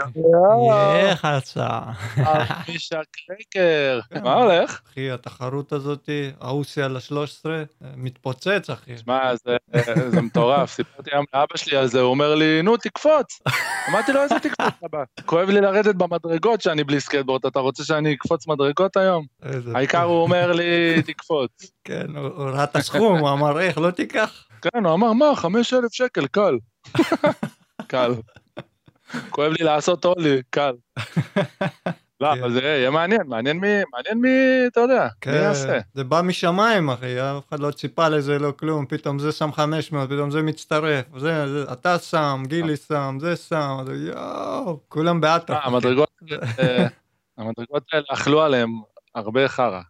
יא חסה. מישה קרקר. מה הולך? אחי, התחרות הזאת, הרוסיה ל-13, מתפוצץ, אחי. שמע, זה, זה מטורף. סיפרתי היום לאבא שלי על זה, הוא אומר לי, נו, תקפוץ. אמרתי לו, איזה תקפוץ, אבא? כואב לי לרדת במדרגות שאני בלי סקייטבורד, אתה רוצה שאני אקפוץ מדרגות היום? העיקר הוא אומר לי, תקפוץ. כן, הוא הוא ראה את הסכום, הוא אמר, איך, לא תיקח? כן, הוא אמר, מה, חמש אלף שקל, קל. קל. כואב לי לעשות הולי, קל. לא, כן. אבל זה יהיה מעניין, מעניין מי, מעניין מי, אתה יודע, מי יעשה. כן, זה בא משמיים, אחי, אף אחד לא ציפה לזה, לא כלום, פתאום זה שם 500, פתאום זה מצטרף, זה, זה, אתה שם, גילי שם, זה שם, יואו, כולם באטרף. אה, אה, המדרגות האלה אכלו עליהם הרבה חרא.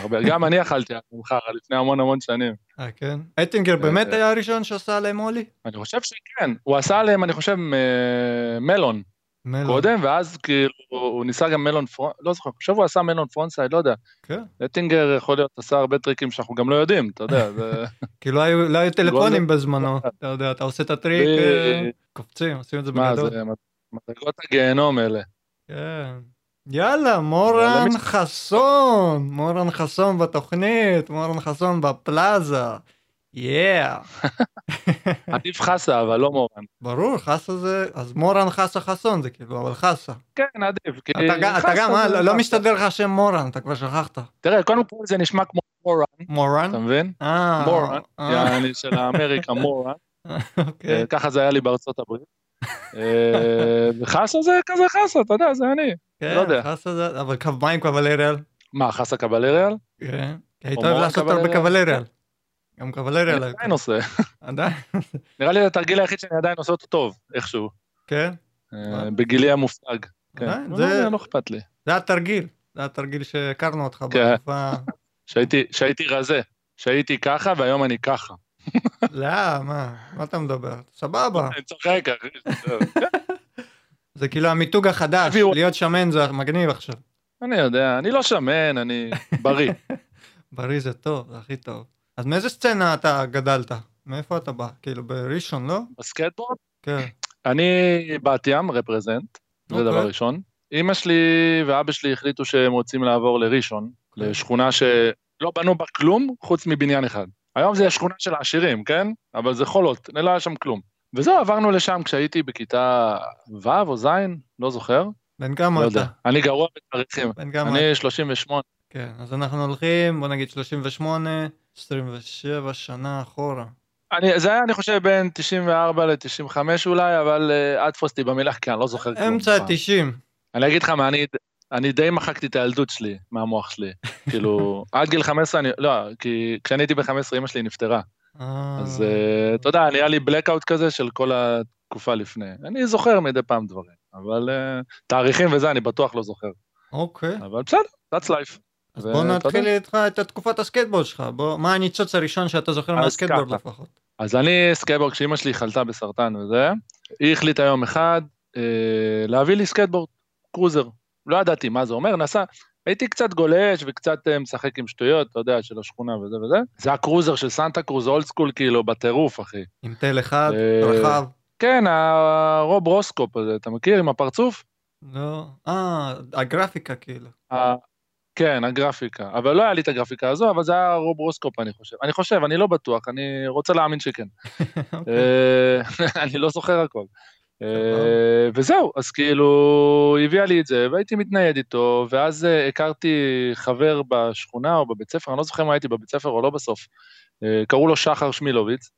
הרבה, גם אני אכלתי חרא לפני המון המון שנים. אה, כן? אטינגר באמת היה הראשון שעשה עליהם הולי? אני חושב שכן, הוא עשה עליהם, אני חושב, אה, מלון מלון. קודם, ואז כאילו, הוא ניסה גם מלון פרונט, לא זוכר, אני חושב הוא עשה מלון פרונטסייד, לא יודע. כן. אטינגר יכול להיות עשה הרבה טריקים שאנחנו גם לא יודעים, אתה יודע. כי לא היו לא טלפונים גולדן. בזמנו, אתה יודע, אתה עושה את הטריק, אה, קופצים, עושים את זה מה, בגדול. זה מדרגות הגיהנום אלה. כן. יאללה, מורן למי- חסון, מורן חסון בתוכנית, מורן חסון בפלאזה. יאה. עדיף חסה, אבל לא מורן. ברור, חסה זה, אז מורן חסה חסון זה כאילו, אבל חסה. כן, עדיף. אתה גם- אה, לא- לא. מסתדר לך השם מורן, אתה כבר שכחת. תראה, קודם כל זה נשמע כמו מורן, מורן? אתה מבין? אה, מורן, אה, יעני של האמריקה מורן. אוקיי. ככה זה היה לי בארצות הברית. וחסה זה כזה חסה, אתה יודע, זה אני. כן, לא יודע. חסה זה, אבל קו מים קבלריאל. מה, חסה קבלריאל? כן. כי היית או אוהב לעשות הרבה קבלריאל? גם קבלריאל. אני עדיין עושה. עדיין? נראה לי זה התרגיל היחיד שאני עדיין עושה אותו טוב, איכשהו. כן. אה, בגילי המופלג. כן. לא, זה- לא, אכפת לי. זה התרגיל. זה התרגיל שהכרנו אותך כן. בתקופה. שהייתי רזה. שהייתי ככה והיום אני ככה. לא, מה? מה אתה מדבר? סבבה. אני צוחק, אחי. זה כאילו המיתוג החדש, להיות שמן זה מגניב עכשיו. אני יודע, אני לא שמן, אני בריא. בריא זה טוב, זה הכי טוב. אז מאיזה סצנה אתה גדלת? מאיפה אתה בא? כאילו בראשון, לא? בסקטבורד? כן. אני בת ים, רפרזנט, זה אוקיי. דבר ראשון. אימא שלי ואבא שלי החליטו שהם רוצים לעבור לראשון, אוקיי. לשכונה שלא בנו בה כלום חוץ מבניין אחד. היום זה שכונה של העשירים, כן? אבל זה חולות, לא היה שם כלום. וזהו, עברנו לשם כשהייתי בכיתה ו' או ז', לא זוכר, בן כמה לא אתה? יודע. אני גרוע בתאריכים. בן כמה? אני 38. כן, אז אנחנו הולכים, בוא נגיד 38, 27 שנה אחורה. אני, זה היה, אני חושב, בין 94 ל-95 אולי, אבל uh, אל תפוס אותי במילה, כי אני לא זוכר כלום. אמצע ה-90. אני אגיד לך מה, אני, אני די מחקתי את הילדות שלי מהמוח שלי. כאילו, עד גיל 15, אני, לא, כי כשאני הייתי ב-15 אמא שלי נפטרה. אז uh, אתה יודע, נהיה לי blackout כזה של כל התקופה לפני. אני זוכר מדי פעם דברים, אבל uh, תאריכים וזה אני בטוח לא זוכר. אוקיי. אבל בסדר, that's life. אז בוא נתחיל. איתך את תקופת הסקייטבורד שלך. מה הניצוץ הראשון שאתה זוכר מהסקייטבורד. לפחות? אז אני סקייטבורד, כשאימא שלי חלתה בסרטן וזה, היא החליטה יום אחד אה, להביא לי סקייטבורד, cruiser. לא ידעתי מה זה אומר, נסע, הייתי קצת גולש וקצת אה, משחק עם שטויות, אתה יודע, של השכונה וזה וזה. זה ה cruiser של סנטה קרוז, old school, כאילו, בטירוף, אחי. עם tail אחד, אה, רחב. כן, הרוב רוסקופ הזה, אתה מכיר? עם הפרצוף? לא. אה, הגרפיקה כאילו. כן, הגרפיקה. אבל לא היה לי את הגרפיקה הזו, אבל זה היה רוב רוסקופ, אני חושב. אני חושב, אני לא בטוח, אני רוצה להאמין שכן. אוקיי. אה, אני לא זוכר הכל. אה, וזהו, אז כאילו, היא הביאה לי את זה, והייתי מתנייד איתו, ואז אה, הכרתי חבר בשכונה או בבית ספר, אני לא זוכר מה הייתי בבית ספר או לא בסוף, אה, קראו לו שחר שמילוביץ,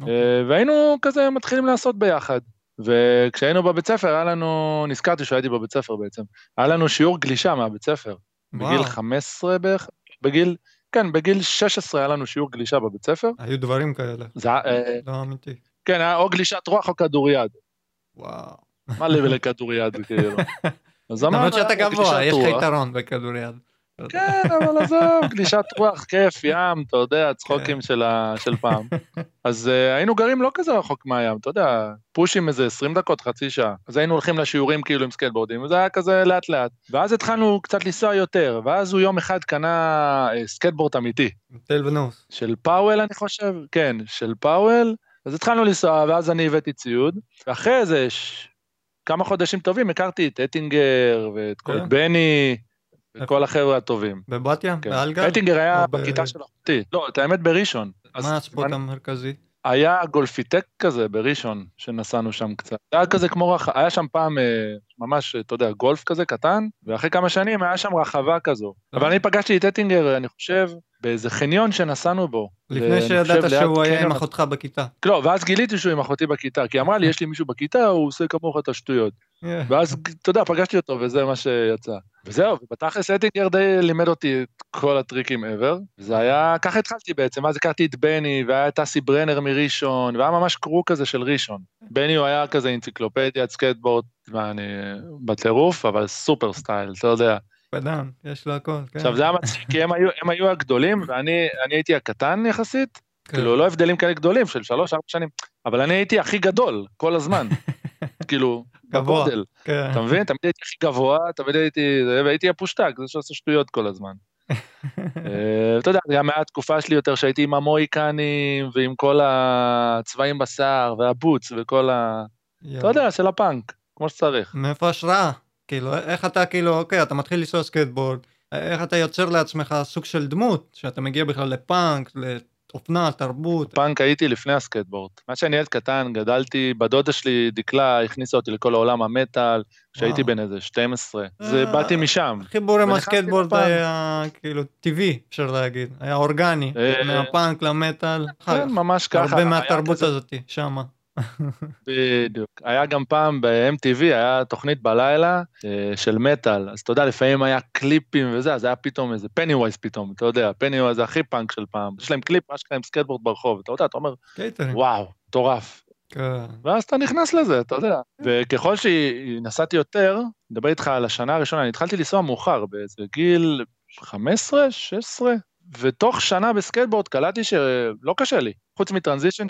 אוקיי. והיינו כזה מתחילים לעשות ביחד. וכשהיינו בבית ספר, היה לנו, נזכרתי שהייתי בבית ספר בעצם, היה לנו שיעור גלישה מהבית ספר, בגיל וואו, 15 בערך, בגיל, כן, בגיל 16 היה לנו שיעור גלישה בבית ספר. היו דברים כאלה. זה היה, לא אמיתי. כן, היה או גלישת רוח או כדוריד. וואו. מה לי ולכדוריד, כאילו. אז למרות אמרנו, שאתה "יאללה, גבוה, יש לך רוח." יתרון בכדוריד. כן, אבל עזוב, גלישת רוח, כיף, ים, אתה יודע, צחוקים כן. של ה- של פעם. אז אה, היינו גרים לא כזה רחוק מהים, אתה יודע, פושים איזה 20 דקות, חצי שעה. אז היינו הולכים לשיעורים כאילו עם סקייטבורדים, וזה היה כזה לאט לאט. ואז התחלנו קצת לנסוע יותר, ואז הוא יום אחד קנה אה, סקייטבורד אמיתי, tail ו nose. של פאוול אני חושב, כן, של פאוול. אז התחלנו לנסוע, ואז אני הבאתי ציוד, ואחרי איזה ש... כמה חודשים טובים הכרתי את אטינגר ואת כל כן. בני, וכל החבר'ה הטובים. בבת ים? כן. באלגל? אטינגר היה ב- בכיתה של אחותי. לא, את האמת בראשון. מה הספורט אני- המרכזי? היה גולפיטק כזה בראשון, שנסענו שם קצת. זה היה כזה כמו רח... היה שם פעם אה, ממש, אתה יודע, גולף כזה קטן, ואחרי כמה שנים היה שם רחבה כזו. אבל אני פגשתי את אטינגר, אני חושב, באיזה חניון שנסענו בו. לפני שידעת שהוא היה עם. אחותך בכיתה. לא, ואז גיליתי שהוא עם אחותי בכיתה, כי אמרה לי, יש לי מישהו בכיתה, הוא עושה כמוך את השטויות. ואז, אתה יודע, פגשתי אותו, וזה מה שיצא. וזהו, ובתכלס אטינגר די לימד אותי את כל הטריקים ever. זה היה, ככה התחלתי בעצם, אז הכרתי את בני, והיה את אסי ברנר מראשון, והיה ממש crew כזה של ראשון. בני הוא היה כזה אנציקלופדיית סקייטבורד, ואני בטירוף, אבל סופר סטייל, אתה יודע. פדן, יש לו הכל. כן. עכשיו, זה היה מצחיק, כי הם היו, הם היו הגדולים, ואני אני הייתי הקטן יחסית, כן. כאילו, לא הבדלים כאלה גדולים של שלוש, ארבע שנים, אבל אני הייתי הכי גדול, כל הזמן. כאילו, גבוה. כן. אתה מבין? תמיד הייתי הכי גבוה, תמיד הייתי, והייתי הפושטק, זה שעושה שטויות כל הזמן. אה, אתה יודע, היה מהתקופה שלי יותר שהייתי עם המוהיקנים, ועם כל הצבעים בשיער, והבוץ, וכל ה... אתה יודע, של הפאנק, כמו שצריך. מאיפה השראה? כאילו, איך אתה כאילו, אוקיי, אתה מתחיל לנסוע סקייטבורד, איך אתה יוצר לעצמך סוג של דמות, שאתה מגיע בכלל לפאנק, לאופנה, תרבות. פאנק הייתי לפני הסקייטבורד. מה שאני ילד קטן, גדלתי, בדודה שלי, דקלה, הכניסה אותי לכל העולם המטאל, כשהייתי. בן איזה 12. זה אה, באתי משם. חיבור עם הסקייטבורד. היה כאילו טבעי, אפשר להגיד, היה אורגני, אה, מהפאנק למטאל, כן, ממש ככה. הרבה מהתרבות הזאת, שמה. בדיוק. היה גם פעם ב-MTV, היה תוכנית בלילה אה, של מטאל, אז אתה יודע, לפעמים היה קליפים וזה, אז היה פתאום איזה פניווייז פתאום, אתה יודע, פניווייז זה הכי פאנק של פעם. יש להם קליפ, מה שקרה עם סקייטבורד ברחוב, אתה יודע, אתה אומר. וואו, מטורף. כן. ואז אתה נכנס לזה, אתה יודע. וככל שנסעתי יותר, נדבר איתך על השנה הראשונה, אני התחלתי לנסוע מאוחר, באיזה גיל 15, 16, ותוך שנה בסקייטבורד קלטתי שלא קשה לי, חוץ מ transition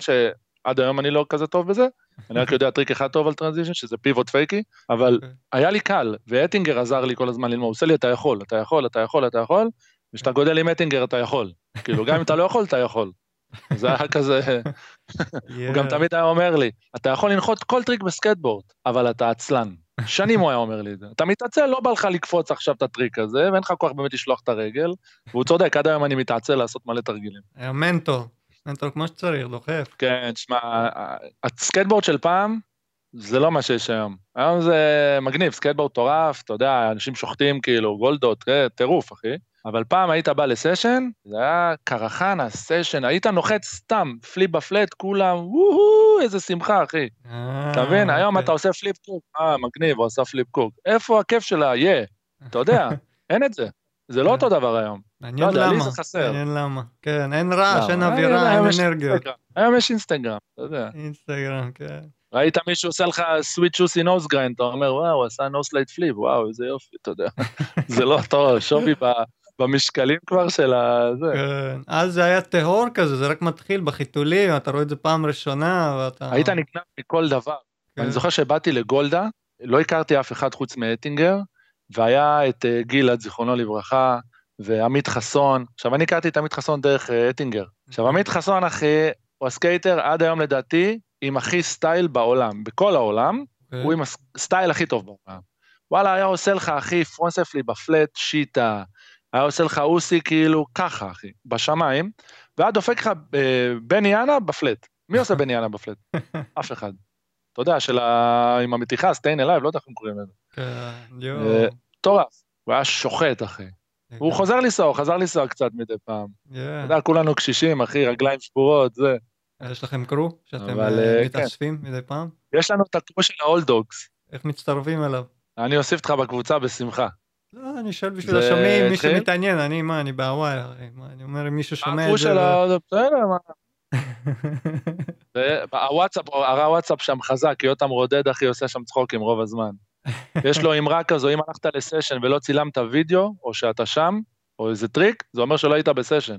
שעד היום אני לא כזה טוב בזה, אני רק יודע טריק אחד טוב על transition, שזה pivot fakie, אבל אוקיי. היה לי קל, ואטינגר עזר לי כל הזמן ללמוד, הוא עושה לי, אתה יכול, אתה יכול, אתה יכול, אתה יכול, וכשאתה גודל עם אטינגר אתה יכול. כאילו, גם אם אתה לא יכול, אתה יכול. זה היה כזה... הוא גם. תמיד היה אומר לי, אתה יכול לנחות כל טריק בסקטבורד, אבל אתה עצלן. שנים הוא היה אומר לי את זה. אתה מתעצל, לא בא לך לקפוץ עכשיו את הטריק הזה, ואין לך כוח באמת לשלוח את הרגל, והוא צודק, עד היום אני מתעצל לעשות מלא תרגילים. היה מנטור, מנטור כמו שצריך, דוחף. כן, שמע, הסקטבורד של פעם, זה לא מה שיש היום. היום זה מגניב, סקטבורד מטורף, אתה יודע, אנשים שוחטים כאילו, גולדות, אה, טירוף, אחי. אבל פעם היית בא לסשן, זה היה קרחנה, סשן, היית נוחת סתם, flip ב flat, כולם, וואו, איזה שמחה, אחי. אתה מבין? אה, היום אוקיי. אתה עושה flip crook, אה, מגניב, הוא עשה flip crook. איפה הכיף של ה-יה? אתה יודע, אין את זה. זה לא כן. אותו דבר היום. מעניין לא לי למה. זה חסר. מעניין למה. כן, אין רעש, לא, אין אווירה, אין אנרגיות. היום יש אינסטגרם, אתה יודע. אינסטגרם, כן. ראית מישהו עושה לך switch שוסי nose grind, אתה אומר, וואו, הוא עשה nose slide flip, וואו, איזה יופי, אתה יודע. זה לא אותו שווי במשקלים כבר של ה... זה. כן. אז זה היה טהור כזה, זה רק מתחיל בחיתולים, אתה רואה את זה פעם ראשונה, ואתה... היית נגנב מכל דבר. כן. אני זוכר שבאתי לגולדה, לא הכרתי אף אחד חוץ מאטינגר, והיה את אה, גלעד, זיכרונו לברכה, ועמית חסון. עכשיו, אני הכרתי את עמית חסון דרך אה, אטינגר. עכשיו, עמית חסון, אחי, הוא ה skater עד היום לדעתי עם הכי סטייל בעולם, בכל העולם, כן. הוא עם הסטייל הכי טוב בעולם. וואלה, היה עושה לך, אחי, frontside flip ב flat שיטה, היה עושה לך אוסי כאילו ככה, אחי, בשמיים, והיה דופק לך אה, benihana ב flat. מי עושה benihana ב flat? אף אחד. אתה יודע, של ה... עם המתיחה, stayin' alive, לא יודע איך הם קוראים לזה. כן, יואו. מטורף. הוא היה שוחט, אחי. הוא חוזר לנסוע, הוא חזר לנסוע קצת מדי פעם. כן. אתה יודע, כולנו קשישים, אחי, רגליים שבורות, זה. יש לכם crew? שאתם אה, אה, מתאספים מדי פעם? יש לנו את ה crew של ה old dogs. איך מצטרפים אליו? אני אוסיף אותך בקבוצה בשמחה. לא, אני שואל בשביל השומעים, מי? שמתעניין, אני מה, אני בהוואי, אני אומר, אם מישהו שומע ה crew את זה... של ו- ה... זה בסדר, מה? הוואטסאפ, הרי הוואטסאפ שם חזק, כי יותם רודד, אחי, עושה שם צחוקים רוב הזמן. יש לו אמרה כזו, אם הלכת לסשן ולא צילמת וידאו, או שאתה שם, או איזה טריק, זה אומר שלא היית בסשן.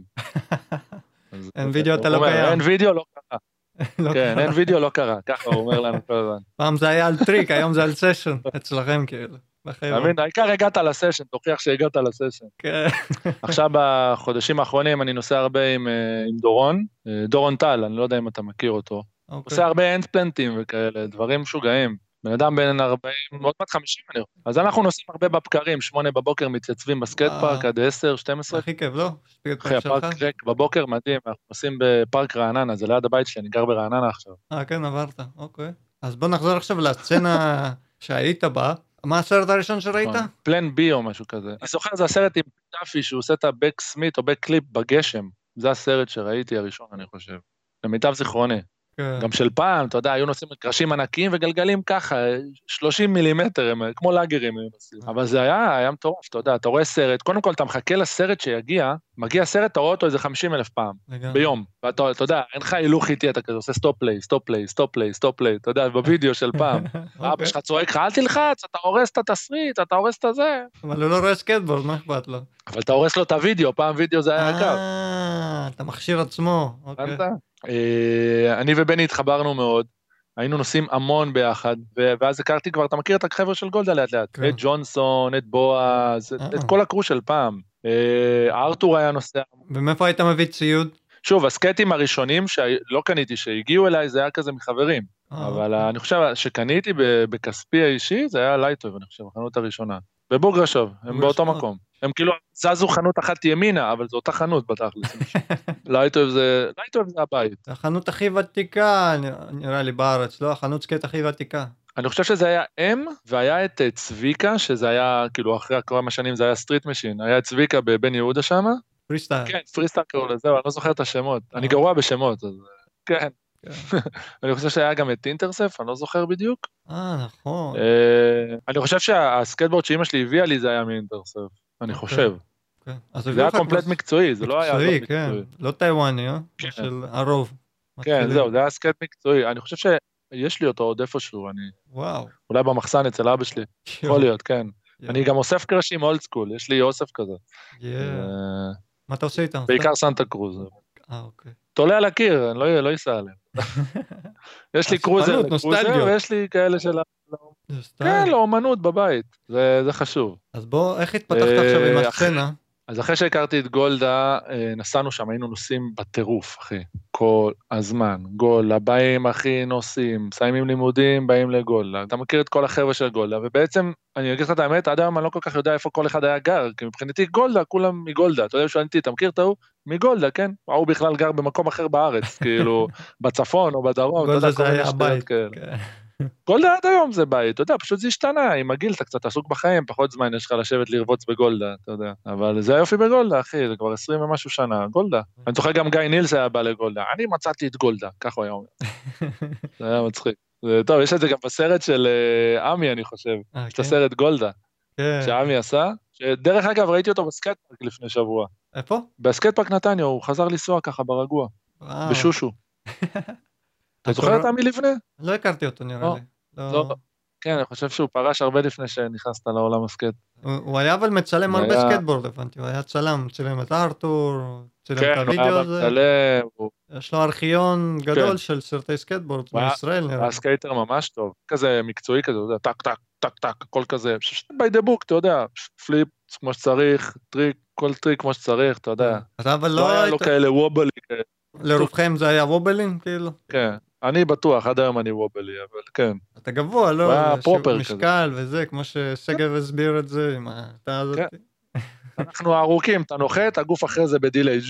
אין וידאו, אתה לא קיים. אין וידאו, לא קרה. לא כן. אין וידאו, לא קרה. ככה הוא אומר לנו כל הזמן. פעם זה היה על טריק, היום זה על סשן, אצלכם כאילו. אתה. מבין? העיקר הגעת לסשן, תוכיח שהגעת לסשן. כן. עכשיו בחודשים האחרונים אני נוסע הרבה עם, אה, עם דורון, אה, דורון טל, אני לא יודע אם אתה מכיר אותו. אוקיי. עושה הרבה handplant ים וכאלה, דברים משוגעים. בן אדם בן 40, עוד מעט 50 אני רואה. אז אנחנו נוסעים הרבה בבקרים, שמונה בבוקר מתייצבים בסקייט פארק עד 10, 12. הכי כיף, לא? אחי, הפארק ריק בבוקר מדהים, אנחנו נוסעים בפארק רעננה, זה ליד הבית שלי, אני גר ברעננה עכשיו. אה, כן, עברת, אוקיי. אז בוא נחזור עכשיו לסצנה שהיית בה. מה הסרט הראשון שראית? Plan B או משהו כזה. אני זוכר, זה הסרט עם טאפי שהוא עושה את ה back smith או back lip בגשם. זה הסרט שראיתי הראשון, אני חושב. למיטב זיכרוני. כן. גם של פעם, אתה יודע, היו נוסעים קרשים ענקיים וגלגלים ככה, 30 מילימטר, הם כמו לאגרים היו נוסעים. אה. אבל זה היה, היה מטורף, אתה יודע, אתה רואה סרט, קודם כל אתה מחכה לסרט שיגיע, מגיע סרט, אתה רואה אותו איזה 50 אלף פעם, ביום. ואתה יודע, אין לך הילוך איטי, אתה כזה עושה stop play, stop play, stop play, stop play, אתה יודע, בווידאו של פעם. אבא אוקיי. שלך צועק לך, אל תלחץ, אתה הורס את התסריט, אתה הורס את הזה. אבל הוא לא רואה סקייטבורד, מה אכפת לו? אבל אתה הורס לו את הווידאו, פעם וידאו זה היה יקר. אה, אתה מכשיר עצמו. אוקיי. אה, אני ובני התחברנו מאוד, היינו נוסעים המון ביחד, ואז הכרתי כבר, אתה מכיר את החבר'ה של גולדה לאט לאט, כן. את ג'ונסון, את בועז, את אה. כל הקרו של פעם. ארתור היה נוסע. ומאיפה היית מביא ציוד? שוב, הסקטים הראשונים שלא קניתי, שהגיעו אליי, זה היה כזה מחברים. אבל אוקיי. אני חושב שקניתי בכספי האישי, זה היה לייטוב, אני חושב, החנות הראשונה. בבוגרשוב, הם באותו מקום. הם כאילו זזו חנות אחת ימינה, אבל זו אותה חנות בתכלס. לייטוב זה, לייטוב זה הבית. החנות הכי ותיקה, נראה לי בארץ, לא? החנות סקייט הכי ותיקה. אני חושב שזה היה אם, והיה את צביקה, שזה היה, כאילו, אחרי כמה שנים זה היה Street Machine, היה צביקה בבן יהודה שם. פריסטייל. כן, פריסטייל קראו לזה, אני לא זוכר את השמות. אני אה. גרוע בשמות, אז כן. כן. אני חושב שהיה גם את Intersurf, אני לא זוכר בדיוק. אה, נכון. אה, אני חושב שהסקייטבורד שאימא שלי הביאה לי זה היה מ Intersurf, אני אוקיי. חושב. אוקיי. זה היה complete מקצועי, זה לא היה... מקצועי, כן. לא טיוואני, אה? כן. של הרוב. כן, זהו, זה היה סקייט מקצועי. אני חושב שיש לי אותו עוד איפשהו, אני... וואו. אולי במחסן אצל אבא שלי. יכול להיות, כן. אני גם אוסף קרשים old school, יש לי אוסף כזה. אה, מה אתה עושה איתם? בעיקר Santa Cruz. אה, אוקיי. תולה על הקיר, אני לא, לא אסע עליהם. יש לי cruiser ל cruiser, ויש לי כאלה של... כן, לאומנות בבית, זה חשוב. אז בוא, איך התפתחת עכשיו עם אה, הסצנה? אז אחרי שהכרתי את גולדה, אה, נסענו שם, היינו נוסעים בטירוף, אחי. כל הזמן. גולדה, באים, אחי, נוסעים, מסיימים לימודים, באים לגולדה. אתה מכיר את כל החבר'ה של גולדה, ובעצם, אני אגיד לך את האמת, עד היום אני לא כל כך יודע איפה כל אחד היה גר, כי מבחינתי גולדה, כולם מגולדה. אתה יודע, שואלים אותי, אתה מכיר את ההוא? מגולדה, כן? ההוא בכלל גר במקום אחר בארץ, כאילו, בצפון או בדרום. גולדה זה היה הבית. כן. גולדה עד היום זה בית, אתה יודע, פשוט זה השתנה, עם הגיל אתה קצת עסוק בחיים, פחות זמן יש לך לשבת לרבוץ בגולדה, אתה יודע. אבל זה היופי בגולדה, אחי, זה כבר 20 ומשהו שנה, גולדה. אני זוכר גם גיא נילס היה בא לגולדה, אני מצאתי את גולדה, ככה הוא היה אומר. זה היה מצחיק. טוב, יש את זה גם בסרט של אה, עמי, אני חושב. אה, יש את כן? הסרט גולדה. כן. שעמי עשה, שדרך אגב, ראיתי אותו בסקייטפארק לפני שבוע. איפה? בסקייטפארק נתניה, הוא חזר לנסוע ככה ברגוע. בשושו. אתה זוכר את עמי לבנה? לא הכרתי אותו נראה לא, לי. לא. כן, אני חושב שהוא פרש הרבה לפני שנכנסת לעולם הסקייט. הוא היה אבל מצלם הרבה סקייטבורד, הבנתי, הוא היה צלם, צילם את ארתור, צילם את הוידאו הזה. יש לו ארכיון גדול כן. של סרטי סקייטבורד בישראל. הוא היה סקייטר ממש טוב, כזה מקצועי כזה, אתה יודע, טק טק, טק טק, הכל כזה, by the book, אתה יודע, flip כמו שצריך, טריק, כל טריק כמו שצריך, אתה יודע. אתה אבל לא, לא היה לו כאלה wobbly כאלה. לרובכם זה היה wobble ים כאילו? כן. אני בטוח, עד היום אני wobbly, אבל כן. אתה גבוה, לא? היה proper כזה. משקל וזה, כמו ששגב הסביר את זה עם התא הזאת. כן. אנחנו ארוכים, אתה נוחת, הגוף אחרי זה ב delay.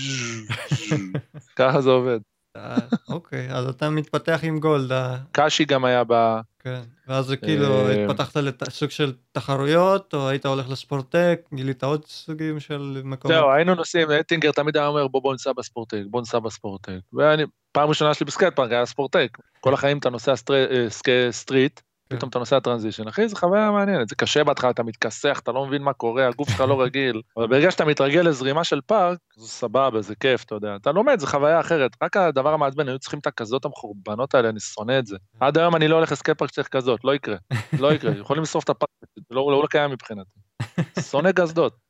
ככה זה עובד. אה, אוקיי, אז אתה מתפתח עם גולדה. קאשי גם היה ב... כן, ואז זה כאילו אה, התפתחת לסוג של תחרויות, או היית הולך לספורטק, גילית עוד סוגים של מקומות? זהו, היינו נוסעים, אטינגר תמיד היה אומר בוא בוא ניסע בספורטק, בוא ניסע בספורטק. ואני, פעם ראשונה שלי בסקייט פארק היה ספורטק. כל החיים אתה נוסע אה, street, כן. פתאום אתה נוסע transition, אחי, זו חוויה מעניינת, זה קשה בהתחלה, אתה מתכסח, אתה לא מבין מה קורה, הגוף שלך לא רגיל, אבל ברגע שאתה מתרגל לזרימה של פארק, זה סבבה, זה כיף, אתה יודע, אתה לומד, זו חוויה אחרת, רק הדבר המעצבן, היו צריכים את הקסדות המחורבנות האלה, אני שונא את זה. עד היום אני לא הולך לסקייט פארק שצריך קסדה, לא יקרה, לא יקרה, יכולים לשרוף את הפארק, לא, לא, לא קיים מבחינתי. שונא קסדות.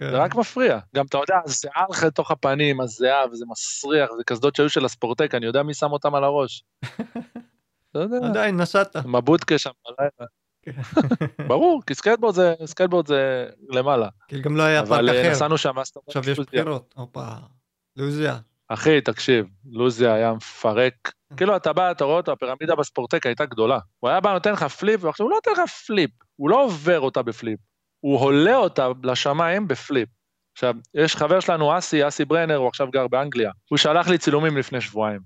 כן. זה רק מפריע. גם אתה יודע, הזיעה לך לתוך הפנים, הזיעה, וזה מסריח, זה קסדות שהיו של הספורטק, אני יודע מי שם אותם על הראש. לא יודע. עדיין, נסעת. עם הבודקה שם בלילה. כן. ברור, כי סקייטבורד זה, סקייטבורד זה למעלה. כי גם לא היה פארק אחר. אבל נסענו שם, עכשיו יש בחירות, הופה, לוזיה. אחי, תקשיב, לוזי היה מפרק. כאילו, אתה בא, אתה רואה אותו, הפירמידה בספורטק הייתה גדולה. הוא היה בא, נותן לך flip, ועכשיו הוא לא נותן לך flip, הוא לא עובר אותה ב flip. הוא עולה אותה לשמיים ב flip. עכשיו, יש חבר שלנו, אסי, אסי ברנר, הוא עכשיו גר באנגליה. הוא שלח לי צילומים לפני שבועיים.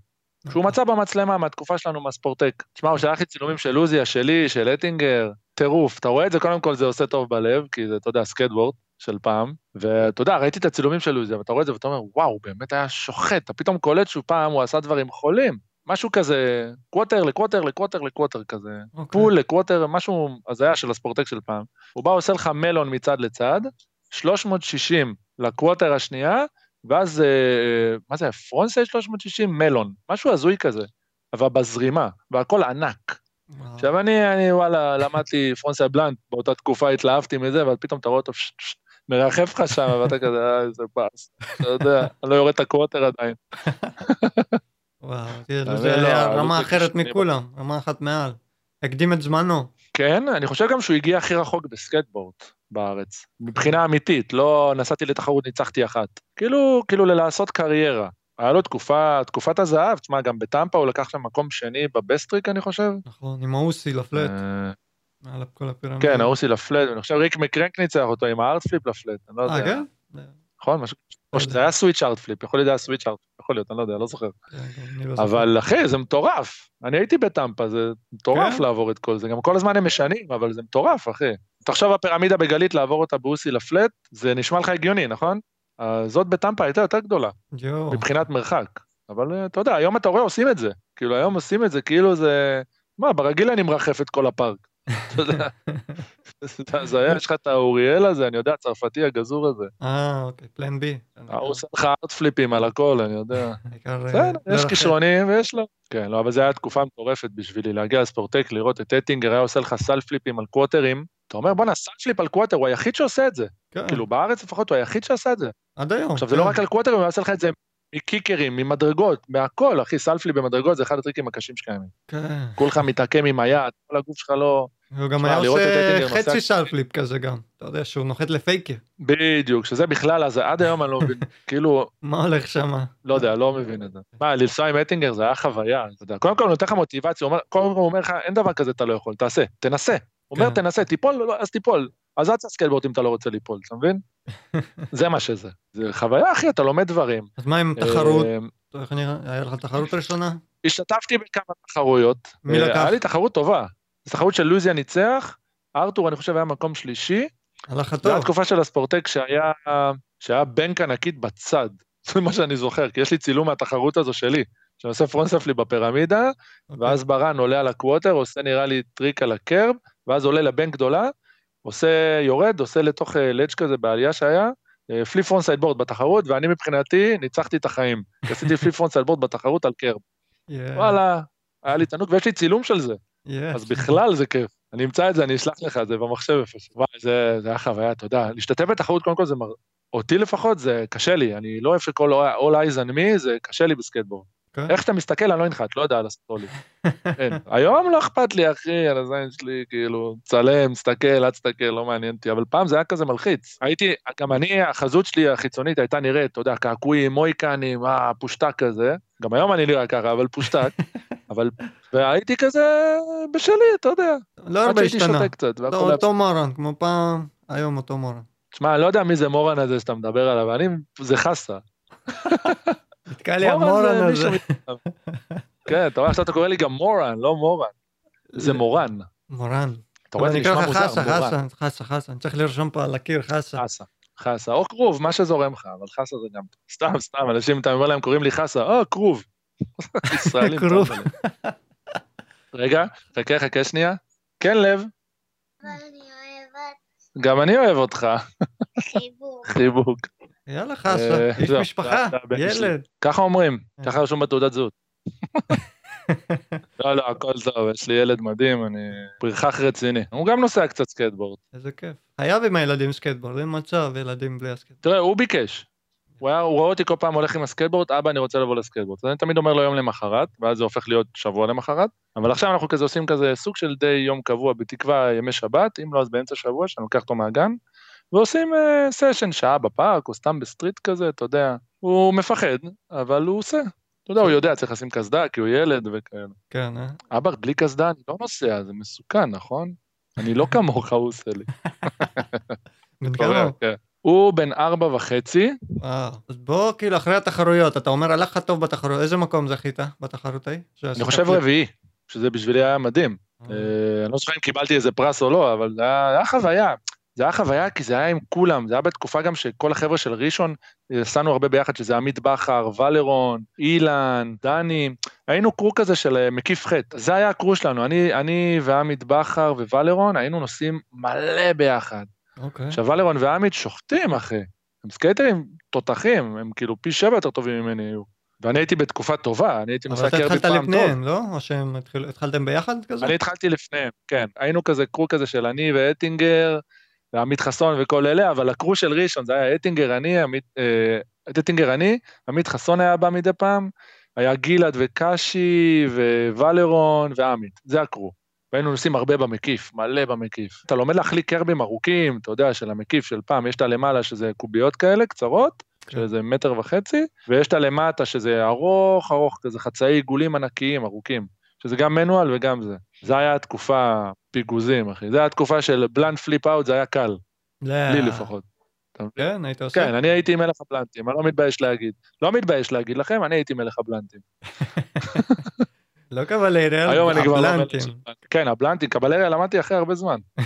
שהוא מצא במצלמה מהתקופה שלנו מהספורטק. תשמע, הוא שלח לי צילומים של לוזיה, שלי, של אטינגר, טירוף. אתה רואה את זה, קודם כל זה עושה טוב בלב, כי זה, אתה יודע, סקייטבורד של פעם. ואתה יודע, ראיתי את הצילומים של לוזיה, ואתה רואה את זה ואתה אומר, וואו, הוא באמת היה שוחט. אתה פתאום קולט שהוא פעם, הוא עשה דברים חולים. משהו כזה, quarter ל quarter ל quarter ל quarter כזה. Okay. אוקיי. פול ל quarter, משהו הזיה של הספורטק של פעם. הוא בא, עושה לך melon מצד לצד, 360 ל quarter השנייה, ואז, אה, מה זה, frontside 360? melon, משהו הזוי כזה, אבל בזרימה, והכל ענק. עכשיו אני, אני וואלה, למדתי frontside blunt, באותה תקופה התלהבתי מזה, אבל פתאום אתה רואה אותו מרחף לך שם, ואתה כזה, אה, איזה באסה, אתה יודע, אני לא יורד את ה quarter עדיין. וואו, זה היה רמה אחרת מכולם, רמה אחת מעל. הקדים את זמנו. כן, אני חושב גם שהוא הגיע הכי רחוק בסקטבורד. בארץ. מבחינה אמיתית, לא נסעתי לתחרות, ניצחתי אחת. כאילו, כאילו ללעשות קריירה. היה לו תקופה, תקופת הזהב, תשמע, גם בטמפה הוא לקח שם מקום שני ב best trick, אני חושב. נכון, עם האוסי ל flat. אה, על כל הפירמידה. כן, האוסי ל flat, אני חושב Rick McCrank ניצח אותו עם ה hardflip ל flat, אני לא יודע. אה, כן? נכון, משהו, או שזה היה switch hardflip, יכול להיות היה switch hard, יכול להיות, אני לא יודע, לא זוכר. כן, לא אבל אחי, זה מטורף. אני הייתי בטמפה, זה מטורף כן? לעבור את כל זה. גם כל הזמן הם משנים, אבל זה מטורף, אחי. תחשוב הפירמידה בגלית, לעבור אותה באוסי לפלט, זה נשמע לך הגיוני, נכון? זאת בטמפה הייתה יותר גדולה, מבחינת מרחק. אבל אה, אתה יודע, היום אתה רואה, עושים את זה. כאילו, היום עושים את זה, כאילו זה... מה, ברגיל אני מרחף את כל הפארק. אתה יודע, אז היה, יש לך את האוריאל הזה, אני יודע, הצרפתי הגזור הזה. אה, אוקיי, פלן בי. הוא עושה לך הארד פליפים על הכל, אני יודע. בסדר, יש כישרונים ויש לו. כן, לא, אבל זו הייתה תקופה מטורפת בשבילי, להגיע לספורטק, לראות את אטינגר, היה עושה לך סל פליפים על קווטרים. אתה אומר, בואנה, Sal flip על quarter, הוא היחיד שעושה את זה. כן. כאילו, בארץ לפחות הוא היחיד שעשה את זה. עד היום. עכשיו, זה לא כן. רק על קווטרים, הוא יעשה לך את זה מקיקרים, ממדרגות, מהכל, אחי, Sal flip במדרגות זה אחד הטריקים הקשים שקיימים. כן. כולך מתעקם עם היד, כל הגוף שלך לא... הוא גם היה עושה חצי Sal flip כזה גם, אתה יודע שהוא נוחת ל fakie. בדיוק, שזה בכלל, אז עד היום אני לא מבין, כאילו... מה הולך שם? לא יודע, לא מבין את זה. מה, לנסוע עם אטינגר זה היה חוויה, אתה יודע. קודם כל הוא נותן לך מוטיבציה, קודם כל הוא אומר לך, אין דבר כזה אתה לא יכול, תעשה, תנסה. הוא אומר, כן. תנסה, תיפול, לא, אז תיפול. אז אל תעשה סקייטבורד אם אתה לא רוצה ליפול, אתה מבין? זה מה שזה. זה חוויה, אחי, אתה לומד דברים. אז מה עם תחרות? איך נראה? היה לך תחרות ראשונה? השתתפתי בכמה תחרויות. מי לקח? היה לי תחרות טובה. זו תחרות של לוזיה ניצח, ארתור אני חושב היה מקום שלישי. הלך טוב. זו התקופה של הספורטק שהיה, שהיה בנק ענקית בצד. זה מה שאני זוכר, כי יש לי צילום מהתחרות הזו שלי, שאני עושה frontside flip בפירמידה, okay. אוקיי. ואז ברן עולה על ה quarter, עושה נראה לי טריק על ה curb, ואז עולה לבנק גדולה, עושה, יורד, עושה לתוך ledge כזה בעלייה שהיה, flip frontside board בתחרות, ואני מבחינתי ניצחתי את החיים. עשיתי flip frontside board בתחרות על curb. Yeah. וואלה, היה לי תענוג, ויש לי צילום של זה. Yeah. אז בכלל זה כיף. אני אמצא את זה, אני אשלח לך את זה במחשב איפשהו. וואי, זה, זה היה חוויה, יודע, להשתתף בתחרות קודם כל זה, מר... אותי לפחות זה קשה לי, אני לא אוהב שכל all eyes on me, זה קשה לי בסקייטבורד. כן. איך שאתה מסתכל, אני לא אנחת, לא יודע לעשות לי. היום לא אכפת לי, אחי, על הזין שלי, כאילו, צלם, סתכל, אל תסתכל, לא מעניין אותי, אבל פעם זה היה כזה מלחיץ. הייתי, גם אני, החזות שלי החיצונית הייתה נראית, אתה יודע, קעקועים, מוהיקנים, אה, פושטק כזה. גם היום אני נראה ככה, אבל פושטק. אבל, והייתי כזה בשלי, אתה יודע. לא הרבה השתנה. לא, אותו מורן, כמו פעם, היום אותו מורן. תשמע, אני לא יודע מי זה מורן הזה שאתה מדבר עליו, אני, זה חסה. נתקע לי המורן הזה. כן, אתה רואה עכשיו אתה קורא לי גם מורן, לא מורן. זה מורן. מורן. אתה רואה, זה נשמע מוזר, מורן. חסה, חסה, חסה, חסה, אני צריך לרשום פה על הקיר חסה. חסה, חסה, או כרוב, מה שזורם לך, אבל חסה זה גם, סתם, סתם, אנשים, אתה אומר להם, קוראים לי חסה, או, כרוב. ישראלים. כרוב. רגע, חכה, חכה שנייה. כן, לב. גם אני אוהב אותך. חיבוק. חיבוק. יאללה חסה, אה, איש משפחה, ילד. ככה אומרים, אה. ככה רשום בתעודת זהות. לא, לא, הכל טוב, יש לי ילד מדהים, אני פרחח רציני. הוא גם נוסע קצת סקייטבורד. איזה כיף. חייב עם הילדים סקייטבורד, אין מצב, ילדים בלי הסקייטבורד. תראה, הוא ביקש. הוא, היה, הוא רואה אותי כל פעם הולך עם הסקייטבורד, אבא, אני רוצה לבוא לסקייטבורד. אז אני תמיד אומר לו יום למחרת, ואז זה הופך להיות שבוע למחרת. אבל עכשיו אנחנו כזה עושים כזה סוג של די יום קבוע, בתקווה ימי שבת, אם לא אז באמצע שבוע, שאני לוקח אותו מהגן, ועושים סשן, אה, שעה בפארק, או סתם ב street כזה, אתה יודע. הוא מפחד, אבל הוא עושה. אתה יודע, הוא יודע, צריך לשים קסדה, כי הוא ילד וכאלה. כן, אה? אבא, בלי קסדה אני לא נוסע, זה מסוכן, נכון? אני לא כמוך, הוא עושה לי. בן כמה? הוא? כן. הוא בן ארבע וחצי. וואו. אז בוא, כאילו, אחרי התחרויות, אתה אומר, הלך לך טוב בתחרויות, איזה מקום זכית בתחרות ההיא? אני חושב רביעי, שזה בשבילי היה מדהים. אה. אה, אני לא זוכר אם קיבלתי איזה פרס או לא, אבל זה היה חוויה. זה היה חוויה כי זה היה עם כולם, זה היה בתקופה גם שכל החבר'ה של ראשון, עשינו הרבה ביחד, שזה עמית בכר, ולרון, אילן, דני, היינו crew כזה של אה, מקיף חטא. זה היה ה crew שלנו, אני, אני ועמית בכר וולרון היינו נוסעים מלא ביחד. אוקיי. עכשיו ולרון ועמית שוחטים, אחי. הם סקייטרים תותחים, הם כאילו פי שבע יותר טובים ממני היו. ואני הייתי בתקופה טובה, אני הייתי אבל נוסע אתה קרבי התחלת פעם טוב. לפניהם, לא? או שהם התחלתם ביחד כזה? אני התחלתי לפניהם, כן. היינו כזה crew כזה של אני ואטינגר, ועמית חסון וכל אלה, אבל ה crew של ראשון זה היה אטינגר, אני, עמית, אה, אטינגר, אני, עמית חסון היה בא מדי פעם, היה גלעד וקאשי וולרון ועמית, זה הקרו. והיינו נוסעים הרבה במקיף, מלא במקיף. אתה לומד להחליק קרבים ארוכים, אתה יודע, של המקיף של פעם, יש את הלמעלה שזה קוביות כאלה, קצרות, כן. שזה מטר וחצי, ויש את הלמטה שזה ארוך ארוך, כזה חצאי עיגולים ענקיים, ארוכים, שזה גם מנואל וגם זה. זה היה התקופה פיגוזים, אחי. זה היה התקופה של בלנד פליפ אאוט, זה היה קל, לא. לי לפחות. כן, היית עושה? כן, אני הייתי מלך הבלנטים, אני לא מתבייש להגיד. לא מתבייש להגיד לכם, אני הייתי מלך הבלנטים. לא קבלריה, היום אני כבר לא מלך. כן, הבלנטים, קבלריה למדתי אחרי הרבה זמן.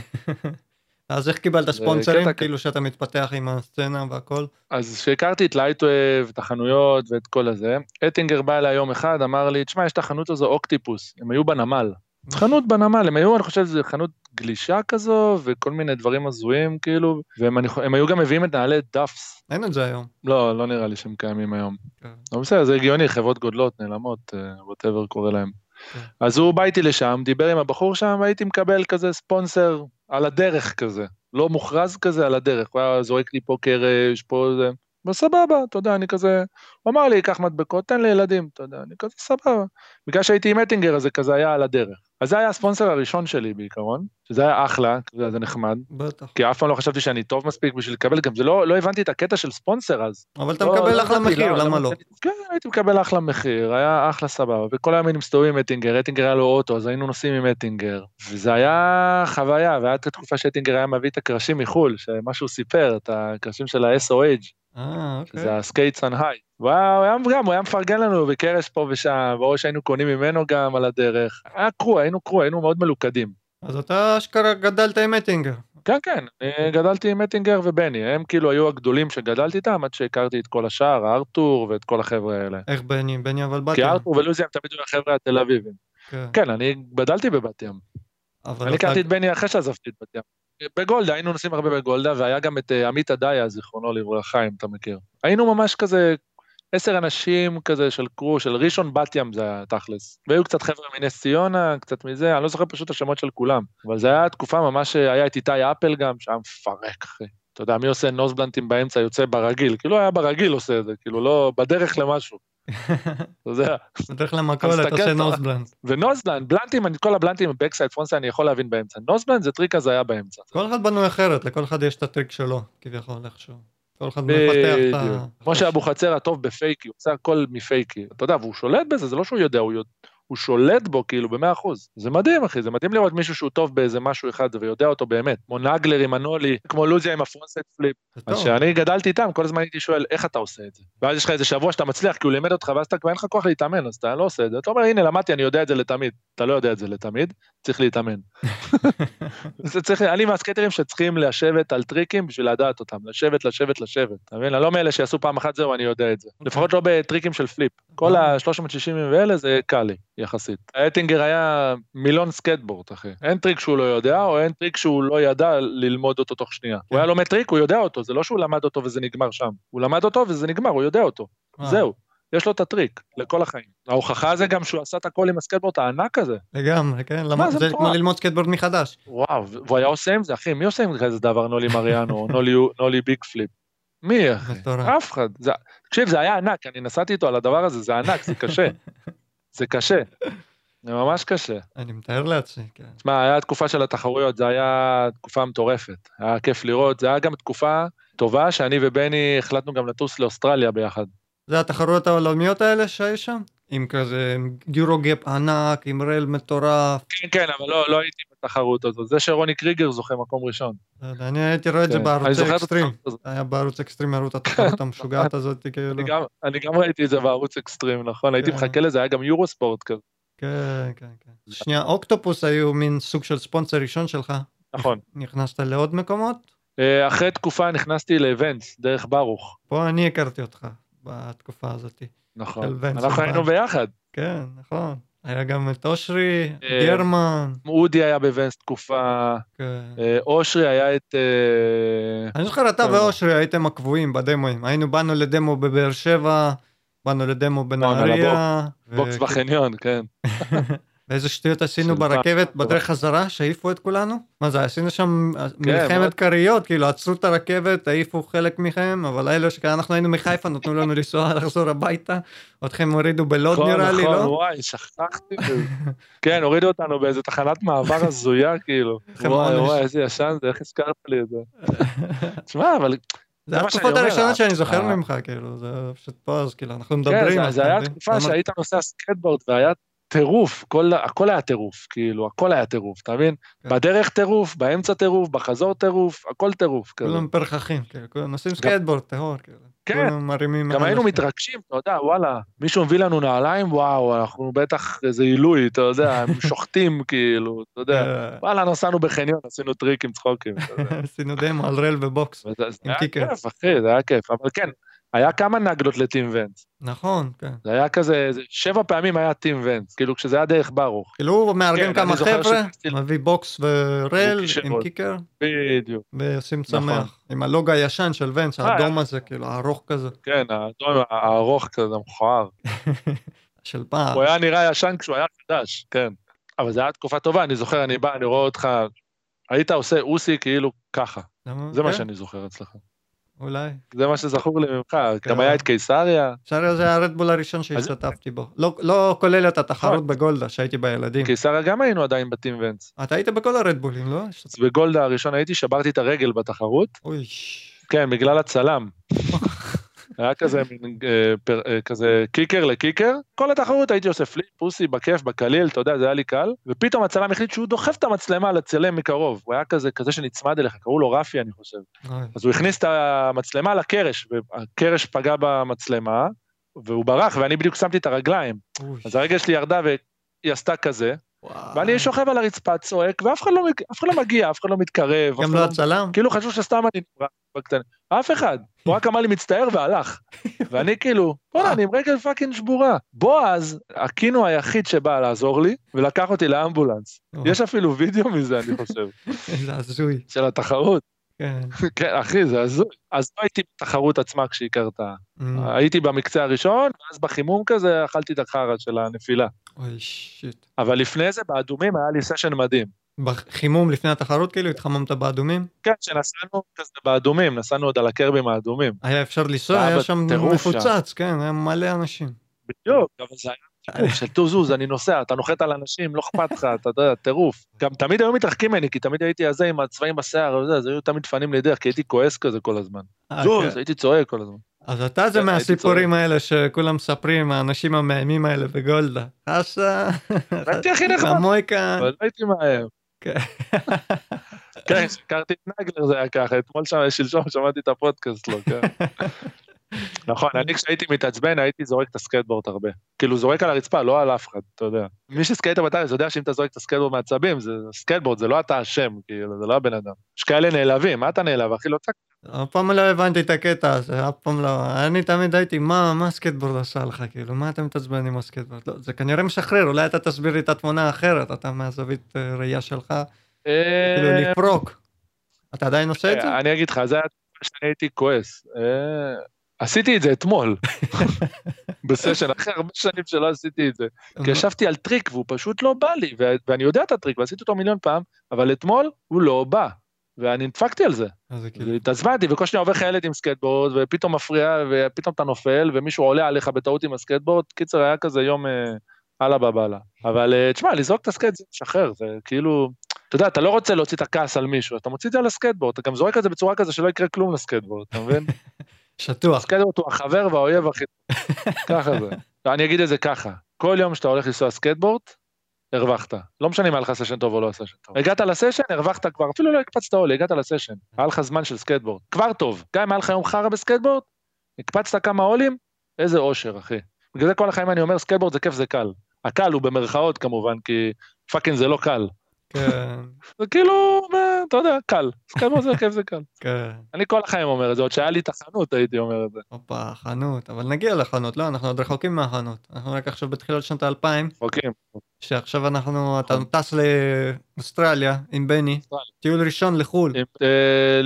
אז איך קיבלת ספונסרים? כאילו שאתה מתפתח עם הסצנה והכל? אז כשהכרתי את לייטווב, את החנויות ואת כל הזה, אטינגר בא אליי יום אחד, אמר לי, תשמע, יש את החנות הזו אוקטיפוס, הם היו בנמל. חנות בנמל, הם היו, אני חושב, זו חנות גלישה כזו, וכל מיני דברים הזויים, כאילו, והם אני, היו גם מביאים את נעלי דאפס. אין את זה היום. לא, לא נראה לי שהם קיימים היום. כן. אבל בסדר, זה הגיוני, חברות גודלות, נעלמות, ווטאבר קורה להם. כן. אז הוא בא איתי לשם, דיבר עם הבחור שם, והייתי מקבל כזה ספונסר על הדרך כזה. לא מוכרז כזה, על הדרך. הוא היה זורק לי פה קרש, פה זה. וסבבה, אתה יודע, אני כזה... הוא אמר לי, קח מדבקות, תן לילדים, אתה יודע, אני כזה סבבה. בגלל שהייתי עם אטינגר, אז זה כזה היה על הדרך. אז זה היה הספונסר הראשון שלי בעיקרון, שזה היה אחלה, זה זה נחמד, בטח. כי אף פעם לא חשבתי שאני טוב מספיק בשביל לקבל, גם זה לא, לא הבנתי את הקטע של ספונסר אז. אבל אתה לא, מקבל לא אחלה מחיר, למה לא? כן, הייתי מקבל אחלה מחיר, היה אחלה סבבה, וכל היינו מסתובבים עם אטינגר, אטינגר היה לו אוטו, אז היינו נוסעים עם אטינגר, וזה היה חוויה, והיה את התקופה שאטינגר היה מביא את הקרשים מחו"ל, שמה שהוא סיפר, את הקרשים של ה-SOH, אה, אוקיי. ה Skates on Haight. הוא היה גם, הוא היה מפרגן לנו בקרש פה ושם, או שהיינו קונים ממנו גם על הדרך. היה crew, היינו crew, היינו מאוד מלוכדים. אז אתה אשכרה גדלת עם אטינגר. כן, כן, אני גדלתי עם אטינגר ובני, הם כאילו היו הגדולים שגדלתי איתם עד שהכרתי את כל השאר, ארתור ואת כל החבר'ה האלה. איך בני? בני אבל בת כי ים. ארתור ולוזי הם תמיד היו החבר'ה התל אביבים. כן. כן, אני גדלתי בבת ים. אני הכרתי את בני אחרי שעזבתי את בת ים. בגולדה, היינו נוסעים הרבה בגולדה, והיה גם את אה, עמית עדיה, זיכרונו לברכה, אם אתה מכיר. היינו ממש כזה עשר אנשים כזה של קרו, של ראשון בת ים זה היה תכלס. והיו קצת חבר'ה מנס ציונה, קצת מזה, אני לא זוכר פשוט את השמות של כולם. אבל זה היה תקופה ממש, היה את איתי אפל גם, שהיה מפרק, אחי. אתה יודע, מי עושה נוזבלנטים באמצע, יוצא ברגיל. כאילו היה ברגיל עושה את זה, כאילו לא, בדרך למשהו. אתה יודע. בדרך למכולת תסתכל, עושה אתה- noseblunt. ו noseblunt, בלנטים, אני כל הבלנטים, backside, frontside, אני יכול להבין באמצע. noseblunt זה טריק הזיה באמצע. כל אחד בנוי אחרת, לכל אחד יש את הטריק שלו, כביכול איכשהו. כל אחד מפתח את ה... כמו שאבוחצירא טוב ב fakie, הוא עושה הכל מ fakie. אתה יודע, והוא שולט בזה, זה לא שהוא יודע, הוא, יודע, הוא שולט בו כאילו במאה אחוז. זה מדהים, אחי, זה מדהים לראות מישהו שהוא טוב באיזה משהו אחד ויודע אותו באמת. כמו נגלר עם ה nollie, כמו לוזיה עם ה frontside flip. אז. כשאני גדלתי איתם, כל הזמן הייתי שואל, איך אתה עושה את זה? ואז יש לך איזה שבוע שאתה מצליח, כי הוא לימד אותך, ואז אתה כבר אין לך כוח להתאמן, אז אתה לא עושה את זה. אתה אומר, הנה, למדתי, אני יודע את זה לתמיד. אתה לא יודע את זה לתמיד, צריך להתאמן. זה צריך, אני מהסקייטרים שצריכים לשבת על טריקים בשביל לדעת אותם, לשבת, לשבת, לשבת. אתה מבין? אני לא מאלה שיעשו פעם אחת זהו, אני יודע את זה. לפחות לא בטריקים של flip. כל ה-360 ואלה זה קל לי, יחסית. האטינגר היה מילון סקטבורד, אחי. אין טריק שהוא לא יודע, או אין טריק שהוא לא ידע ללמוד אותו תוך שנייה. הוא היה לומד טריק, הוא יודע אותו, זה לא שהוא למד אותו וזה נגמר שם. הוא למד אותו וזה נגמר, הוא יודע אותו. אה, זהו. יש לו את הטריק, לכל החיים. ההוכחה זה גם שהוא עשה את הכל עם הסקטבורד הענק הזה. לגמרי, כן? למד- זה. כמו ללמוד סקייטבורד מחדש. וואו, והוא היה עושה עם זה, אחי, מי עושה עם כזה דבר, nollie מריאנו, nollie, nollie big flip? מי, אחי? אף אחד. תקשיב, זה היה ענק, אני נסעתי איתו על הדבר הזה, זה ענק, זה קשה. זה קשה. זה ממש קשה. אני מתאר לעצמי, כן. תשמע, היה תקופה של התחרויות, זה היה תקופה מטורפת. היה כיף לראות, זה היה גם תקופה טובה שאני ובני החלטנו גם לטוס לאוסטרליה ביחד. זה התחרויות העולמיות האלה שהיו שם? עם כזה גיורוגפ ענק, עם רל מטורף. כן, כן, אבל לא, לא הייתי בתחרות הזאת. זה שרוני קריגר זוכה מקום ראשון. לא אני הייתי רואה את זה כן, בערוץ אקסטרים. התחרות. היה בערוץ אקסטרים, הראו את התחרות המשוגעת הזאת, כאילו. אני גם- ראיתי את זה בערוץ אקסטרים, נכון? הייתי כן. מחכה לזה, היה גם יורו ספורט כזה. כן, כן, כן. שנייה, אוקטופוס היו מין סוג של ספונסר ראשון שלך. נכון. נכנסת לעוד מקומות? אה, אחרי תקופה נכנסתי ל Vans, דרך ברוך. פה אני הכרתי אותך בתקופה הזאת. נכון. אנחנו היינו. ביחד. כן, נכון. היה גם את אושרי, אה, גרמן. אודי היה ב Vans תקופה, כן. אה, אושרי היה את... אה, אני זוכר, אתה. ואושרי הייתם הקבועים בדמוים. היינו, באנו לדמו בבאר שבע, באנו לדמו בנהריה. box בחניון, כן. ואיזה שטויות עשינו. ברכבת בדרך חזרה, שהעיפו את כולנו? מה זה, עשינו שם כן, מלחמת. כריות, כאילו עצרו את הרכבת, העיפו חלק מכם, אבל אלו שאנחנו היינו מחיפה, נתנו לנו לנסוע, לחזור הביתה, אתכם הורידו בלוד נכון, נראה לי, נכון, לא? וואי, שכחתי. כן, הורידו אותנו באיזה תחנת מעבר הזויה, כאילו. וואי. וואי, איזה ישן זה, איך הזכרת לי את זה? תשמע, אבל זה התקופות הראשונות שאני זוכר ממך, כאילו, זה פשוט פה, אז כאילו, אנחנו כן, מדברים. אז זה היה? תקופה שהיית נוסע סקטבורד והיה טירוף, כל- הכל היה טירוף, כאילו, הכל היה טירוף, אתה מבין? כן. בדרך טירוף, באמצע טירוף, בחזור טירוף, הכל טירוף כזה. כולם פרחחים, כאילו, נוסעים סקייטבורד, טהור, כאילו. כן. מרימים... גם היינו אנשים. מתרגשים, אתה יודע, וואלה, מישהו מביא לנו נעליים, וואו, אנחנו בטח איזה עילוי, אתה יודע, הם שוחטים, כאילו, אתה יודע. אה, וואלה, נסענו בחניון, עשינו טריקים, צחוקים. עשינו דמו על rail ו box. וזה- זה עם היה kicker. כיף, אחי, זה היה כיף. אבל כן, היה כמה נגלות ל team Vans. נכון, כן. זה היה כזה, שבע פעמים היה team Vans, כאילו כשזה היה דרך ברוך. כאילו הוא מארגן כן, כמה חבר'ה, שטסתי- מביא box ו rail עם. kicker, בדיוק. ועושים נכון. שמח. עם הלוגו הישן של Vans, אה, האדום הזה, כאילו, הארוך כזה, כן, האדום הארוך כזה, מכוער. של פעם. הוא היה נראה ישן כשהוא היה חדש, כן. אבל זו הייתה תקופה טובה, אני זוכר, אני בא, אני רואה אותך, היית עושה אוסי כאילו ככה. זה מה כן, שאני זוכר אצלך. אולי. זה מה שזכור לי ממך. כן. גם היה את קיסריה. שריה זה הרדבול הראשון שהשתתפתי בו. לא- לא כולל את התחרות בגולדה שהייתי בילדים. קיסריה גם היינו עדיין בטים ונס. אתה היית בכל הרדבולים, לא? בגולדה הראשון הייתי, שברתי את הרגל בתחרות. אוי, כן, בגלל הצלם. היה כזה מין אה, אה, כזה קיקר לקיקר, כל התחרות הייתי עושה פליפ, פוסי, בכיף, בקליל, אתה יודע, זה היה לי קל, ופתאום הצלם החליט שהוא דוחף את המצלמה לצלם מקרוב, הוא היה כזה, כזה שנצמד אליך, קראו לו רפי אני חושב. אז הוא הכניס את המצלמה לקרש, והקרש פגע במצלמה, והוא ברח, ואני בדיוק שמתי את הרגליים. אז הרגל שלי ירדה והיא עשתה כזה. ואני שוכב על הרצפה, צועק, ואף אחד לא, אף אחד לא מגיע, אף אחד לא מתקרב. גם לא לא- הצלם? כאילו חשבו שסתם אני נברא בקטנה. אף אחד. הוא רק אמר לי מצטער והלך. ואני כאילו, בוא'נה, אני עם רגל fucking שבורה. בועז אקינו היחיד שבא לעזור לי, ולקח אותי לאמבולנס. יש אפילו וידאו מזה, אני חושב, איזה הזוי. של התחרות. כן. כן, אחי, זה הזוי. אז לא הייתי בתחרות עצמה כשהיא קרתה. אמ, הייתי במקצה הראשון, ואז בחימום כזה אכלתי את החרא של הנפילה. אוי, שיט. אבל לפני זה, באדומים היה לי סשן מדהים. בחימום לפני התחרות כאילו התחממת באדומים? כן, שנסענו כזה באדומים, נסענו עוד על הקרבים האדומים. היה אפשר לנסוע, היה שם. מפוצץ, כן, היה מלא אנשים. בדיוק, אבל זה היה של תוזוז, אני נוסע, אתה נוחת על אנשים, לא אכפת לך, אתה יודע, טירוף. גם תמיד היו מתרחקים ממני, כי תמיד הייתי הזה עם הצבעים בשיער וזה, אז היו תמיד מפנים לי דרך, כי הייתי כועס כזה כל הזמן. אה, זוז, כן. הייתי צועק כל הזמן. אז אתה זה כן, מהסיפורים האלה שכולם מספרים, האנשים המאיימים האלה בגולדה. חסה, הייתי הכי נחמד, המויקה. אבל לא הייתי מאיים. כן. כן, כשהכרתי את נגלר זה היה ככה, אתמול שם, שלשום שמעתי את הפודקאסט שלו, כן. נכון, אני כשהייתי מתעצבן הייתי זורק את הסקייטבורד הרבה. כאילו זורק על הרצפה, לא על אף אחד, אתה יודע. מי שסקייטר בטייס יודע שאם אתה זורק את הסקייטבורד מעצבים, זה סקייטבורד, זה לא אתה אשם, כאילו, זה לא הבן אדם. יש כאלה נעלבים, מה אתה נעלב, אחי? לא צעק. אף פעם לא הבנתי את הקטע הזה, אף פעם לא. אני תמיד הייתי, מה, מה הסקייטבורד עשה לך, כאילו, מה אתה מתעצבן עם הסקייטבורד? לא, זה כנראה משחרר, אולי אתה תסביר לי את התמונה האחרת, אתה מהזווית אה, ראייה שלך, כאילו אה, לפרוק. אתה עדיין עושה את זה? אני אגיד לך, זה היה שאני הייתי כועס. עשיתי את זה אתמול, בסשן, אחרי הרבה שנים שלא עשיתי את זה. כי ישבתי על טריק והוא פשוט לא בא לי, ו- ואני יודע את הטריק ועשיתי אותו מיליון פעם, אבל אתמול הוא לא בא. ואני נדפקתי על זה. כאילו, התעצבנתי, וכל שניה עובר חיילת עם סקטבורד, ופתאום מפריע, ופתאום אתה נופל, ומישהו עולה עליך בטעות עם הסקטבורד. קיצר, היה כזה יום אה, אללה בבאללה. אבל אה, תשמע, לזרוק את הסקייט זה משחרר, זה כאילו... אתה יודע, אתה לא רוצה להוציא את הכעס על מישהו, אתה מוציא את זה על הסקטבורד, אתה גם זורק את זה בצורה כזה שלא יקרה כלום לסקטבורד, אתה מבין? שטוח. סקייטבורד הוא החבר והאויב הכי... ככה זה. אני אגיד את זה ככה, כל יום שאתה הולך לנסוע סקייטבורד, הרווחת. לא משנה אם היה לך סשן טוב או לא סשן טוב. הגעת לסשן, הרווחת כבר, אפילו לא הקפצת ollie, הגעת לסשן. היה לך זמן של סקייטבורד. כבר טוב. גם אם היה לך יום חרא בסקייטבורד, הקפצת כמה ollie ים, איזה אושר, אחי. בגלל זה כל החיים אני אומר, סקייטבורד זה כיף, זה קל. הקל הוא במרכאות כמובן, כי fucking זה לא קל. כן. זה כאילו, אתה יודע, קל. סקייטבורד זה כיף, זה קל. כן. אני כל החיים אומר את זה, עוד שהיה לי את החנות הייתי אומר את זה. הופה, חנות, אבל נגיע לחנות, לא, אנחנו עוד רחוקים מהחנות. אנחנו רק עכשיו בתחילת שנות האלפיים, רחוקים. שעכשיו אנחנו, אתה טס לאוסטרליה עם בני, טיול ראשון לחו"ל. אה,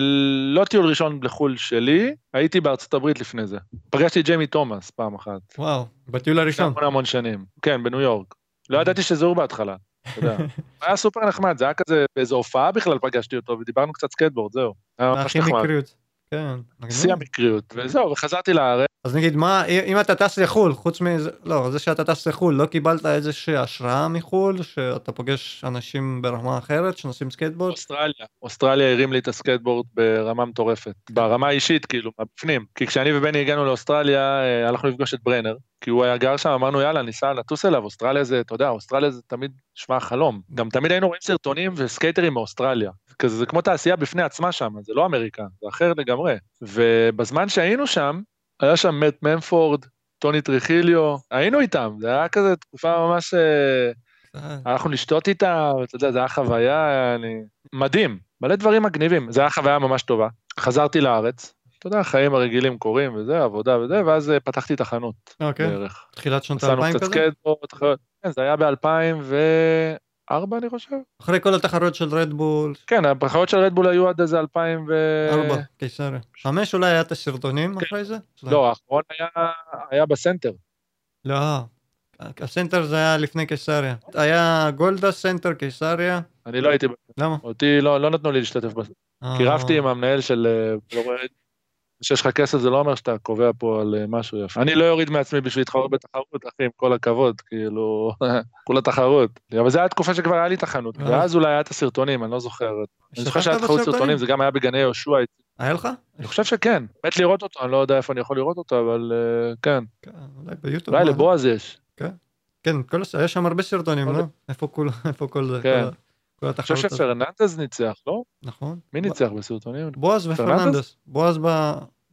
לא טיול ראשון לחו"ל שלי, הייתי בארצות הברית לפני זה. פגשתי ג'יימי תומאס פעם אחת. וואו, בטיול הראשון. לפני המון המון שנים. כן, בניו יורק. לא ידעתי שזה הוא בהתחלה. אתה יודע. היה סופר נחמד, זה היה כזה, באיזו הופעה בכלל פגשתי אותו, ודיברנו קצת סקייטבורד, זהו. הכי. מקריות. כן. שיא המקריות, וזהו, וחזרתי לארץ. אז נגיד, מה, אם אתה טס לחו"ל, חוץ מזה, לא, זה שאתה טס לחו"ל, לא קיבלת איזושהי השראה מחו"ל, שאתה פוגש אנשים ברמה אחרת שנוסעים סקייטבורד? אוסטרליה, אוסטרליה הרים לי את הסקייטבורד ברמה מטורפת. ברמה האישית, כאילו, בפנים. כי כשאני ובני הגענו לאוסטרליה, אה, הלכנו לפגוש את ברנר, כי הוא היה גר שם, אמרנו יאללה, ניסע לטוס אליו, אוסטרליה זה, אתה יודע, אוסטרליה זה תמיד נשמע חלום. גם תמיד היינו רואים סרטונים וסקייטרים מאוסטרליה. כזה, זה כמו תעשייה בפני עצמה שם, זה לא אמריקה, זה אחר לגמרי. ובזמן שהיינו שם, היה שם מאט ממפורד, טוני טרוחיו, היינו איתם, זה היה כזה תקופה ממש... אה, הלכנו לשתות איתם, אתה יודע, זה היה חוויה, אני... מדהים, מלא דברים מגניבים, זה היה חוויה ממש טובה. חזרתי לארץ, אתה יודע, החיים הרגילים קורים וזה, עבודה וזה, ואז אה, פתחתי את החנות אוקיי, בערך. תחילת שנות האלפיים כזה? סקייטבורד, כן, זה היה ב-2004 אני חושב. אחרי כל התחרויות של רדבול, כן, הבריכות של רדבול היו עד איזה 2000 ו... ארבע, קיסריה. חמש אולי היה את הסרטונים אחרי זה? כן. לא, האחרון היה, היה בסנטר. לא, הסנטר זה היה לפני קיסריה. היה גולדה סנטר קיסריה. אני לא הייתי, למה? אותי לא, לא נתנו לי להשתתף בזה. כי אה, רבתי עם המנהל של... שיש לך כסף זה לא אומר שאתה קובע פה על אה, משהו יפה. אני לא יוריד מעצמי בשביל להתחרות בתחרות, אחי, עם כל הכבוד, כאילו, כולה תחרות. אבל זו הייתה תקופה שכבר היה לי את החנות, אה. ואז אולי היה את הסרטונים, אני לא זוכר. אני זוכר שהיה תחרות? סרטונים, זה גם היה בגני יהושע. היה לך? אני חושב שכן, מת לראות אותו, אני לא יודע איפה אני יכול לראות אותו, אבל אה, כן. כן, אולי? לבועז יש. כן, כל הס- היה שם הרבה סרטונים, כל לא? כל איפה כל זה? כן. אני חושב. שפרננדז ניצח, לא? נכון. מי ניצח בסרטונים? בועז? ופרננדס. בועז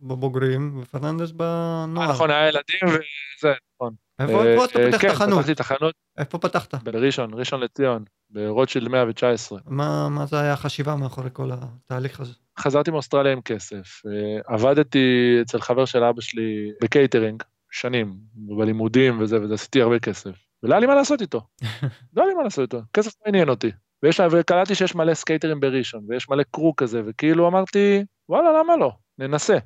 בבוגרים ופרננדס אה, בנוער. נכון, היה ילדים וזה, נכון. איפה אה, אתה פותח את כן, החנות? פתחתי את החנות איפה פתחת? בראשון, ראשון לציון, ברוטשילד 119. מה זה היה החשיבה מאחורי כל התהליך הזה? חזרתי מאוסטרליה עם כסף, אה, עבדתי אצל חבר של אבא שלי בקייטרינג, שנים, בלימודים וזה וזה, עשיתי הרבה כסף. ולא היה לי מה לעשות איתו. לא היה לי מה לעשות איתו, כסף לא עניין אותי. ויש, וקלטתי שיש מלא סקייטרים בראשון, ויש מלא crew כזה, וכאילו אמרתי, וואלה, למה לא? ננסה.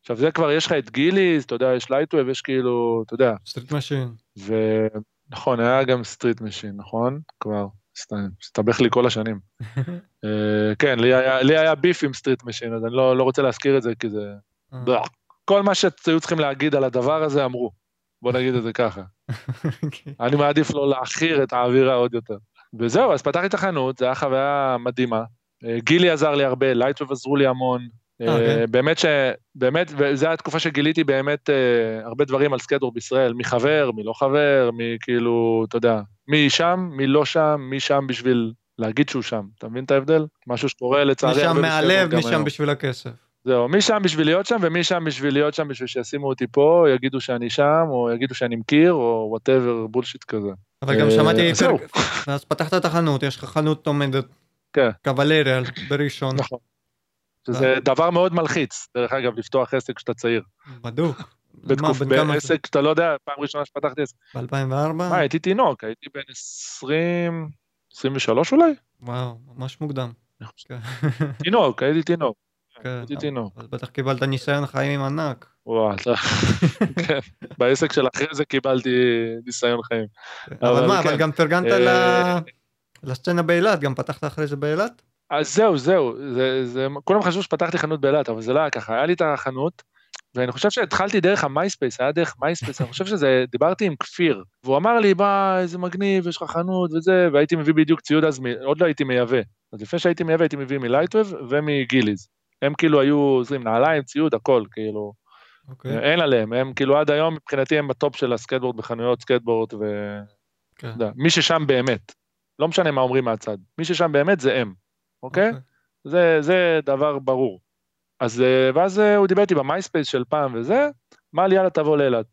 עכשיו זה כבר, יש לך את גיליז, אתה יודע, יש לייטווב, יש כאילו, אתה יודע, Street Machine. ונכון, היה גם Street Machine, נכון? כבר, הסתבך לי כל השנים. אה, כן, לי היה, לי היה beef עם Street Machine, אז אני לא, לא רוצה להזכיר את זה, כי זה... אה, כל מה שהיו צריכים להגיד על הדבר הזה, אמרו. בוא נגיד את זה ככה. אוקיי. אני מעדיף לא להעכיר את האווירה עוד יותר. וזהו, אז פתחתי את החנות, זו הייתה חוויה מדהימה. אה, גילי עזר לי הרבה, לייטווב עזרו לי המון. אה, אוקיי. באמת ש... באמת, וזו הייתה תקופה שגיליתי באמת אה, הרבה דברים על סקייטבורד בישראל, מי חבר, מי לא חבר, מי כאילו, אתה יודע, מי שם, מי לא שם, מי שם בשביל להגיד שהוא שם. אתה מבין את ההבדל? משהו שקורה לצערי הרבה מהלב, בסקייטבורד גם משם היום. בשביל הכסף. זהו, מי שם בשביל להיות שם, ומי שם בשביל להיות שם בשביל שישימו אותי פה, יגידו שאני שם, או יגידו שאני מכיר, או whatever, bullshit כזה. אבל גם אה, שמעתי, אז פתחת את החנות, יש לך חנות עומדת, כן. קבלריה בראשון, נכון. שזה דבר מאוד מלחיץ, דרך אגב, לפתוח עסק כשאתה צעיר. בדוק. בעסק שאתה לא יודע, פעם ראשונה שפתחתי עסק. ב-2004? מה, הייתי תינוק, הייתי בן 20, 23 אולי? וואו, ממש מוקדם. כן. תינוק, הייתי תינוק. כן. הייתי תינוק. אז בטח קיבלת ניסיון חיים עם ענק. וואו, אתה... כן. בעסק של אחרי זה קיבלתי ניסיון חיים. אבל אבל מה, כן. אבל גם פרגנת אה, לסצנה באילת, גם פתחת אחרי זה באילת? אז זהו, זהו, זה, זה, כולם חשבו שפתחתי חנות באילת, אבל זה לא היה ככה, היה לי את החנות, ואני חושב שהתחלתי דרך ה MySpace, היה דרך MySpace, אני חושב שזה, דיברתי עם כפיר, והוא אמר לי, בא, איזה מגניב, יש לך חנות וזה, והייתי מביא בדיוק ציוד אז, עוד לא הייתי מייבא. אז לפני שהייתי מייבא, הייתי מביא מלייטווב ומגיליז. הם כאילו היו עוזרים, נעליים, ציוד, הכל, כאילו. אוקיי. אין עליהם, הם כאילו עד היום מבחינתי הם ב top של הסקייטבורד בחנויות סקייטבורד, ו... כן. יודע, מי ששם באמת, לא משנה מה אומרים מהצד, מי ששם באמת זה הם, אוקיי? זה, זה דבר ברור. אז, אה, ואז אה, הוא דיבר איתי במייספייס של פעם וזה, אמר לי, יאללה, תבוא לאילת.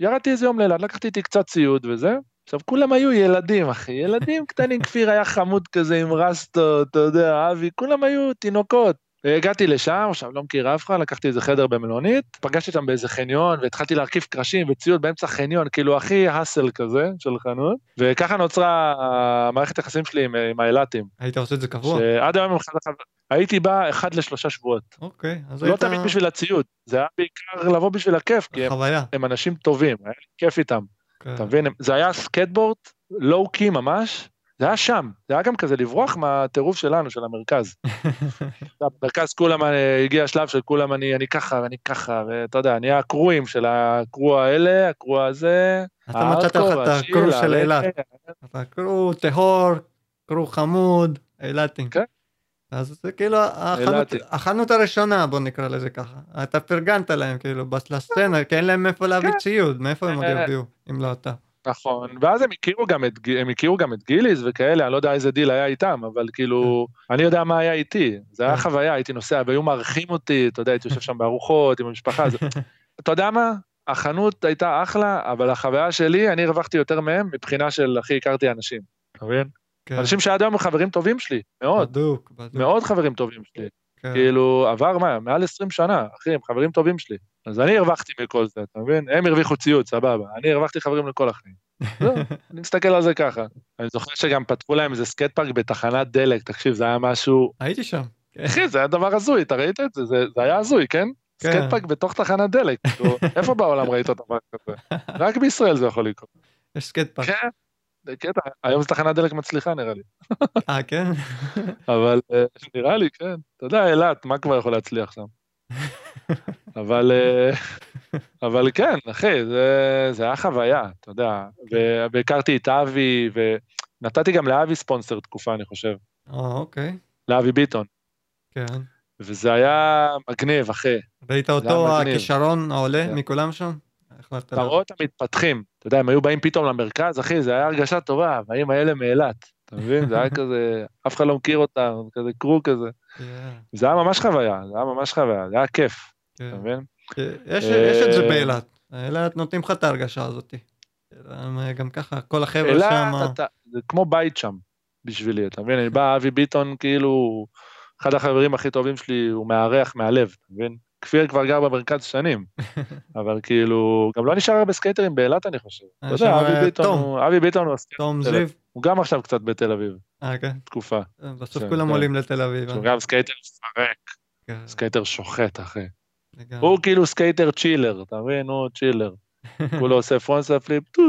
ירדתי איזה יום לאילת, לקחתי איתי קצת ציוד וזה. עכשיו, כולם היו ילדים, אחי, ילדים קטנים, כפיר היה חמוד כזה עם רסטות, אתה יודע, אבי, כולם היו תינוקות. הגעתי לשם, עכשיו לא מכיר אף אחד, לקחתי איזה חדר במלונית, פגשתי אותם באיזה חניון, והתחלתי להרכיב קרשים וציוד באמצע חניון, כאילו הכי האסל כזה של חנות, וככה נוצרה המערכת היחסים שלי עם, עם האילתים. היית עושה את זה קבוע? שעד היום אחד אחד, הייתי בא אחד לשלושה שבועות. אוקיי, אז לא היית... תמיד בשביל הציוד, זה היה בעיקר לבוא בשביל הכיף, כי הם. הם אנשים טובים, היה לי כיף איתם. כן. אתה מבין? זה היה סקייטבורד low-key ממש, זה היה שם, זה היה גם כזה לברוח מהטירוף שלנו, של המרכז. במרכז כולם, אה, הגיע השלב של כולם אני, אני ככה ואני ככה, ואתה יודע, נהיה הקרואים של ה crew האלה, ה crew הזה, אתה מצאת לך את ה crew של. אילת. אתה crew טהור, crew חמוד, אילתים. כן. אז זה כאילו החנות, הראשונה, בוא נקרא לזה ככה. אתה פרגנת להם כאילו בס- לסצנה, כי אין להם מאיפה להביא כן. ציוד, מאיפה הם עוד אה. יביאו, אם לא אתה. נכון, ואז הם הכירו גם את, הם הכירו גם את גיליז וכאלה, אני לא יודע איזה דיל היה איתם, אבל כאילו, אני יודע מה היה איתי, זה היה כן. חוויה, הייתי נוסע והיו מארחים אותי, אתה יודע, הייתי יושב שם בארוחות עם המשפחה, זה... אתה יודע מה? החנות הייתה אחלה, אבל החוויה שלי, אני הרווחתי יותר מהם מבחינה של הכי הכרתי אנשים, אתה מבין? כן, אנשים שעד היום הם חברים טובים שלי, מאוד, בדוק, בדוק. מאוד חברים טובים שלי. כן. כאילו, עבר מה, מעל 20 שנה, אחי, הם חברים טובים שלי. אז אני הרווחתי מכל זה, אתה מבין? הם הרוויחו ציוד, סבבה. אני הרווחתי חברים לכל החיים. זהו, אני מסתכל על זה ככה. אני זוכר שגם פתחו להם איזה skate park בתחנת דלק, תקשיב, זה היה משהו... הייתי שם. כן. אחי, זה היה דבר הזוי, אתה ראית את זה? זה, זה היה הזוי, כן? כן. skate park בתוך תחנת דלק. כאילו, איפה בעולם ראית דבר כזה? רק בישראל זה יכול לקרות. יש skate park. כן, קטע. היום זו תחנת דלק מצליחה נראה לי. אה, כן? אבל אה, נראה לי, כן. אתה יודע, אילת, מה כבר יכול להצליח שם? אבל, אה, אבל כן, אחי, זה, זה היה חוויה, אתה יודע. ו- והכרתי את אבי, ונתתי גם לאבי ספונסר תקופה, אני חושב. אה, אוקיי. לאבי ביטון. כן. וזה היה מגניב, אחי. ראית אותו. הכישרון העולה כן. מכולם שם? החלטת אתה לה- רואה אותם מתפתחים. אתה יודע, הם היו באים פתאום למרכז, אחי, זה היה הרגשה טובה, באים האלה מאילת. אתה מבין? זה היה כזה, אף אחד לא מכיר אותם, כזה קרו כזה. כן, זה היה ממש חוויה, זה היה ממש חוויה, זה היה כיף, כן. אתה מבין? יש יש את זה אה, באילת. אילת נותנים לך את ההרגשה הזאת. גם- גם ככה, כל החבר'ה אילת, שם... אתה- זה כמו בית שם, בשבילי, אתה מבין? אני בא, אבי ביטון, כאילו, אחד החברים הכי טובים שלי, הוא מארח מהלב, אתה מבין? כפיר כבר גר במרכז שנים, אבל כאילו, גם לא נשאר הרבה סקייטרים באילת, אני חושב. אתה אה, יודע, שם, אבי אה, ביטון אבי ביטון הוא הסקייטר, תום זיו. הוא גם עכשיו קצת בתל אביב, אה, כן. תקופה. בסוף כן, כולם כן. עולים לתל אביב. שהוא אה? גם סקייטר מפרק, כן, סקייטר שוחט, אחי. הוא כאילו סקייטר chiller, אתה מבין? הוא chiller. כולו עושה frontside flip, טו,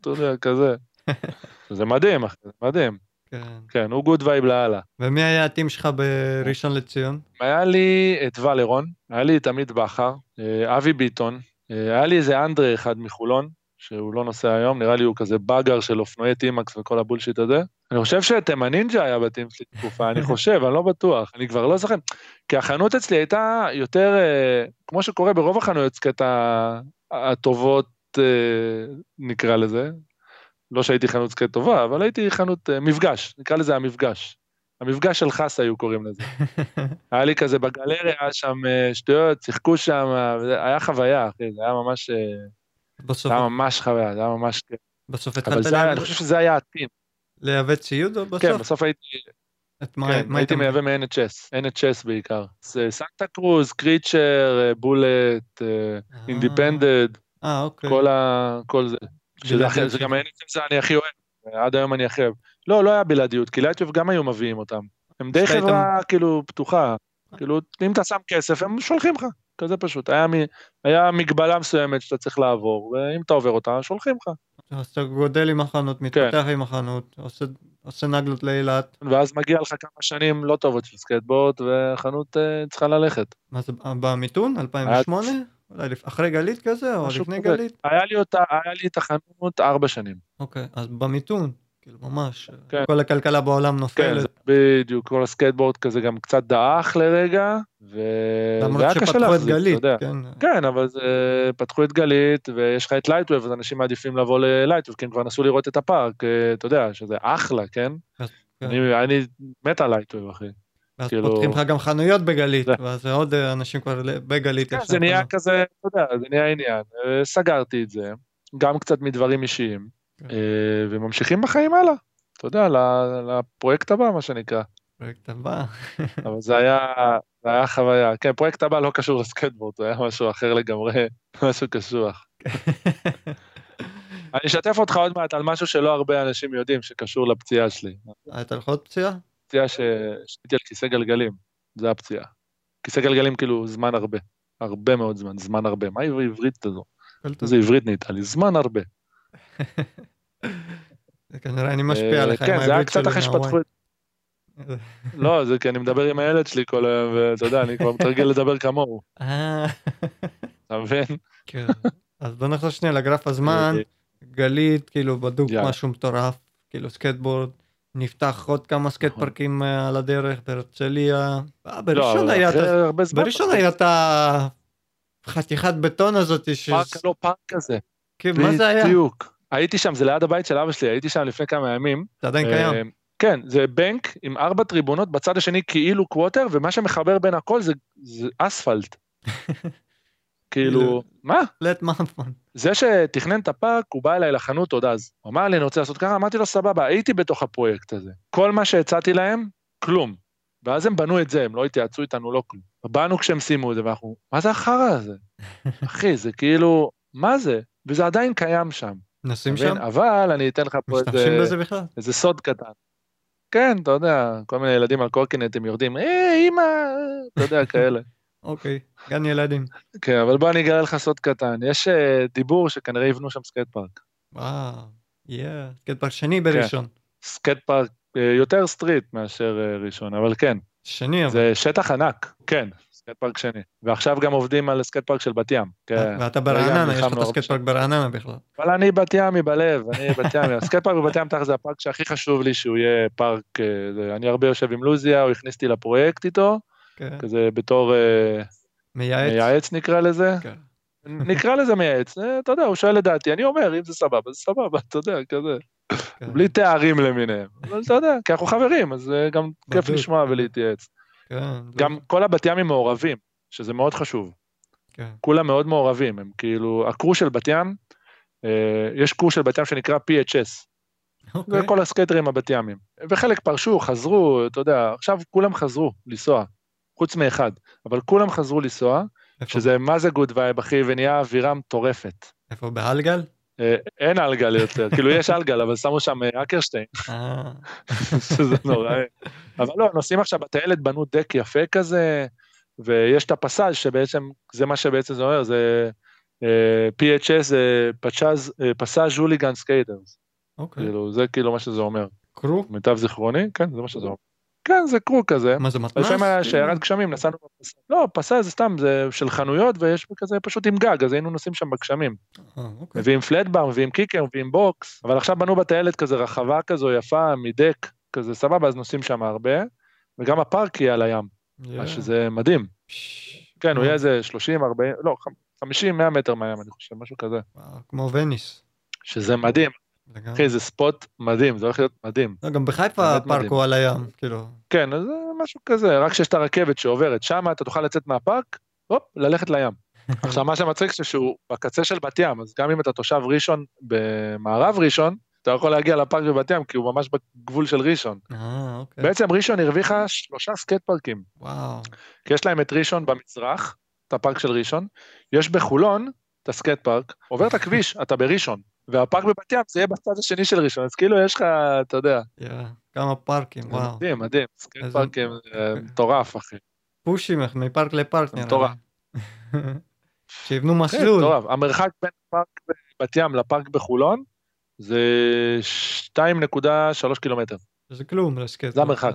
אתה יודע, כזה. זה מדהים, אחי, זה מדהים. כן. כן, הוא good vibe לאללה. ומי היה ה team שלך בראשון לציון? היה לי את ולרון, היה לי את עמית בכר, אה, אבי ביטון, אה, היה לי איזה אנדרה אחד מחולון, שהוא לא נוסע היום, נראה לי הוא כזה באגר של אופנועי TMAX וכל ה bullshit הזה. אני חושב שתימן נינג'ה היה ב team שלי תקופה, אני חושב, אני לא בטוח, אני כבר לא זוכר. כי החנות אצלי הייתה יותר, אה, כמו שקורה ברוב החנויות הטובות, נקרא לזה. לא שהייתי חנות skate טובה, אבל הייתי חנות אה, מפגש, נקרא לזה המפגש. המפגש של חסה היו קוראים לזה. היה לי כזה בגלריה, שם אה, שטויות, שיחקו שם, וזה- היה חוויה, אחי, זה היה ממש, אה, בסוף זה היה ממש חוויה, זה היה ממש כיף. בסוף אבל התחלת זה היה, לה- אני חושב שזה היה ה team. לייבא ציוד או בסוף? כן, בסוף הייתי, את מה- כן, מה הייתי היית מייבא מ-NHS, NHS בעיקר. זה Santa Cruz, Creature, אה, Bullet, Independent, אה, אוקיי. כל ה... כל זה. זה גם ה-NHS זה אני הכי אוהב, עד היום אני הכי אוהב. לא, לא היה בלעדיות, כי Lightwave גם היו מביאים אותם. הם די חברה כאילו פתוחה. כאילו, אם אתה שם כסף, הם שולחים לך. כזה פשוט. היה, מ... היה מגבלה מסוימת שאתה צריך לעבור, ואם אתה עובר אותה, שולחים לך. אז אתה גודל עם החנות, מתפתח עם החנות, עושה- עושה נגלות לאילת. ואז מגיע לך כמה שנים לא טובות של סקייטבורד, והחנות אה, צריכה ללכת. מה זה, במיתון? 2008? אולי אחרי גלית כזה, או לפני כזה. גלית? היה לי אותה, היה לי את החנות ארבע שנים. אוקיי, אז במיתון. כאילו ממש, כן. כל הכלכלה בעולם נופלת. כן, בדיוק, כל הסקייטבורד כזה גם קצת דעך לרגע, ו... למרות שפתחו את גלית, כן. כן, אבל זה... פתחו את גלית, ויש לך את Lightwave, אז אנשים מעדיפים לבוא ל Lightwave, כי הם כבר נסעו לראות את הפארק, אה, אתה יודע, שזה אחלה, כן? כן. אני, אני מת על Lightwave, אחי. ואז כאילו... פותחים לך גם חנויות בגלית, זה... ואז עוד אנשים כבר בגלית. כן, זה נהיה כזה, אתה יודע, זה נהיה עניין. אה, סגרתי את זה, גם קצת מדברים אישיים, כן. אה, וממשיכים בחיים הלאה. אתה יודע, לפרויקט הבא, מה שנקרא. פרויקט הבא. אבל זה היה, זה היה חוויה. כן, פרויקט הבא לא קשור לסקטבורד, זה היה משהו אחר לגמרי, משהו קשוח. אני אשתף אותך עוד מעט על משהו שלא הרבה אנשים יודעים שקשור לפציעה שלי. הייתה לך עוד פציעה? פציעה שהייתי על כיסא גלגלים, זה הפציעה. כיסא גלגלים כאילו זמן הרבה, הרבה מאוד זמן, זמן הרבה. מה העברית הזו? איזה עברית נהייתה לי? זמן הרבה. זה כנראה אני משפיע עליך עם העברית שלי. כן, זה היה קצת אחרי שפתחו את... לא, זה כי אני מדבר עם הילד שלי כל היום, ואתה יודע, אני כבר מתרגל לדבר כמוהו. אה. אתה מבין? כן. אז בוא נחזור שנייה לגרף הזמן, גלית, כאילו בדוק משהו מטורף, כאילו סקייטבורד, נפתח עוד כמה סקייט נכון. פארקים אה, על הדרך בהרצליה. אה, לא, בראשון היה בראשון היה את החתיכת בטון הזאת. פארק לא פארק כזה. כן, מה זה היה? בדיוק. הייתי שם, זה ליד הבית של אבא שלי, הייתי שם לפני כמה ימים. זה עדיין קיים. כן, זה בנק עם ארבע טריבונות, בצד השני כאילו קווטר, ומה שמחבר בין הכל זה, זה אספלט. כאילו, מה? לט מאפון. זה שתכנן את הפארק, הוא בא אליי לחנות עוד אז. הוא אמר לי, אני רוצה לעשות ככה, אמרתי לו, סבבה, הייתי בתוך הפרויקט הזה. כל מה שהצעתי להם, כלום. ואז הם בנו את זה, הם לא התייעצו איתנו, לא כלום. באנו כשהם סיימו את זה, ואנחנו, מה זה החרא הזה? אחי, זה כאילו, מה זה? וזה עדיין קיים שם. נשים שם? אבל אני אתן לך פה איזה... משתמשים בזה בכלל? איזה סוד קטן. כן, אתה יודע, כל מיני ילדים על קורקינטים יורדים, אה, אימא, אתה יודע, כאלה. אוקיי, גן ילדים. כן, אבל בוא אני אגלה לך סוד קטן. יש אה, דיבור שכנראה יבנו שם סקייט פארק. וואו, yeah, סקייט פארק שני בראשון. כן. סקייט פארק אה, יותר street מאשר אה, ראשון, אבל כן. שני אבל. זה שטח ענק, כן, סקייט פארק שני. ועכשיו גם עובדים על סקייט פארק של בת ים. כן. ואתה ברעננה, יש לך סקייט פארק ברעננה בכלל. אבל אני בת ימי בלב, אני בת ימי. הסקייט פארק בבת ים תחת זה הפארק שהכי חשוב לי שהוא יהיה פארק, אני הרבה יושב עם לוזיה, הוא הכניס אותי לפרויקט איתו, כן. כזה בתור... מייעץ. מייעץ נקרא לזה. כן. נקרא לזה מייעץ, אה, אתה יודע, הוא שואל לדעתי, אני אומר, אם זה סבבה, זה סבבה, אתה יודע, כזה. כן. בלי תארים למיניהם. אבל אתה יודע, כי אנחנו חברים, אז אה, גם כיף לשמוע ולהתייעץ. כן, גם כל הבת ימים מעורבים, שזה מאוד חשוב. כן. כולם מאוד מעורבים, הם כאילו, ה crew של בת ים, אה, יש crew של בת ים שנקרא PHS. אוקיי. זה כל הסקייטרים הבת ימים. וחלק פרשו, חזרו, אתה יודע, עכשיו כולם חזרו לנסוע. חוץ מאחד, אבל כולם חזרו לנסוע, איפה? שזה מה זה good vibe, אחי, ונהיה אווירה מטורפת. איפה, באלגל? אה, אין אלגל יותר, כאילו יש אלגל, אבל שמו שם אה, אקרשטיין. אה. שזה נורא. אבל לא, נוסעים עכשיו בטיילת, בנו דק יפה כזה, ויש את הפסאז' שבעצם, זה מה שבעצם זה אומר, זה PHS, זה Passage Hooligan Skaters. אוקיי. כאילו, זה כאילו מה שזה אומר. crew? מיטב זיכרוני, כן, זה מה שזה אומר. כן, זה crew כזה. מה זה מתנ"ס? לפעמים היה שיירת גשמים, נסענו בפסאז'. לא, פסאז' זה סתם, זה של חנויות, ויש כזה פשוט עם גג, אז היינו נוסעים שם בגשמים. אה, אוקיי. מביאים flatbar, מביאים kicker, מביאים box, אבל עכשיו בנו בטיילת כזה רחבה כזו יפה, מדק, כזה סבבה, אז נוסעים שם הרבה, וגם הפארק יהיה על הים, אז שזה מדהים. כן, הוא יהיה איזה 30, 40, לא, 50, 100 מטר מהים, אני חושב, משהו כזה. כמו וניס. שזה מדהים, אחי, זה ספוט מדהים, זה הולך להיות מדהים. לא, גם בחיפה הפארק הוא על הים, כאילו. כן, אז זה משהו כזה, רק שיש את הרכבת שעוברת שם, אתה תוכל לצאת מהפארק, הופ, ללכת לים. עכשיו, מה שמצחיק זה שהוא בקצה של בת ים, אז גם אם אתה תושב ראשון במערב ראשון, אתה יכול להגיע לפארק בבת ים, כי הוא ממש בגבול של ראשון. אה, אוקיי. בעצם ראשון הרוויחה שלושה סקייט פארקים. וואו. כי יש להם את ראשון במזרח, את הפארק של ראשון, יש בחולון את הסקייט פארק, עובר את הכביש, אתה בראשון. והפארק בבת ים זה יהיה בצד השני של ראשון, אז כאילו יש לך, אתה יודע. כמה פארקים, וואו. מדהים, מדהים, סקייט פארקים אה, מטורף, אחי. פושים מפארק לפארק נראה. מטורף. שיבנו כן, מסלול. מטורף, המרחק בין פארק בבת ים לפארק בחולון זה 2.3 קילומטר. זה כלום לסקייט. זה המרחק.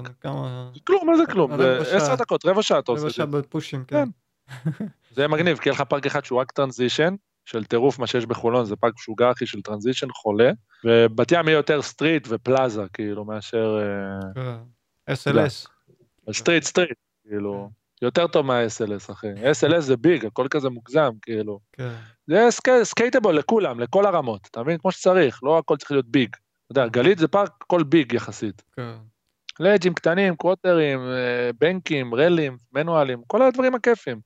זה כלום, מה זה כלום? זה עשר דקות, רבע שעה אתה עושה. רבע שעה בפושים, כן. זה מגניב, כי יהיה לך פארק אחד שהוא רק transition, של טירוף מה שיש בחולון, זה פארק משוגע אחי של transition חולה. ובת ים יהיה יותר street ופלאזה, כאילו, מאשר... כן. SLS. street, street, כאילו. יותר טוב מה-SLS, אחי. SLS זה big, הכל כזה מוגזם, כאילו. כן. זה skateable לכולם, לכל הרמות, אתה מבין? כמו שצריך, לא הכל צריך להיות big. אתה יודע, גלית זה פארק, הכל big יחסית. כן. לג'ים קטנים, קווטרים, אה, בנקים, רלים, מנואלים, כל הדברים הכיפים.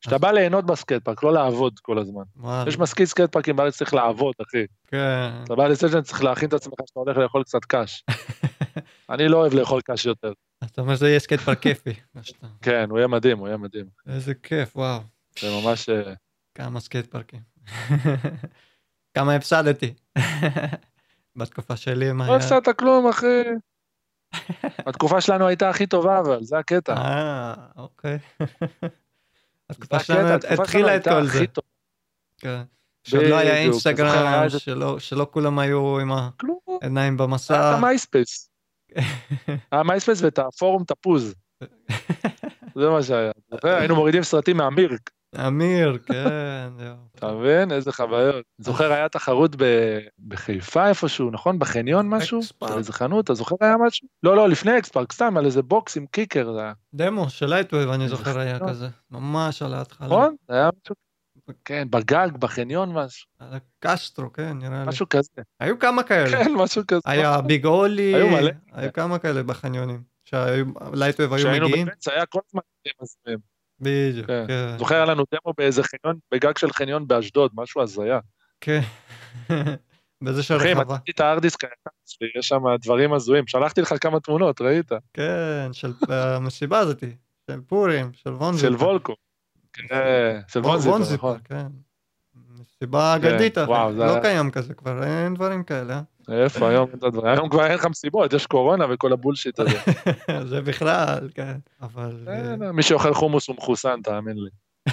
שאתה בא ליהנות בסקייט פארק, לא לעבוד כל הזמן. יש מספיק סקייט פארקים בארץ שצריך לעבוד, אחי. כן. אתה בא ל session, צריך להכין את עצמך שאתה הולך לאכול קצת קש. אני לא אוהב לאכול קש יותר. אתה אומר שזה יהיה סקייט פארק כיפי. כן, הוא יהיה מדהים, הוא יהיה מדהים. איזה כיף, וואו. זה ממש... אה, כמה סקייט פארקים. כמה הפסדתי. בתקופה שלי, מה לא היה? הפסדת כלום, אחי. התקופה שלנו הייתה הכי טובה, אבל זה הקטע. אה, אוקיי. זה התקופה שלנו התחילה את כל זה. כן. שעוד לא היה היה אינסטגרם, שלא- כולם היו עם. העיניים היה במסע. את המייספייס. היה מייספייס ואת הפורום תפוז. זה מה שהיה. היינו מורידים סרטים מהמירק, אמיר, כן, יואו. אתה מבין? איזה חוויות. זוכר, היה תחרות בחיפה איפשהו, נכון? בחניון משהו? אקספארק. באיזה חנות, אתה זוכר היה משהו? לא, לא, לפני אקספארק, סתם, על איזה בוקס עם קיקר, זה היה. דמו של לייטווב, אני איזה זוכר היה. כזה. ממש על ההתחלה. נכון? היה משהו... כן, בגג, בחניון, משהו, על הקסטרו, כן, נראה לי. משהו כזה. היו כמה כאלה. כן, משהו כזה. היה ביג אולי, היו מלא. היו כמה כאלה בחניונים. שלייטווב היו כשהיינו מגיעים. בבנץ היה כל הזמן. בדיוק, כן. כן. זוכר, היה לנו דמו באיזה חניון, בגג של חניון באשדוד, משהו הזיה. כן. באיזה של אחי, רחבה. מצאתי את הארדיסק שלי, יש שם דברים הזויים. שלחתי לך כמה תמונות, ראית? כן, של המסיבה הזאתי. של פורים, של וונזיפה. של וולקו. כן, של וונזיפה, נכון. כן. מסיבה אגדית, אחי. וואו, זה לא קיים כזה כבר, אין דברים כאלה. איפה היום את הדברים? היום כבר אין לך מסיבות, יש קורונה וכל הבולשיט הזה. זה בכלל, כן. אבל... אה, אין, מי שאוכל חומוס הוא מחוסן, תאמין לי.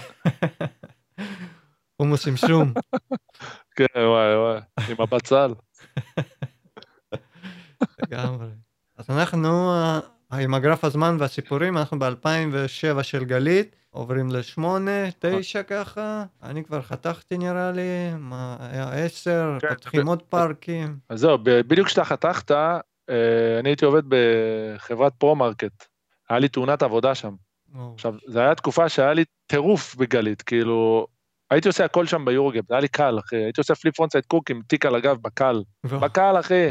חומוס עם שום. כן, וואי וואי, עם הבצל. לגמרי. אז אנחנו, אה, עם הגרף הזמן והסיפורים, אנחנו ב-2007 של גלית, עוברים ל-8, 9 ככה, אני כבר חתכתי נראה לי, מה היה 10, כן, פותחים ב- עוד פארקים. אז זהו, בדיוק כשאתה חתכת, אה, אני הייתי עובד בחברת Pro Market. היה לי תאונת עבודה שם. עכשיו, זו הייתה תקופה שהיה לי טירוף בגלית, כאילו, הייתי עושה הכל שם ב Euro gap, זה היה לי קל, אחי. הייתי עושה flip front crook עם תיק על הגב בקל. בקל, אחי.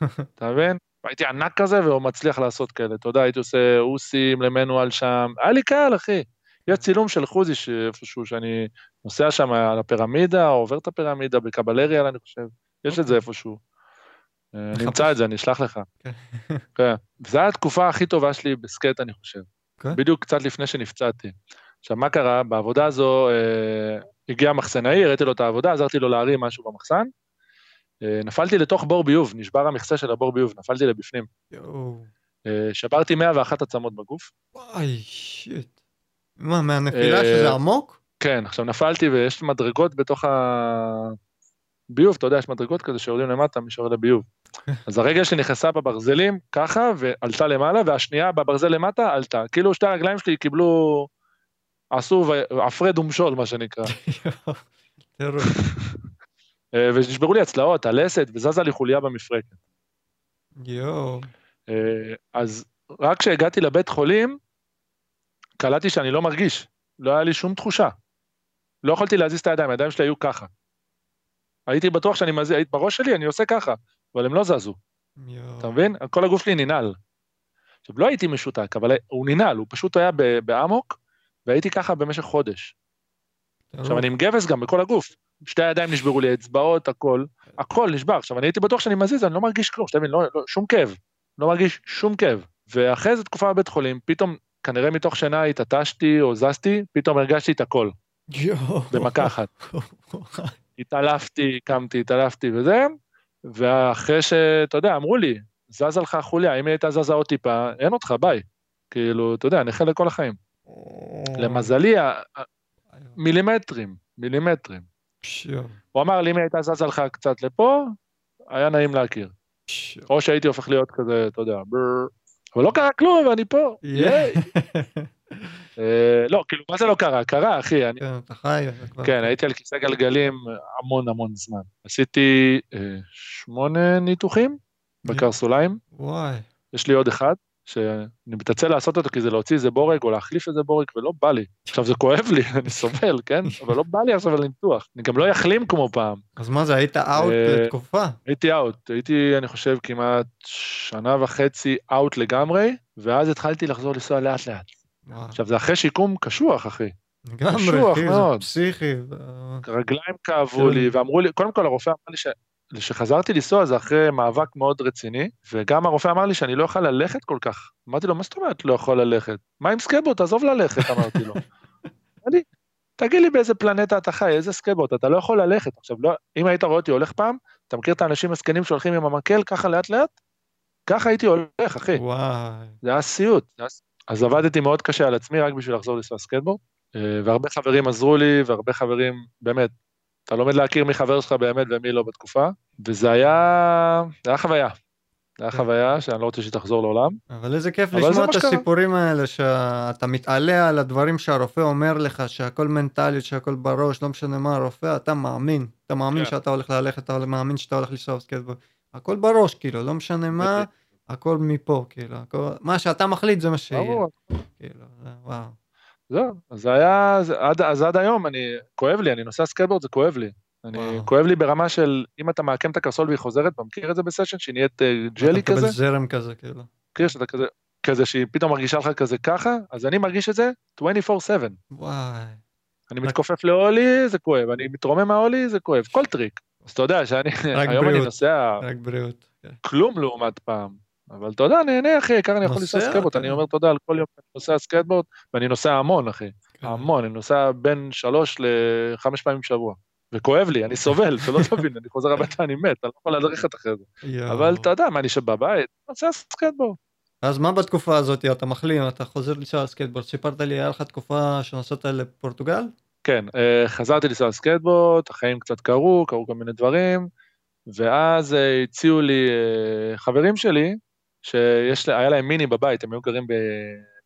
אתה מבין? הייתי ענק כזה והוא מצליח לעשות כאלה, אתה יודע, הייתי עושה אוסים למנואל שם, היה לי קל, אחי. יש צילום של חוזי איפשהו שאני נוסע שם על הפירמידה, או עובר את הפירמידה בקבלריאל, אני חושב. יש את זה איפשהו. אה. נמצא את זה, אני אשלח לך. כן. כן. וזו הייתה התקופה הכי טובה שלי בסקייט, אני חושב. כן. בדיוק קצת לפני שנפצעתי. עכשיו, מה קרה? בעבודה הזו אה, הגיע מחסנאי, הראיתי לו את העבודה, עזרתי לו להרים משהו במחסן. אה, נפלתי לתוך בור ביוב, נשבר המכסה של הבור ביוב, נפלתי לבפנים. אה, שברתי 101 עצמות בגוף. וואי, שיט. מה, מהנפילה אה, שזה עמוק? כן, עכשיו נפלתי ויש מדרגות בתוך הביוב, אתה יודע, יש מדרגות כזה שיורדים למטה, מי שיורד לביוב. אז הרגל שלי נכנסה בברזלים ככה, ועלתה למעלה, והשנייה בברזל למטה עלתה. כאילו שתי הרגליים שלי קיבלו, עשו הפרד ומשול, מה שנקרא. אה, ונשברו לי הצלעות, הלסת, וזזה לי חוליה במפרקת. יואו. אה, אז רק כשהגעתי לבית חולים, קלטתי שאני לא מרגיש, לא היה לי שום תחושה. לא יכולתי להזיז את הידיים, הידיים שלי היו ככה. הייתי בטוח שאני מזיז, היית בראש שלי, אני עושה ככה, אבל הם לא זזו, יואו. אתה מבין? כל הגוף שלי ננעל. עכשיו, לא הייתי משותק, אבל הוא ננעל, הוא פשוט היה באמוק, והייתי ככה במשך חודש. עכשיו, אני עם גבס גם בכל הגוף. שתי הידיים נשברו לי, אצבעות, הכל, הכל נשבר. עכשיו, אני הייתי בטוח שאני מזיז, אני לא מרגיש כלום, שאתה מבין, לא, לא, שום כאב. לא מרגיש שום כאב. ואחרי איזו תקופה בבית חולים, פתאום, כנראה מתוך שינה התעטשתי או זזתי, פתאום הרגשתי את הכל. במכה אחת. התעלפתי, קמתי, התעלפתי וזה, ואחרי שאתה יודע, אמרו לי, זזה לך החוליה, אם הייתה זזה עוד טיפה, אין אותך, ביי. כאילו, אתה יודע, נכה לכל החיים. למזלי, מילימטרים, מילימטרים. הוא אמר לי, אם הייתה זזה לך קצת לפה, היה נעים להכיר. או שהייתי הופך להיות כזה, אתה יודע, בר... אבל לא קרה כלום, ואני פה. אה, לא, כאילו, מה זה לא קרה? קרה, אחי. כן, אתה חי. כן, הייתי על כיסא גלגלים המון המון זמן. עשיתי שמונה ניתוחים בקרסוליים. וואי. יש לי עוד אחד, שאני מתעצל לעשות אותו כי זה להוציא איזה בורג או להחליף איזה בורג ולא בא לי. עכשיו זה כואב לי, אני סובל, כן? אבל לא בא לי עכשיו על ניתוח. אני גם לא אחלים כמו פעם. אז מה זה, היית אאוט לתקופה? הייתי אאוט, הייתי, אני חושב, כמעט שנה וחצי אאוט לגמרי, ואז התחלתי לחזור לנסוע לאט לאט. עכשיו זה אחרי שיקום קשוח, אחי. לגמרי, אחי, זה פסיכי. רגליים כאבו לי, ואמרו לי, קודם כל הרופא אמר לי כשחזרתי לנסוע זה אחרי מאבק מאוד רציני, וגם הרופא אמר לי שאני לא יכול ללכת כל כך. אמרתי לו, מה זאת אומרת לא יכול ללכת? מה עם סקייטבורד? תעזוב ללכת, אמרתי לו. אני, תגיד לי באיזה פלנטה אתה חי, איזה סקייטבורד, אתה לא יכול ללכת. עכשיו, לא, אם היית רואה אותי הולך פעם, אתה מכיר את האנשים הזקנים שהולכים עם המקל ככה לאט לאט? ככה הייתי הולך, אחי. וואי. זה היה סיוט. אז עבדתי מאוד קשה על עצמי רק בשביל לחזור לנסוע סקייטבורד, אה, והרבה חברים עזרו לי, והרבה חברים, באמת, אתה לומד להכיר מי חבר שלך באמת ומי לא בתקופה, וזה היה, זה היה חוויה. זה היה כן. חוויה שאני לא רוצה שתחזור לעולם. אבל איזה כיף לשמוע את הסיפורים האלה, שאתה מתעלה על הדברים שהרופא אומר לך, שהכל מנטליות, שהכל בראש, לא משנה מה הרופא, אתה מאמין. אתה מאמין כן. שאתה הולך ללכת, אתה מאמין שאתה הולך לנסוע סקייטבורד. הכל בראש, כאילו, לא משנה מה, הכל מפה, כאילו, הכל, מה שאתה מחליט זה מה שיהיה. כאילו, וואו. זהו, אז זה היה, עד, אז עד היום, אני, כואב לי, אני נוסע סקייטבורד, זה כואב לי. אני, וואו. כואב לי ברמה של, אם אתה מעקם את הקרסול והיא חוזרת, אתה מכיר את זה בסשן, שהיא נהיית ג'לי כזה? אתה מקבל זרם כזה, כאילו. מכיר שאתה כזה, כזה שהיא פתאום מרגישה לך כזה ככה, אז אני מרגיש את זה 24/7. וואי. אני מתכופף ל ollie, זה כואב, אני מתרומם מה ollie, זה כואב, כל טריק. אז אתה יודע שאני, היום בריאות, אני נוסע, רק בריאות. כן. כלום לעומת פעם. אבל אתה יודע, נהנה אחי, העיקר אני יכול לנסוע סקייטבורד, אני אומר תודה על כל יום שאני נוסע סקייטבורד, ואני נוסע המון אחי, כן. המון, אני נוסע בין שלוש לחמש פעמים בשבוע. וכואב לי, אני סובל, שלא תבין, אני חוזר הביתה, אני מת, אני לא יכול ללכת אחרי זה. אבל אתה יודע, מה, אני יושב בבית, נוסע סקייטבורד. אז מה בתקופה הזאת, אתה מחלים, אתה חוזר לנסוע סקייטבורד, סיפרת לי, היה לך תקופה שנסעת לפורטוגל? כן, אה, חזרתי לנסוע סקייטבורד, החיים קצת קרו, קרו כל מיני דברים, ואז אה, הציעו לי אה, חברים שלי, שהיה להם מיני בבית, הם היו גרים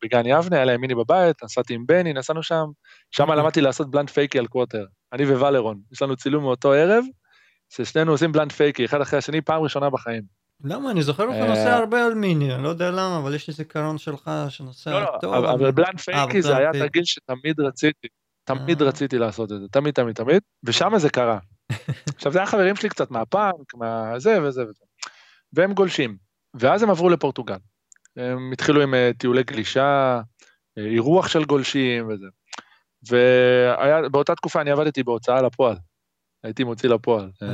בגן יבנה, היה להם מיני בבית, נסעתי עם בני, נסענו שם, שם אוקיי. למדתי לעשות blunt fakie על quarter, אני ואלרון, יש לנו צילום מאותו ערב, ששנינו עושים blunt fakie, אחד אחרי השני, פעם ראשונה בחיים. למה? אני זוכר אותך נוסע אה, הרבה על מיני, אני לא יודע למה, אבל יש לי זיכרון שלך שנוסע לא, לא, טוב. אבל blunt fakie זה היה תרגיל שתמיד רציתי, תמיד אה. רציתי לעשות את זה, תמיד, תמיד, תמיד, ושם זה קרה. עכשיו, זה היה חברים שלי קצת מהפאנק, מהזה וזה וזה, והם גולשים. ואז הם עברו לפורטוגל. הם התחילו עם uh, טיולי גלישה, uh, אירוח של גולשים וזה. ובאותה תקופה אני עבדתי בהוצאה לפועל. הייתי מוציא לפועל. Uh,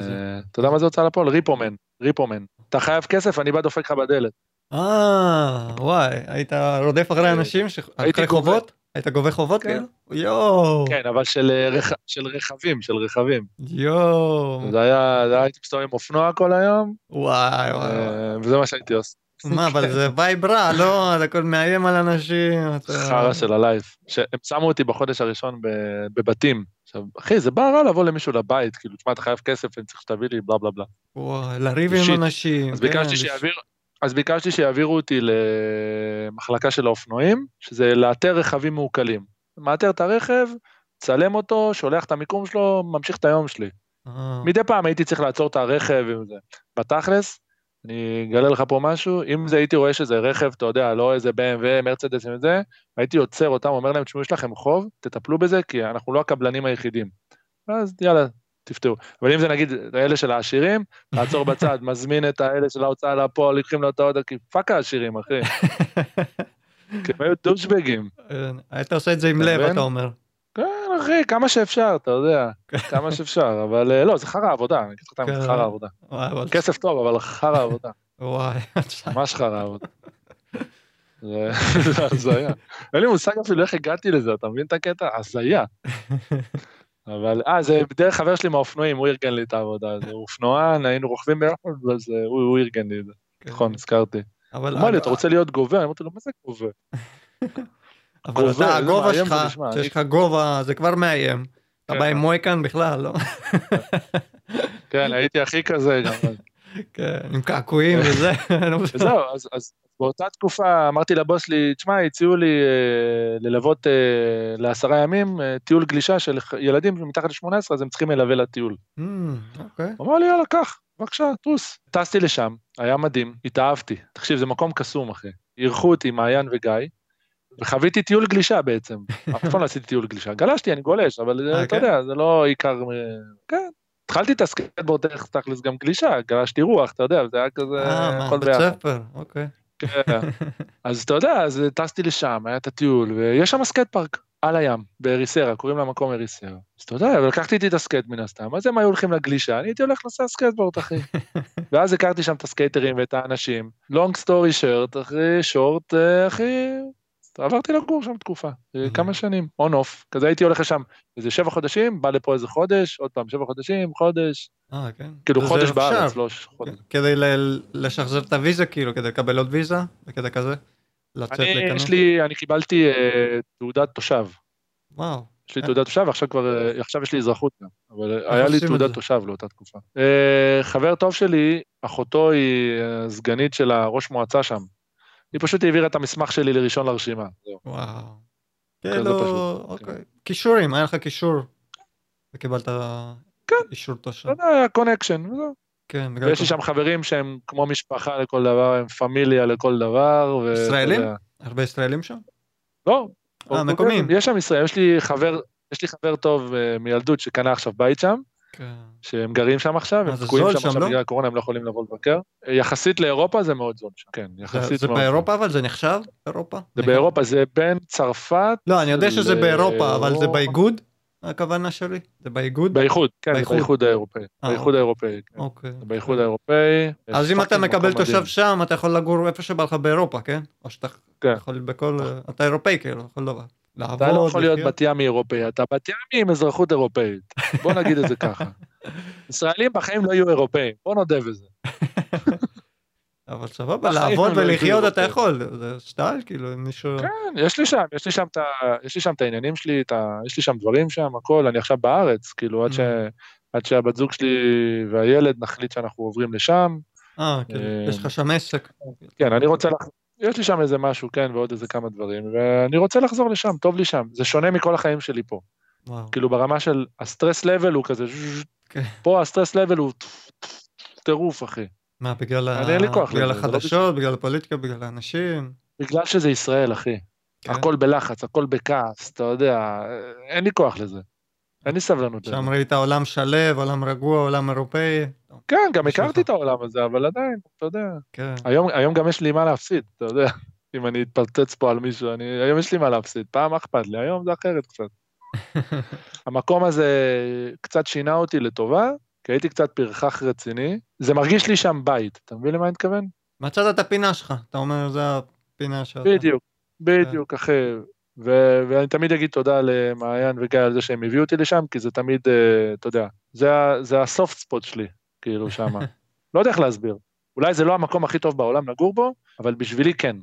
אתה יודע מה זה הוצאה לפועל? ריפומן, ריפומן. אתה חייב כסף, אני בא דופק לך בדלת. אה, וואי, היית רודף אחרי אנשים? אחרי חובות? היית גובה חובות כן. כאילו? יואו. כן, אבל של, אה, רכ... של רכבים, של רכבים. יואו. זה היה, זה היה הייתי מסתובב עם אופנוע כל היום. וואי וואי. אה, וזה מה שהייתי עושה. מה, אבל זה vibe רע, לא? אתה הולך מאיים על אנשים. חרא של ה vibe. הם שמו אותי בחודש הראשון בבתים. עכשיו, אחי, זה בא רע לבוא למישהו לבית, כאילו, תשמע, אתה חייב כסף, אני צריך שתביא לי, בלה בלה בלה. וואי, לריב עם אנשים. אז ביקשתי כן, שיעביר, אז ביקשתי שיעבירו אותי למחלקה של האופנועים, שזה לאתר רכבים מעוקלים. מאתר את הרכב, צלם אותו, שולח את המיקום שלו, ממשיך את היום שלי. אה. מדי פעם הייתי צריך לעצור את הרכב עם זה. בתכלס, אני אגלה לך פה משהו, אם זה הייתי רואה שזה רכב, אתה יודע, לא איזה BMW, מרצדס וזה, הייתי עוצר אותם, אומר להם, תשמעו, יש לכם חוב, תטפלו בזה, כי אנחנו לא הקבלנים היחידים. אז יאללה, תפתרו. אבל אם זה נגיד אלה של העשירים, לעצור בצד, מזמין את האלה של ההוצאה לפועל, לוקחים לו את האאודי, כי fuck העשירים, אחי. כי הם היו דושבגים. היית עושה את זה עם לב, אתה אומר. כן, אחי, כמה שאפשר, אתה יודע, כמה שאפשר, אבל אה, לא, זה חרא עבודה, אני אגיד לך את האמת, זה כן. חרא עבודה. כסף טוב, אבל חרא עבודה. וואי. ממש חרא עבודה. זה הזיה. אין לי מושג אפילו איך הגעתי לזה, אתה מבין את הקטע? הזיה. אבל, אה, זה דרך חבר שלי מהאופנועים, הוא ארגן לי את העבודה, זה אופנוען, היינו רוכבים ביחד, אז הוא ארגן לי את זה. כן. נכון, הזכרתי. אבל... הוא אמר לי, אתה רוצה להיות גובה? אמרתי לו, מה זה גובה? אבל אתה, הגובה שלך, שיש לך גובה, זה כבר מאיים. אתה בא עם כן. מויקן בכלל, לא? כן, הייתי הכי כזה גם. כן, עם קעקועים וזה. וזהו, אז, באותה תקופה אמרתי לבוס שלי, תשמע, הציעו לי אה, ללוות אה, לעשרה ימים אה, טיול גלישה של ילדים מתחת ל-18, אז הם צריכים ללווה לטיול. Mm, אוקיי. אמר לי, יאללה, קח, בבקשה, טוס. טסתי לשם, היה מדהים, התאהבתי. תקשיב, זה מקום קסום, אחי. אירחו אותי מעיין וגיא, וחוויתי טיול גלישה בעצם. אף פעם לא עשיתי טיול גלישה. גלשתי, אני גולש, אבל אתה כן? יודע, זה לא עיקר... כן. התחלתי את הסקייטבורד דרך תכלס גם גלישה, גלשתי רוח, אתה יודע, זה היה כזה... אה, מה, בית. ספר, אוקיי. כן. אז אתה יודע, אז טסתי לשם, היה את הטיול, ויש שם skate park על הים, באריסרה, קוראים למקום אריסרה. אז אתה יודע, ולקחתי איתי את הסקייט מן הסתם, אז הם היו הולכים לגלישה, אני הייתי הולך לעשות סקייטבורד, אחי. ואז הכרתי שם את הסקייטרים ואת האנשים. long story short, אחי, short, אה, אחי, עברתי לגור שם תקופה, Mhm. כמה שנים, און אוף. כזה הייתי הולך לשם איזה שבע חודשים, בא לפה איזה חודש, עוד פעם שבע חודשים, חודש, אה, כן. כאילו חודש. בארץ, לא חודש. כדי ל- לשחזר את הוויזה, כאילו, כדי לקבל עוד ויזה, וכדי כזה, לצאת אני, להיכנס. יש לי, אני קיבלתי אה, תעודת תושב. וואו. יש לי אה. תעודת תושב, ועכשיו כבר, אה, עכשיו יש לי אזרחות גם, אבל היה לי תעודת? תושב לאותה תקופה. אה, חבר טוב שלי, אחותו היא סגנית של הראש מועצה שם. היא פשוט העבירה את המסמך שלי לראשון לרשימה. וואו. כאילו, אוקיי. כן. כישורים, היה לך כישור. וקיבלת כן. אישור תושב. יודע, היה קונקשן, וזהו. כן, בגלל ויש לי שם חברים שהם כמו משפחה לכל דבר, הם פמיליה לכל דבר. ו- ישראלים? הרבה ישראלים שם? לא. אה, מקומיים. יש שם ישראל, יש לי חבר, יש לי חבר טוב אה, מילדות שקנה עכשיו בית שם. כן. שהם גרים שם עכשיו, הם זה תקועים שם שם, עכשיו לא? בגלל הקורונה, הם לא יכולים לבוא לבקר. יחסית לאירופה זה מאוד זול שם, כן, זה- יחסית זה מאוד באירופה אבל זה נחשב? אירופה? זה באירופה, זה בין צרפת, לא, אני יודע שזה באירופה, אבל זה. באיגוד? הכוונה שלי? זה באיגוד? באיחוד, כן, זה באיחוד. באיחוד האירופאי, אה, באיחוד. האירופאי, כן. אוקיי. זה באיחוד האירופאי. אז אם אתה מקבל תושב. שם, אתה יכול לגור איפה שבא לך באירופה, כן? או שאתה כן. יכול בכל... אתה אירופאי כאילו, כל דבר. לעבוד, אתה לא יכול להיות. בת ימי אירופאי, אתה בת ימי עם אזרחות אירופאית. בוא נגיד את זה ככה. ישראלים בחיים לא יהיו אירופאים, בוא נודה בזה. אבל סבבה, לעבוד לא ולחיות אתה. יכול, זה סטייל, כאילו, אם מישהו... כן, יש לי שם, יש לי שם את. יש לי שם את העניינים שלי, את ה... יש לי שם דברים שם, הכל, אני עכשיו בארץ, כאילו, עד ש... Mm. עד שהבת זוג שלי והילד נחליט שאנחנו עוברים לשם. אה, אה, יש לך שם עסק. כן, אני רוצה. יש לי שם איזה משהו, כן, ועוד איזה כמה דברים, ואני רוצה לחזור לשם, טוב לי שם. זה שונה מכל החיים שלי פה. וואו. כאילו, ברמה של הסטרס לבל הוא כזה... כן. פה הסטרס לבל הוא טירוף, אחי. מה, בגלל ה- בגלל לזה, זה לא החדשות, בגלל הפוליטיקה, בגלל האנשים? בגלל שזה ישראל, אחי. כן. הכל בלחץ, הכל בכעס, אתה יודע, אין לי כוח לזה. אין לי סבלנות. שם ראית עולם שלו, עולם רגוע, עולם אירופאי. כן, גם. הכרתי את העולם הזה, אבל עדיין, אתה יודע. כן. היום, היום גם יש לי מה להפסיד, אתה יודע. אם אני אתפוצץ פה על מישהו, אני, היום יש לי מה להפסיד. פעם אכפת לי, היום זה אחרת קצת. המקום הזה קצת שינה אותי לטובה, כי הייתי קצת פרחח רציני. זה מרגיש לי שם בית, אתה מבין למה אני מתכוון? מצאת את הפינה שלך, אתה אומר, זה הפינה שאתה... בדיוק, בדיוק, אחי. ו- ואני תמיד אגיד תודה למעיין וגיא על זה שהם הביאו אותי לשם, כי זה תמיד, אה, אתה יודע, זה, זה הסופט ספוט שלי, כאילו שמה. לא יודע איך להסביר. אולי זה לא המקום הכי טוב בעולם לגור בו, אבל בשבילי כן.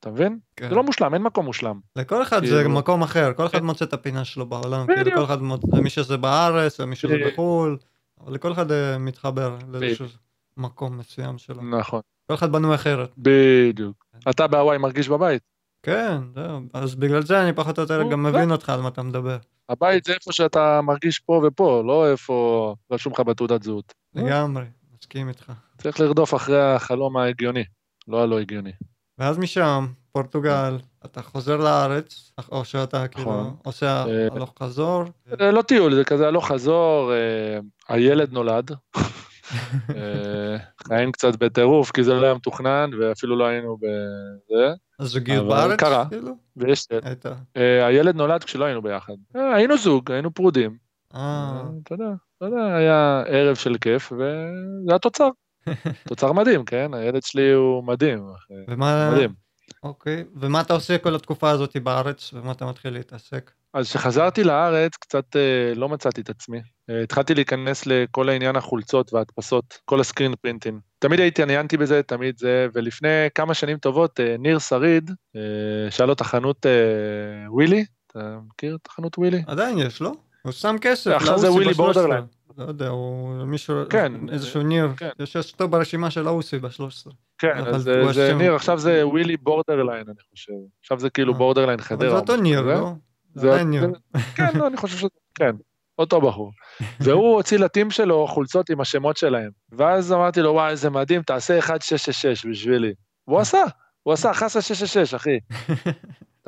אתה מבין? כן. זה לא מושלם, אין מקום מושלם. לכל אחד זה כאילו- מקום אחר, כל אחד כן. מוצא את הפינה שלו בעולם, בדיוק. כאילו כל אחד מוצא, מי שזה בארץ, ומי שזה בדיוק. בחו"ל, אבל לכל אחד אה, מתחבר לאיזשהו מקום מסוים שלו. נכון, כל אחד בנוי אחרת. בדיוק. אתה בהוואי מרגיש בבית. כן, זהו, אז בגלל זה אני פחות או יותר גם זה- מבין אותך על מה אתה מדבר. הבית זה איפה שאתה מרגיש פה ופה, לא איפה רשום לך בתעודת זהות. לגמרי, מסכים איתך. צריך לרדוף אחרי החלום ההגיוני, לא הלא הגיוני. ואז משם, פורטוגל, אתה חוזר לארץ, או שאתה כאילו נכון. עושה אה, הלוך חזור. אה, לא טיול, זה כזה הלוך חזור, אה, הילד נולד. אה, חיים קצת בטירוף, כי זה לא היה מתוכנן, ואפילו לא היינו בזה. אז זוגיות אבל בארץ, קרה. כאילו? ויש... הייתה. אה, הילד נולד כשלא היינו ביחד. אה, היינו זוג, היינו פרודים. אה, אתה יודע, אתה יודע, היה ערב של כיף, וזה התוצר. תוצר מדהים, כן? הילד שלי הוא מדהים. ומה... מדהים. אוקיי, ומה אתה עושה כל התקופה הזאת בארץ, ומה אתה מתחיל להתעסק? אז כשחזרתי לארץ, קצת אה, לא מצאתי את עצמי. אה, התחלתי להיכנס לכל העניין החולצות וההדפסות, כל הסקרין פרינטים. תמיד התעניינתי בזה, תמיד זה, ולפני כמה שנים טובות, אה, ניר שריד, אה, שהיה לו את החנות אה, ווילי, אתה מכיר את החנות ווילי? עדיין יש, לא? הוא שם כסף, עכשיו זה ווילי בשלוש עשרה. Borderline. לא יודע, הוא מישהו, כן, איזשהו ניר, כן. יש אשתו ברשימה של אוסי ב-13. כן, אבל אז זה- הוא זה השם. ניר, עכשיו זה ווילי Borderline, אני חושב. עכשיו זה כאילו אה. Borderline אבל חדרה. זה או אותו ניר. לא? זה- ניר. כן, לא, אני חושב שזה, כן, אותו בחור. והוא הוציא ל team שלו חולצות עם השמות שלהם. ואז אמרתי לו, וואי, איזה מדהים, תעשה 1666 בשבילי. והוא עשה, הוא עשה, חסה 666, אחי.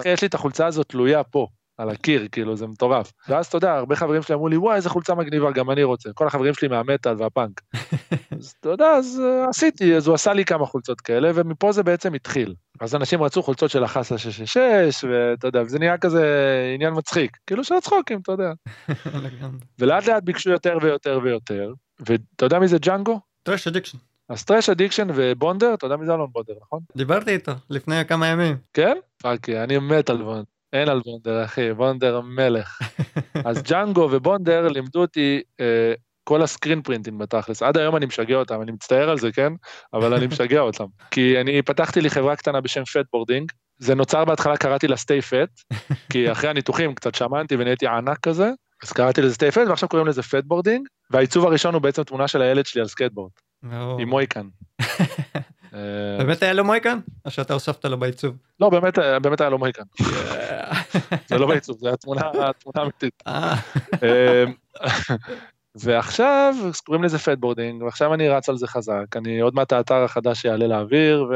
אחי, יש לי את החולצה הזאת תלויה פה, על הקיר, כאילו, זה מטורף. ואז אתה יודע, הרבה חברים שלי אמרו לי, וואי, איזה חולצה מגניבה, גם אני רוצה. כל החברים שלי מהמטאל והפאנק. אז אתה יודע, אז אה, עשיתי, אז הוא עשה לי כמה חולצות כאלה, ומפה זה בעצם התחיל. אז אנשים רצו חולצות של החסה 666, ואתה יודע, וזה נהיה כזה עניין מצחיק. כאילו של הצחוקים, אתה יודע. ולאט לאט ביקשו יותר ויותר ויותר, ואתה יודע מי זה ג'אנגו? Trash Addiction. אז Trash Addiction ובונדר, אתה יודע מי זה אלון בונדר, נכון? דיברתי איתו לפני כמה ימים. כן? fuck, אני מת על בונדר. אין על בונדר, אחי, בונדר מלך. אז ג'אנגו ובונדר לימדו אותי אה, כל ה screen print ים בתכלס. עד היום אני משגע אותם, אני מצטער על זה, כן? אבל אני משגע אותם. כי אני פתחתי לי חברה קטנה בשם Fatboarding. זה נוצר בהתחלה, קראתי לה Stay Fat, כי אחרי הניתוחים קצת שמנתי ונהייתי ענק כזה, אז קראתי לזה Stay Fat, ועכשיו קוראים לזה Fatboarding, והעיצוב הראשון הוא בעצם תמונה של הילד שלי על סקייטבורד. עם מוהיקן. אה, באמת היה לו מוהיקן? או שאתה הוספת לו בעיצוב? לא, באמת, באמת היה לו מוהיקן. זה לא בעיצוב, זה התמונה התמונה האמיתית. אה, אמ, ועכשיו קוראים לזה Fatboarding, ועכשיו אני רץ על זה חזק, אני עוד מעט האתר החדש יעלה לאוויר, ו...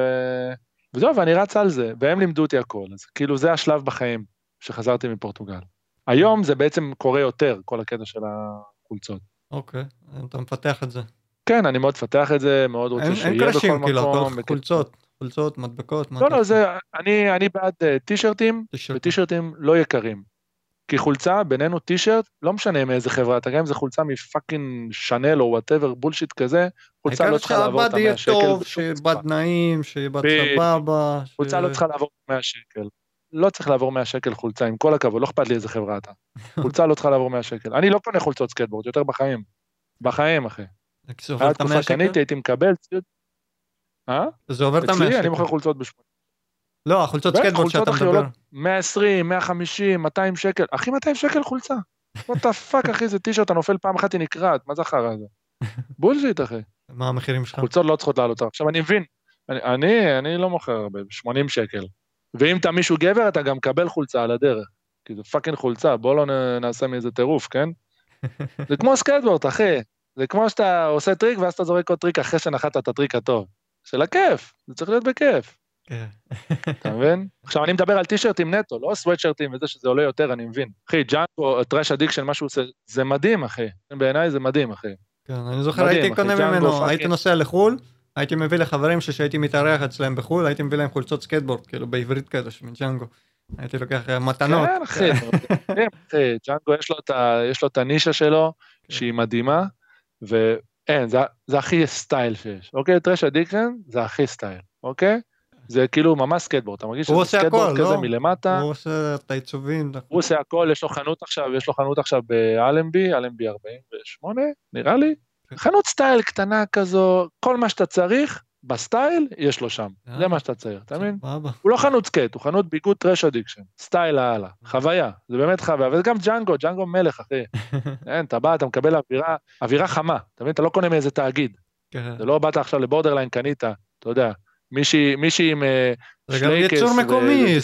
וזהו, ואני רץ על זה, והם לימדו אותי הכל, אז כאילו זה השלב בחיים שחזרתי מפורטוגל. היום זה בעצם קורה יותר, כל הקטע של החולצות. אוקיי, אתה מפתח את זה. כן, אני מאוד מפתח את זה, מאוד רוצה אין שיהיה אין בכל קרשים, כאילו, מקום. הכל חולצות, חולצות, מדבקות. לא, לא? זה, אני, אני בעד אה, טישרטים, טישרט. וטישרטים לא יקרים. כי חולצה, בינינו טישרט, לא משנה מאיזה חברה, אתה גם אם זה חולצה מ fucking שנל או whatever, bullshit כזה, חולצה לא צריכה לעבור את שהבד יהיה המאה שקל. טוב, בשום שיהיה צורה. בד נעים, שיהיה בד בדיוק. סבבה. חולצה לא צריכה לעבור 100 שקל. לא צריך לעבור 100 שקל חולצה, עם כל הכבוד, לא אכפת לי איזה חברה אתה. חולצה לא צריכה לעבור 100 שקל. אני לא קונה חולצות סקייטבורד, יותר בחיים. בחיים, אחי. זה עובר את המאה שקל? קניתי, הייתי מקבל ציוד. אה? זה עובר את המאה אצלי אני מוכר שקל. חולצות בשמונה. לא, החולצות סקייטבורד שאתה מדבר. עולות 120, 150, 200 שקל. אחי, 200 שקל חולצה. what the fuck, אחי, זה טישרט, אתה נופל פעם אחת, היא נקרעת, מה זה החרא הזה? bullshit, אחי. מה המחירים שלך? חולצות לא צריכות לעלות. עכשיו, אני מבין, אני, אני, לא מוכר הרבה, 80 שקל. ואם אתה מישהו גבר, אתה גם מקבל חולצה על הדרך. כי זה fucking חולצה, בוא לא נעשה מזה טירוף, כן? זה כמו סקייטבורד, אחי. זה כמו שאתה עושה טריק, ואז אתה זורק עוד טריק אחרי שנחת את הטריק הטוב. של הכיף, זה צריך להיות בכיף. כן. אתה מבין? עכשיו, אני מדבר על טישרטים נטו, לא סוואטשרטים וזה שזה עולה יותר, אני מבין. אחי, ג'אנגו, Trash Addiction, מה שהוא עושה, זה מדהים, אחי. בעיניי זה מדהים, אחי. כן, אני זוכר, מדהים, הייתי קונה ממנו. הייתי נוסע לחו"ל, הייתי מביא לחברים שכשהייתי מתארח אצלם בחו"ל, הייתי מביא להם חולצות סקייטבורד, כאילו בעברית כזה, מג'אנגו. הייתי לוקח אה, מתנות. כן, אחי, ג'אנגו יש לו את ה- יש לו את הנישה שלו, כן. שהיא מדהימה, ואין, זה- זה הכי סטייל שיש, אוקיי? Trash Addiction זה הכי סטייל, אוקיי? זה כאילו ממש סקייטבורד, אתה מרגיש שזה עושה סקייטבורד כזה לא? מלמטה, הוא עושה את העיצובים. הוא עושה הכל, יש לו חנות עכשיו, יש לו חנות עכשיו באלנבי, אלנבי 48, נראה לי. כן. חנות סטייל קטנה כזו, כל מה שאתה צריך, בסטייל, יש לו שם. אה. זה מה שאתה צריך, אתה מבין? הוא לא חנות סקייט, הוא חנות ביגוד Trash Addiction. סטייל לאללה. חוויה, זה באמת חוויה. וגם ג'אנגו, ג'אנגו מלך, אחי. אין, אתה בא, אתה מקבל אווירה, אווירה חמה. אתה מבין? אתה לא קונה מאיזה תאגיד. כן. זה לא באת עכשיו ל Borderline, קנית, אתה יודע. מישהי עם... אה, זה גם שלייקס ייצור מקומי.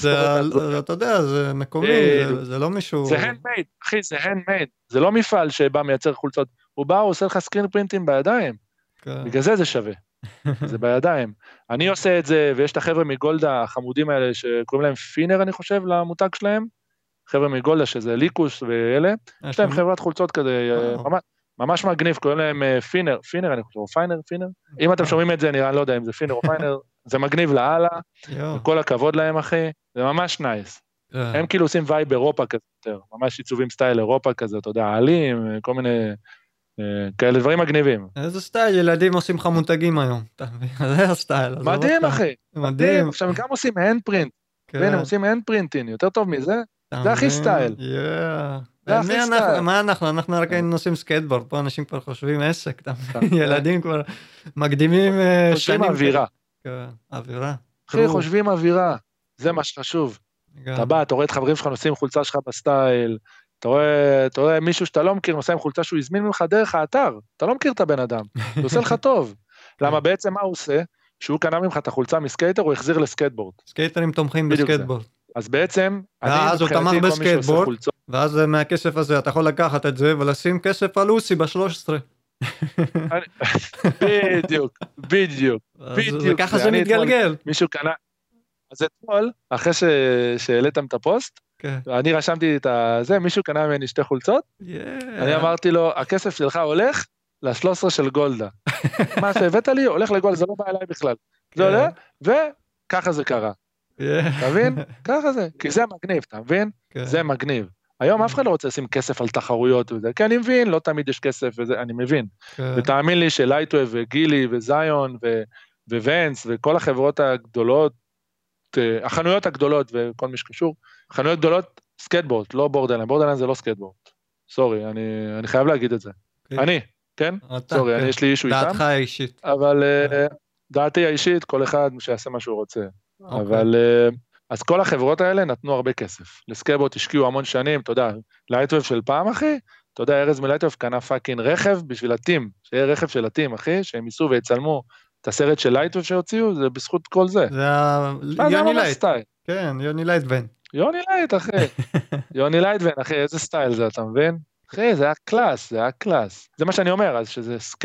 אתה יודע, זה מקומי, אה, זה- זה לא מישהו... זה handmade, אחי, זה handmade. זה לא מפעל שבא מייצר חולצות. הוא בא, הוא עושה לך screen print ים בידיים. כן. בגלל זה זה שווה. זה בידיים. אני עושה את זה, ויש את החבר'ה מגולדה, החמודים האלה, שקוראים להם פינר, אני חושב, למותג שלהם. חבר'ה מגולדה, שזה ליקוס ואלה. יש להם חברת חולצות כזה, אה, וואו. ממש- ממש מגניב, קוראים להם אה, פינר, פינר, אני חושב, או פיינר, פינר. אם אתם שומעים את זה, אני לא יודע אם זה פינר או פיינר, זה מגניב לאללה, יואו, כל הכבוד להם, אחי. זה ממש nice. הם כאילו עושים vibe אירופה כזה יותר, ממש עיצובים סטייל אירופה כזה, אתה יודע, עלים, כל מיני אה, כאלה דברים מגניבים. איזה סטייל ילדים עושים לך מותגים היום? זה הסטייל. מדהים. אחי. מדהים. עכשיו, הם גם עושים hand print, כן. הם עושים hand printing, יותר טוב מזה? זה הכי? סטייל. מה אנחנו? אנחנו רק היינו נוסעים סקייטבורד, פה אנשים כבר חושבים עסק? כן. ילדים כבר מקדימים אה, חושבים שנים. אווירה. כן, אווירה. אחי. חושבים אווירה. זה מה שחשוב. אתה בא, אתה רואה את חברים שלך נוסעים חולצה שלך בסטייל, אתה רואה, אתה רואה מישהו שאתה לא מכיר נוסע עם חולצה שהוא הזמין ממך דרך האתר, אתה לא מכיר את הבן אדם, הוא עושה לך טוב. למה בעצם מה הוא עושה? שהוא קנה ממך את החולצה מסקייטר, הוא החזיר לסקייטבורד. סקייטרים תומכים בסקייטבורד. אז בעצם, ואז הוא תמך בסקייטבורד, ואז מהכסף הזה אתה יכול לקחת את זה ולשים כסף על לוסי ב-13. בדיוק, בדיוק, בדיוק. וככה זה מתגלגל. מישהו קנה, אז אתמול, אחרי שהעליתם את הפוסט, כן. אני רשמתי את זה, מישהו קנה ממני שתי חולצות, אני אמרתי לו, הכסף שלך הולך ל-13 של גולדה. מה שהבאת לי הולך לגולדה, זה לא בא אליי בכלל. זה כן. עולה, וככה זה קרה. אתה מבין? ככה זה, כי זה מגניב, אתה מבין? כן. זה מגניב. היום אף אחד לא רוצה לשים כסף על תחרויות וזה, כי אני מבין, לא תמיד יש כסף וזה, אני מבין. ותאמין לי שלייטווב וגילי וזיון וונס וכל החברות הגדולות, אה, החנויות הגדולות וכל מי שקשור, חנויות גדולות, סקטבורד, לא בורדרליין, בורדרליין זה לא סקטבורד. סורי, אני, אני חייב להגיד את זה. Okay. אוקיי. אני, כן? אתה, סורי, כן. אני, יש לי אישו איתם. דעתך האישית. אבל yeah. אה, דעתי האישית, כל אחד שיעשה מה שהוא רוצה. Okay. אוקיי. אבל... אה, אז כל החברות האלה נתנו הרבה כסף. לסקייבוט השקיעו המון שנים, אתה יודע, לייטווב של פעם, אחי, אתה יודע, ארז מלייטווב קנה fucking רכב בשביל ה team, שיהיה רכב של ה team, אחי, שהם ייסעו ויצלמו את הסרט של לייטווב שהוציאו, זה בזכות כל זה. זה ה... יוני לייט. כן, יוני לייט בן. יוני לייט, אחי. יוני לייט בן, אחי, איזה סטייל זה, אתה מבין? אחי, זה היה קלאס, זה היה קלאס. זה מה שאני אומר, אז שזה סק...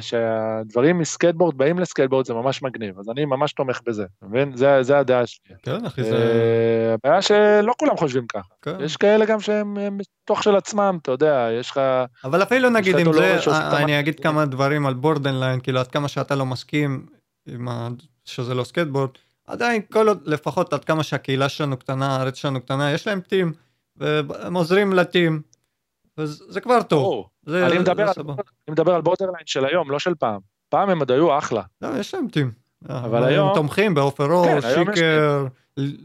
שהדברים מסקייטבורד באים לסקייטבורד זה ממש מגניב, אז אני ממש תומך בזה, אתה מבין? זה, זה הדעה שלי. כן, אחי, זה... אה, הבעיה שלא כולם חושבים ככה. כן. יש כאלה גם שהם בתוך של עצמם, אתה יודע, יש לך... אבל אפילו נגיד עם זה, אני אגיד כמה דברים על בורדרליין, כאילו עד כמה שאתה לא מסכים עם ה... שזה לא סקייטבורד, עדיין כל עוד, לפחות עד כמה שהקהילה שלנו קטנה, הארץ שלנו קטנה, יש להם team, והם עוזרים ל team. זה כבר טוב. זה, אני, מדבר על, אני מדבר על בורדרליין של היום, לא של פעם. פעם הם עוד היו אחלה. לא, יש להם טים. אבל היום... הם תומכים בעופר אור, כן, שיקר,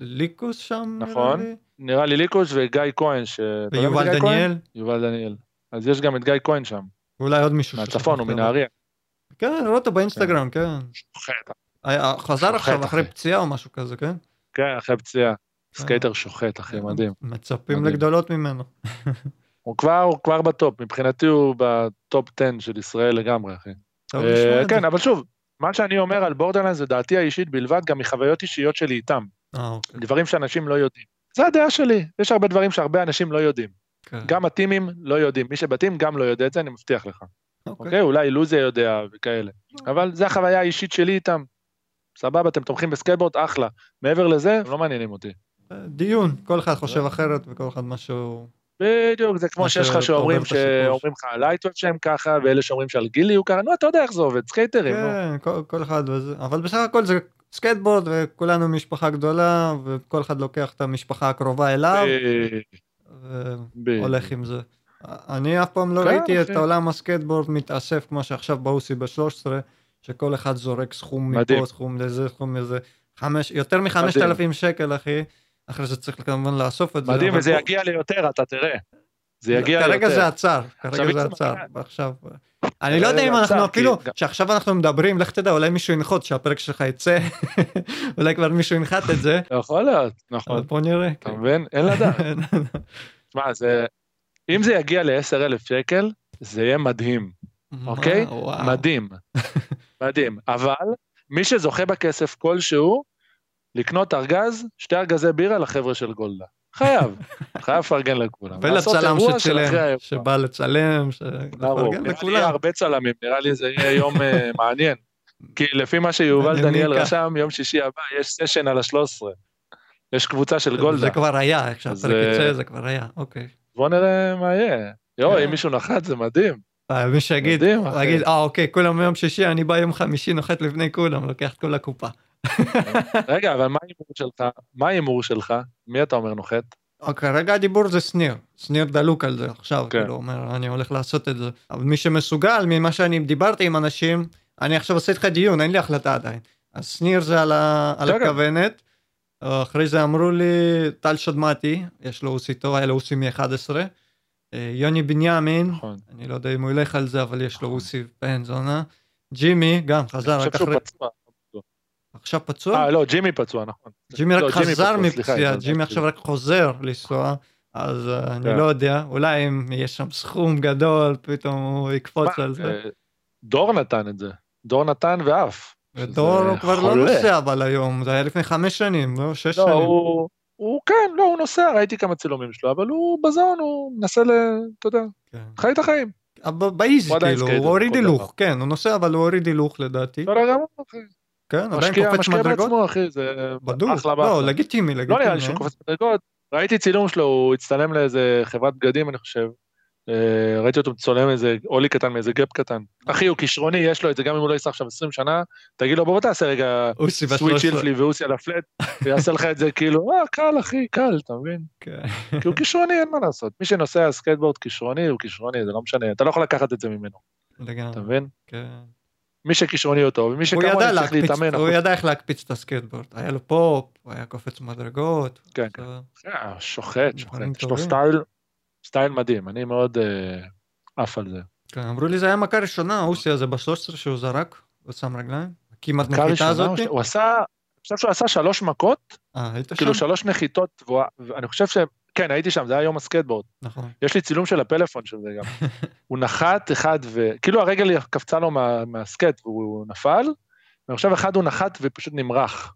ליקוס שם, נכון, נראה לי. נראה לי ליקוס וגיא כהן. ש... ויובל דניאל. יובל דניאל. אז יש גם את גיא כהן שם. אולי עוד מישהו. מהצפון, הוא מנהריה. כן, אני רואה אותו באינסטגרם, כן. אה, חזר עכשיו אחרי פציעה או משהו כזה, כן? כן, אחרי פציעה. סקייטר שוחט, אחי, מדהים. מצפים לגדולות ממנו. הוא כבר, הוא כבר ב top, מבחינתי הוא ב top 10 של ישראל לגמרי, אחי. אה, כן, אבל שוב, מה שאני אומר על בורדרליין זה דעתי האישית בלבד, גם מחוויות אישיות שלי איתם. אה, אוקיי. דברים שאנשים לא יודעים. זה הדעה שלי, יש הרבה דברים שהרבה אנשים לא יודעים. כן. גם הטימים לא יודעים, מי שב team גם לא יודע את זה, אני מבטיח לך. אוקיי, אוקיי? אולי לוזיה יודע וכאלה. אבל זה החוויה האישית שלי איתם. סבבה, אתם תומכים בסקייטבורד, אחלה. מעבר לזה, לא מעניינים אותי. דיון, כל אחד חושב אחרת וכל אחד משהו... בדיוק, זה כמו שיש לך שאומרים שאומרים לך על לייטווב שהם ככה, ואלה שאומרים שעל גילי הוא ככה, נו, אתה יודע איך זה עובד, סקייטרים, כן, כל אחד, אבל בסך הכל זה סקייטבורד, וכולנו משפחה גדולה, וכל אחד לוקח את המשפחה הקרובה אליו, והולך עם זה. אני אף פעם לא כן, ראיתי את עולם הסקייטבורד מתאסף כמו שעכשיו באוסי ב-13, שכל אחד זורק סכום מפה, סכום לזה, סכום לזה, יותר מחמשת אלפים שקל, אחי. אחרי זה צריך כמובן לאסוף את זה. מדהים, וזה יגיע ליותר, אתה תראה. זה יגיע ליותר. כרגע זה עצר, כרגע זה עצר, ועכשיו... אני לא יודע אם אנחנו אפילו, שעכשיו אנחנו מדברים, לך תדע, אולי מישהו ינחות שהפרק שלך יצא, אולי כבר מישהו ינחת את זה. יכול להיות, נכון. בוא נראה. אתה כן. מבין? אין לדעת. תשמע, זה... אם זה יגיע ל-10,000 שקל, זה יהיה מדהים, אוקיי? מדהים. מדהים. אבל מי שזוכה בכסף כלשהו, לקנות ארגז, שתי ארגזי בירה לחבר'ה של גולדה. חייב, חייב לפרגן לכולם. ולצלם שצילם, שבא לצלם, לפרגן לכולם. יהיה הרבה צלמים, נראה לי זה יהיה יום אה, מעניין. כי לפי מה שיובל דניאל רשם, יום שישי הבא יש סשן על ה-13. יש קבוצה של גולדה. זה כבר היה, שהפרק אה, יצא זה כבר היה, אוקיי. בוא נראה מה יהיה. יואו, אם מישהו נחת זה מדהים. אה, מי שיגיד, אה אוקיי, כולם ביום שישי, אני בא יום חמישי, נוחת לפני כולם, לוקח את כל הקופה. רגע, אבל מה ההימור שלך? מה ההימור שלך? מי אתה אומר נוחת? כרגע הדיבור זה שניר, שניר דלוק על זה עכשיו, כן. כאילו אומר אני הולך לעשות את זה, אבל מי שמסוגל ממה שאני דיברתי עם אנשים, אני עכשיו עושה איתך דיון, אין לי החלטה עדיין, אז שניר זה על, ה... על הכוונת, אחרי זה אמרו לי טל שדמתי, יש לו אוסיתו, היה לו אוסי מ-11, יוני בנימין, נכון. אני לא יודע אם הוא ילך על זה, אבל יש לו אוסי בן זונה, ג'ימי גם חזר רק אחרי... עכשיו פצוע? אה, לא, ג'ימי פצוע, נכון. ג'ימי רק לא, חזר מפציעה, ג'ימי עכשיו רק חוזר לנסוע. אז אה, אני כן. לא יודע, אולי אם יש שם סכום גדול, פתאום הוא יקפוץ על זה. אה, דור נתן את זה. דור נתן ועף. ודור כבר לא. נוסע אבל היום, זה היה לפני חמש שנים, לא? שש לא, שנים. הוא... כן, לא, הוא נוסע, ראיתי כמה צילומים שלו, אבל הוא בזון, הוא מנסה ל... אתה יודע, כן. חי את החיים. באיזי כאילו, הוא הוריד הילוך, כן, הוא נוסע אבל הוא הוריד הילוך לדעתי. כן, עדיין משקיע, קופץ משקיע מדרגות. בעצמו, אחי, זה בדוק, אחלה לא, באחלה. לגיטימי, לא לגיטימי. נראה לי שהוא אה? קופץ מדרגות. ראיתי צילום שלו, הוא הצטלם לאיזה חברת בגדים, אני חושב. אה, ראיתי אותו מצולם איזה אולי קטן מאיזה גאפ קטן. אחי, הוא כישרוני, יש לו את זה, גם אם הוא לא ייסע עכשיו 20 שנה, תגיד לו, בוא תעשה רגע סוויט ב-13. שילפלי ואוסי על הפלט, ויעשה לך את זה כאילו, אה, קל, אחי, קל, אתה מבין? כן. כי הוא כישרוני, אין מה לעשות. מי שנוסע סקייטבורד כישרוני, הוא כישרוני, זה לא משנה, אתה לא יכול לקחת את זה ממנו, אתה מבין? כן. מי שכישרוני הוא טוב, ומי שכמוני צריך להתאמן. הוא ידע איך להקפיץ את הסקייטבורד. היה לו פופ, הוא היה קופץ מדרגות. כן, אה, שוחט, שוחט, יש לו. סטייל, סטייל מדהים, אני מאוד אה, עף על זה. כן, אמרו לי זה היה מכה ראשונה, האוסי הזה ב-13 שהוא זרק, הוא שם רגליים. כמעט נחיתה הזאת. הוא עשה, אני חושב שהוא עשה שלוש מכות, אה? כאילו שלוש נחיתות, ואני חושב ש... כן, הייתי שם, זה היה יום הסקייטבורד. נכון. יש לי צילום של הפלאפון של זה גם. הוא נחת אחד ו... כאילו הרגל קפצה לו מה, מהסקייט והוא נפל, חושב אחד הוא נחת ופשוט נמרח.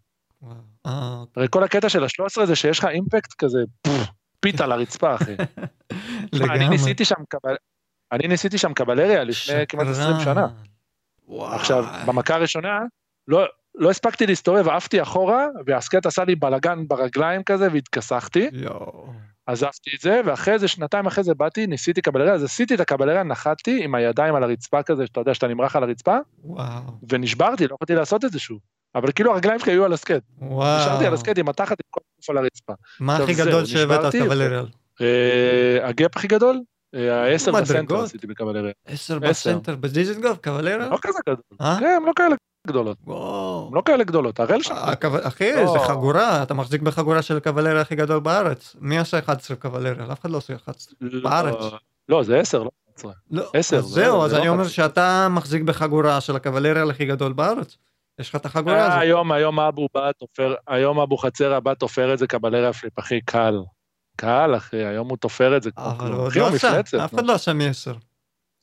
אה, הרי כל הקטע של ה-13 זה שיש לך אימפקט כזה, פוף, פיתה לרצפה, אחי. תשמע, אני לגמרי. ניסיתי שם קבל... אני ניסיתי שם קבלריה לפני כמעט 20 שקרן. שנה. וואו. עכשיו, במכה הראשונה, לא, לא הספקתי להסתובב, עפתי אחורה, והסקט עשה לי בלאגן ברגליים כזה, והתכסחתי, יואו. עזבתי את זה, ואחרי זה, שנתיים אחרי זה באתי, ניסיתי קבלריה, אז עשיתי את הקבלריה, נחתתי עם הידיים על הרצפה כזה, שאתה יודע שאתה נמרח על הרצפה, וואו. ונשברתי, לא יכולתי לעשות את זה שוב. אבל כאילו הרגליים שלי היו על הסקייט. וואו. נשארתי על הסקייט עם התחת, עם כל הגוף על הרצפה. מה הכי גדול שהבאת caballerial? אה, ה gap הכי גדול? אה, העשר בסנטר? עשיתי בקבלריה. עשר. בסנטר בדיזנגוף, caballerial? לא כזה גדול. אה? כן, הם לא כאלה גדולות. וואו. לא כאלה גדולות, הראל שם. אחי, לא. זה חגורה, אתה מחזיק בחגורה של caballerial הכי גדול בארץ. מי עשה 11 caballerial? אף אחד לא עושה 11. בארץ. לא, זה עשר, לא 11. לא, עשר, אז זה- זהו, זה אז לא אני אומר 11. שאתה מחזיק בחגורה של הקבלריה הכי גדול בארץ. יש לך את החגורה אה, הזאת. היום, היום אבו בא תופר, היום אבו חצר הבא תופר את זה קבלריה פליפ, אחי, קל. קל, אחי, היום הוא תופר את זה אבל. הוא עוד לא עשה. אף אחד לא עשה מ-10.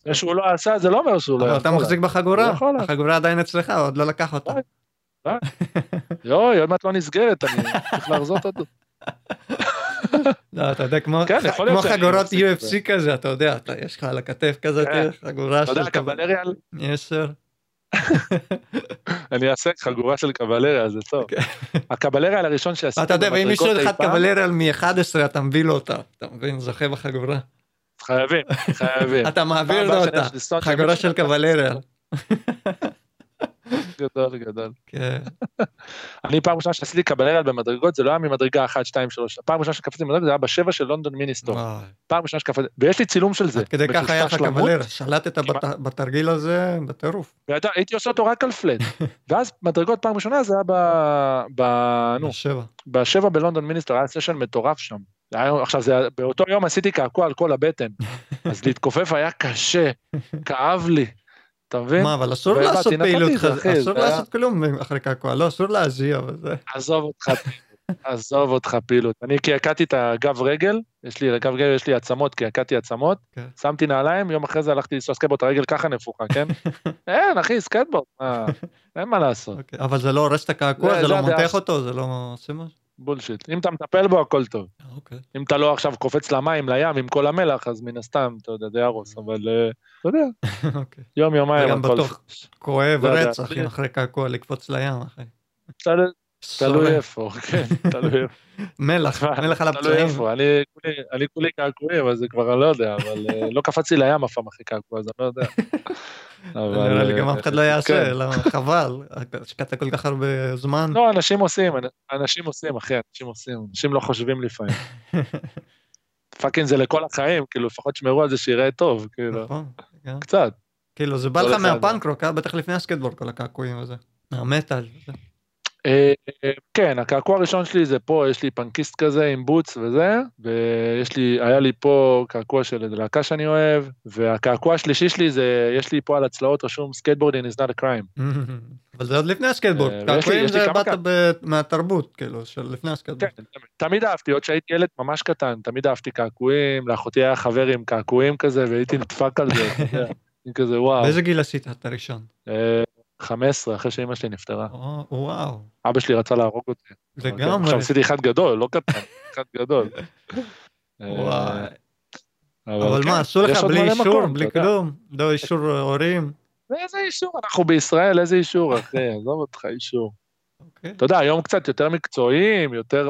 זה שהוא לא עשה, זה לא אומר שהוא לא אבל אתה יכול. מחזיק בחגורה, יכול. החגורה עדיין אצלך, עוד לא לקח אותה. יואי, עוד מעט לא נסגרת, אני צריך להרזות אותו. לא, אתה יודע, כמו כן, יכול כמו חגורות UFC כזה, אתה יודע, אתה- יש לך על הכתף כזאת, כן. חגורה אתה של יודע, קבלריה, מ-10. אני אעשה חגורה של קבלריה, זה טוב. הקבלריה הראשון שעשיתי אתה יודע, ואם מישהו במדרגות אחד אי פעם, קבלריה מ-11, אתה מביא לו אותה. אתה מבין? זוכה בחגורה. חייבים, חייבים. אתה מעביר פעם לו אותה. חגורה של קבלריה. גדול, גדול. כן. אני פעם ראשונה שעשיתי קבלריה במדרגות, זה לא היה ממדרגה 1, 2, 3. פעם ראשונה שקפצתי במדרגות, זה היה בשבע של לונדון מיניסטור. פעם ראשונה שקפצתי, ויש לי צילום של זה. עד כדי כך היה לך קבלריה, שלטת בתרגיל הזה בטירוף. הייתי עושה אותו רק על פלט. ואז מדרגות פעם ראשונה זה היה ב... ב... נו, בשבע. בשבע בלונדון מיניסטר, היה סשן מטורף שם. עכשיו, זה, באותו יום עשיתי קעקוע על כל הבטן, אז להתכופף היה קשה, כאב לי, אתה מבין? מה, אבל אסור לעשות פעילות אחי, אסור לעשות כלום אחרי קעקוע, לא, אסור להזיע וזה. עזוב אותך פעילות, עזוב אותך פעילות. אני קעקעתי את הגב רגל, יש לי, לגב רגל יש לי עצמות, קעקעתי עצמות, כן. שמתי נעליים, יום אחרי זה הלכתי לנסוע סקייטבורד, הרגל ככה נפוחה, כן? אין, אחי, סקייטבורד, אין מה לעשות, אוקיי, אבל זה לא הורס את הקעקוע, זה- לא מותח. אותו, זה לא עושה משהו? bullshit. אם אתה מטפל בו, הכל טוב. אוקיי. אם אתה לא עכשיו קופץ למים, לים, עם כל המלח, אז מן הסתם, אתה יודע, זה יהרוס, אבל אה, אתה יודע, אוקיי. יום, יומיים, וגם הכל... בטוח. כואב לא יודע, רצח בלי- אם אחרי קעקוע לקפוץ לים, אחי. תלוי- תלוי. איפה, כן, תלוי איפה. מלח, מלח על תלוי הפצעים. איפה, אני כולי- קעקועים, אז זה כבר אני לא יודע, אבל אה, לא קפצתי לים אף פעם אחרי קעקוע, אז אני לא יודע. אבל, נראה לי אה, גם אף אחד לא כן. יעשה? חבל, השקעת כל כך הרבה זמן. לא, אנשים עושים, אנשים עושים, אחי, אנשים עושים, אנשים לא חושבים לפעמים. fucking זה לכל החיים, כאילו, לפחות שמרו על זה שיראה טוב, כאילו, נכון, כן. קצת. כאילו זה בא לך. מהפאנק רוק, אה? בטח לפני הסקייטבורד כל הקעקועים הזה. מהמטאל. אה, כן, הקעקוע הראשון שלי זה פה, יש לי פאנקיסט כזה עם בוץ וזה, ויש לי, היה לי פה קעקוע של איזה להקה שאני אוהב, והקעקוע השלישי שלי זה, יש לי פה על הצלעות רשום skateboarding is not a crime. אבל זה עוד לפני הסקייטבורד, אה, לי- קעקועים זה באת מהתרבות, כאילו, של לפני הסקייטבורד. כן, תמיד אהבתי, עוד שהייתי ילד ממש קטן, תמיד אהבתי קעקועים, לאחותי היה חבר עם קעקועים כזה, והייתי נדפק על זה, כזה וואו. באיזה גיל עשית את הראשון? אה, 15, אחרי שאימא שלי נפטרה. או, וואו, אבא שלי רצה להרוג אותי. לגמרי. עכשיו עשיתי אחד גדול, לא קטן, אחד גדול. וואי. אה, אבל כן, מה, עשו לך בלי אישור, בלי. כלום? לא אישור הורים? איזה אישור? אנחנו בישראל, איזה אישור, אחי? עזוב אותך, אישור. אוקיי. אתה יודע, היום קצת יותר מקצועיים, יותר,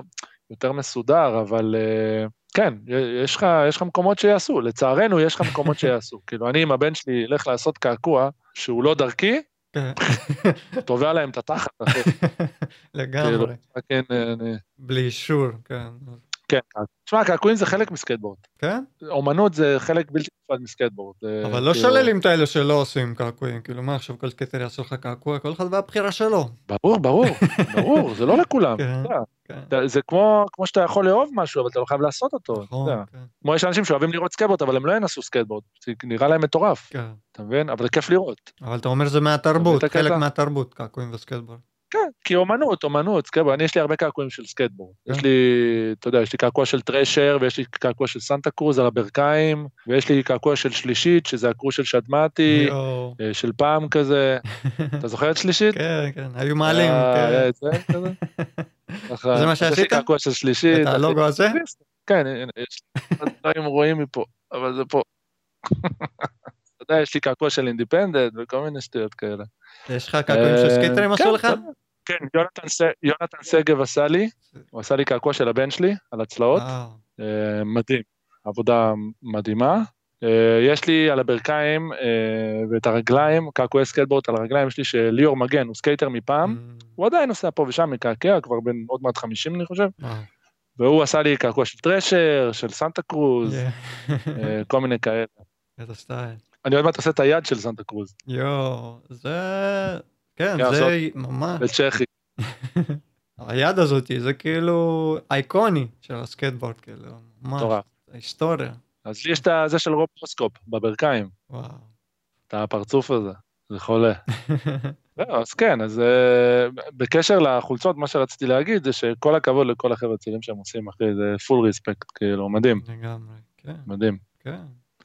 יותר מסודר, אבל אה, כן, יש לך, יש לך מקומות שיעשו. לצערנו, יש לך מקומות שיעשו. כאילו, אני עם הבן שלי אלך לעשות קעקוע שהוא לא דרכי, כן. תובע להם את התחת. כאילו, לגמרי. כן, אה, אני- בלי אישור, כן. כן. תשמע, קעקועים זה חלק מסקייטבורד. כן? אומנות זה חלק בלתי נפרד מסקייטבורד. אבל לא כאילו- שוללים את האלה שלא עושים קעקועים, כאילו מה עכשיו כל סקייטר יעשה לך קעקוע, כל אחד והבחירה שלו. ברור, ברור, ברור, זה לא לכולם. כן. כן. זה כמו, שאתה יכול לאהוב משהו, אבל אתה לא חייב לעשות אותו. נכון. כן, כמו יש אנשים שאוהבים לראות סקייטבורד, אבל הם לא ינסו סקייטבורד. זה נראה להם מטורף. אתה מבין? אבל זה כיף לראות. אבל אתה אומר זה מהתרבות, חלק? מהתרבות, קעקועים וסקייטבורד. כן, כי אומנות, אומנות, סקייטבורד. אני, יש לי הרבה קעקועים של סקייטבורד. כן. יש לי, אתה יודע, יש לי קעקוע של Thrasher, ויש לי קעקוע של Santa Cruz על הברכיים, ויש לי קעקוע של שלישית, שזה ה crew של שדמתי. אה, של פעם כזה. אתה זוכר את שלישית? כן, כן, היו מעלים, אה, כן. היה את זה כזה? זה מה יש לי שעשית? קעקוע של שלישית. את הלוגו הזה? כן, יש לי, אם רואים מפה, אבל זה פה. אתה יודע, יש לי קעקוע של Independent וכל מיני שטויות כאלה. יש לך קעקועים של אה, סקייטרים עשו כן, לך? כן, יונתן ס- יונתן שגב עשה לי, הוא עשה לי קעקוע של הבן שלי על הצלעות. אה, מדהים, עבודה מדהימה. אה, יש לי על הברכיים אה, ואת הרגליים, קעקועי סקייטבורד על הרגליים, יש לי של ליאור מגן, הוא סקייטר מפעם, אמ, הוא עדיין נוסע פה ושם מקעקע, כבר בן עוד מעט 50 אני חושב. והוא עשה לי קעקוע של Thrasher, של Santa Cruz. אה, כל מיני כאלה. אני עוד מעט עושה את היד של Santa Cruz, יואו, זה... כן, כן, זה ממש... בצ'כי. היד הזאתי זה כאילו אייקוני של הסקייטבורד, כאילו, ממש, מטורף. היסטוריה. אז לי יש את זה של רוב רוסקופ בברכיים, וואו. את הפרצוף הזה, זה חולה. לא, אז כן, אז אה, בקשר לחולצות, מה שרציתי להגיד זה שכל הכבוד לכל החבר'ה הצעירים שהם עושים, אחי, זה full respect, כאילו, מדהים, לגמרי, כן, מדהים. כן.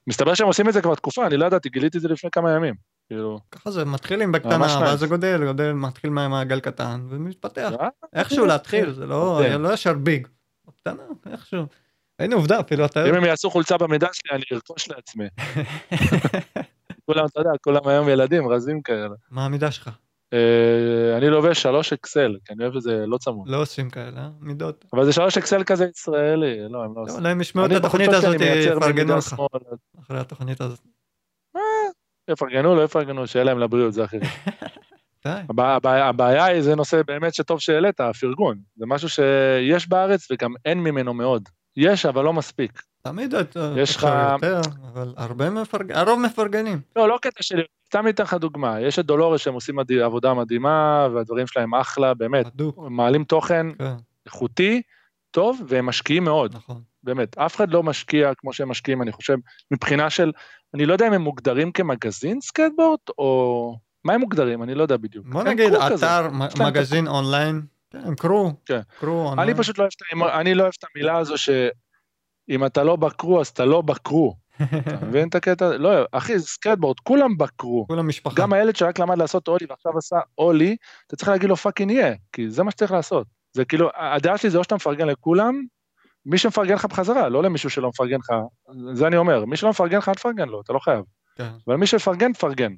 מסתבר שהם עושים את זה כבר תקופה, אני לא ידעתי, גיליתי את זה לפני כמה ימים. כאילו, ככה זה, מתחילים ממש בקטנה, ואז. זה גודל, גודל, מתחיל ממעגל קטן, ומתפתח. איכשהו להתחיל, זה לא כן. לא ישר ביג. בקטנה, איכשהו. הנה עובדה, אפילו אתה... אם הם יעשו חולצה במידה שלי, אני ארכוש לעצמי. כולם, אתה יודע, כולם היום ילדים, רזים כאלה. מה המידה שלך? אה, אני לובש שלוש אקסל, כי אני אוהב את זה לא צמוד. לא עושים כאלה, אה? מידות. אבל זה שלוש אקסל כזה ישראלי, לא, הם לא עושים. אולי הם ישמעו את התוכנית הזאת, יפרגנו לך. אחרי התוכנית הזאת. יפרגנו, לא יפרגנו, שיהיה להם לבריאות, זה. די. הבעיה- היא, זה נושא באמת שטוב שהעלית, הפרגון. זה משהו שיש בארץ וגם אין ממנו מאוד. יש, אבל לא מספיק. תמיד אתה- יש לך- יותר, אבל הרבה מפרגנים, הרוב מפרגנים. לא, לא קטע שלי, סתם אתן לך דוגמה. יש את דולורס שהם עושים מד- עבודה מדהימה, והדברים שלהם אחלה, באמת. מעלים תוכן כן, איכותי, טוב, והם משקיעים מאוד, נכון. באמת. אף אחד לא משקיע כמו שהם משקיעים, אני חושב, מבחינה של, אני לא יודע אם הם מוגדרים כמגזין סקייטבורד, או... מה הם מוגדרים? אני לא יודע בדיוק. בוא נגיד, כזה. אתר, את מגזין אונליין, כן, crew, כן. crew online. אני פשוט לא אוהב, אני לא אוהב את המילה הזו שאם אתה לא ב crew, אז אתה לא ב crew. אתה מבין את הקטע? לא, אחי, זה סקייטבורד, כולם ב crew. כולם משפחה. גם הילד שרק למד לעשות אולי ועכשיו עשה אולי, אתה צריך להגיד לו fucking yeah, כי זה מה שצריך לעשות. זה כאילו, הדעה שלי זה או שאתה מפרגן לכולם, מי שמפרגן לך בחזרה, לא למישהו שלא מפרגן לך, זה אני אומר, מי שלא מפרגן לך, אל תפרגן לו, אתה לא חייב. כן. אבל מי שמפרגן, תפרגן.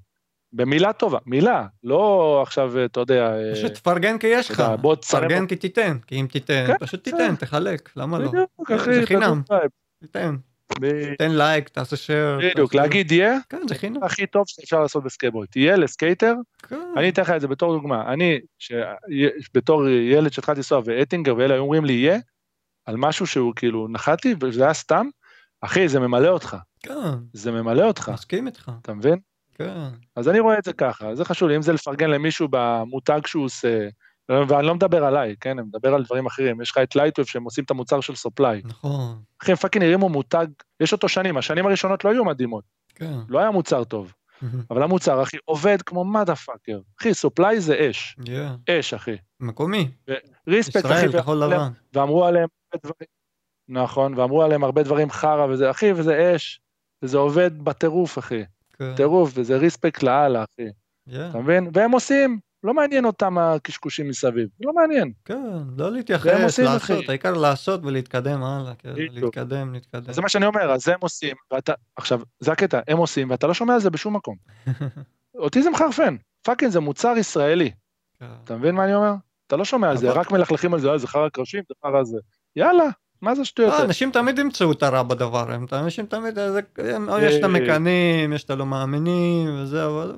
במילה טובה, מילה, לא עכשיו, אתה יודע, אה, פשוט תפרגן כי יש לך, תפרגן כי תיתן, כי אם תיתן, כן, פשוט. תיתן, תחלק, למה לא? זה חינם. תיתן, תן לייק, תעשה share. בדיוק, להגיד yeah, כן, זה חינם. הכי טוב שאפשר לעשות בסקייטבורד. תהיה לסקייטר, כן. אני אתן לך את זה בתור דוגמה. אני, בתור ילד שהתחלתי לנסוע ואטינגר ואלה היו אומרים לי yeah, על משהו שהוא כאילו נחתי וזה היה סתם, אחי, זה ממלא אותך, כן, זה ממלא אותך, מסכים איתך. אתה מבין? כן. אז אני רואה את זה ככה, זה חשוב לי, אם זה לפרגן למישהו במותג שהוא עושה, ואני לא מדבר עליי, כן? אני מדבר על דברים אחרים. יש לך את לייטווב שהם עושים את המוצר של סופליי. נכון. אחי, הם fucking הרימו מותג, יש אותו שנים, השנים הראשונות לא היו מדהימות. כן. לא היה מוצר טוב. אבל המוצר, אחי, עובד כמו מדה פאקר. אחי, סופליי זה אש. Yeah. אש, אחי. מקומי. ריספקט, אחי. ישראל, כחול לבן. ואמרו עליהם דברים, נכון, ואמרו עליהם הרבה דברים חרא וזה, אחי, וזה אש. וזה עובד בטירוף, אחי. כן. טירוף, וזה ריספקט לאללה, אחי. Yeah. אתה מבין? והם עושים, לא מעניין אותם הקשקושים מסביב, לא מעניין. כן, לא להתייחס, לעשות. העיקר לעשות ולהתקדם הלאה, כן. להתקדם, להתקדם. זה מה שאני אומר, אז הם עושים, ואתה, עכשיו, זה הקטע, הם עושים, ואתה לא שומע על זה בשום מקום. אותי זה מחרפן, פאקינג זה מוצר ישראלי, כן. אתה מבין מה אני אומר? אתה לא שומע על זה, רק מלכלכים על זה, אה, זה חרא קרשים, זה חרא זה. יאללה, מה זה השטויות אה, האלה? אנשים תמיד ימצאו את הרע בדבר, הם אנשים תמיד, אה, יש את המקנאים, יש את הלא מאמינים וזה, אבל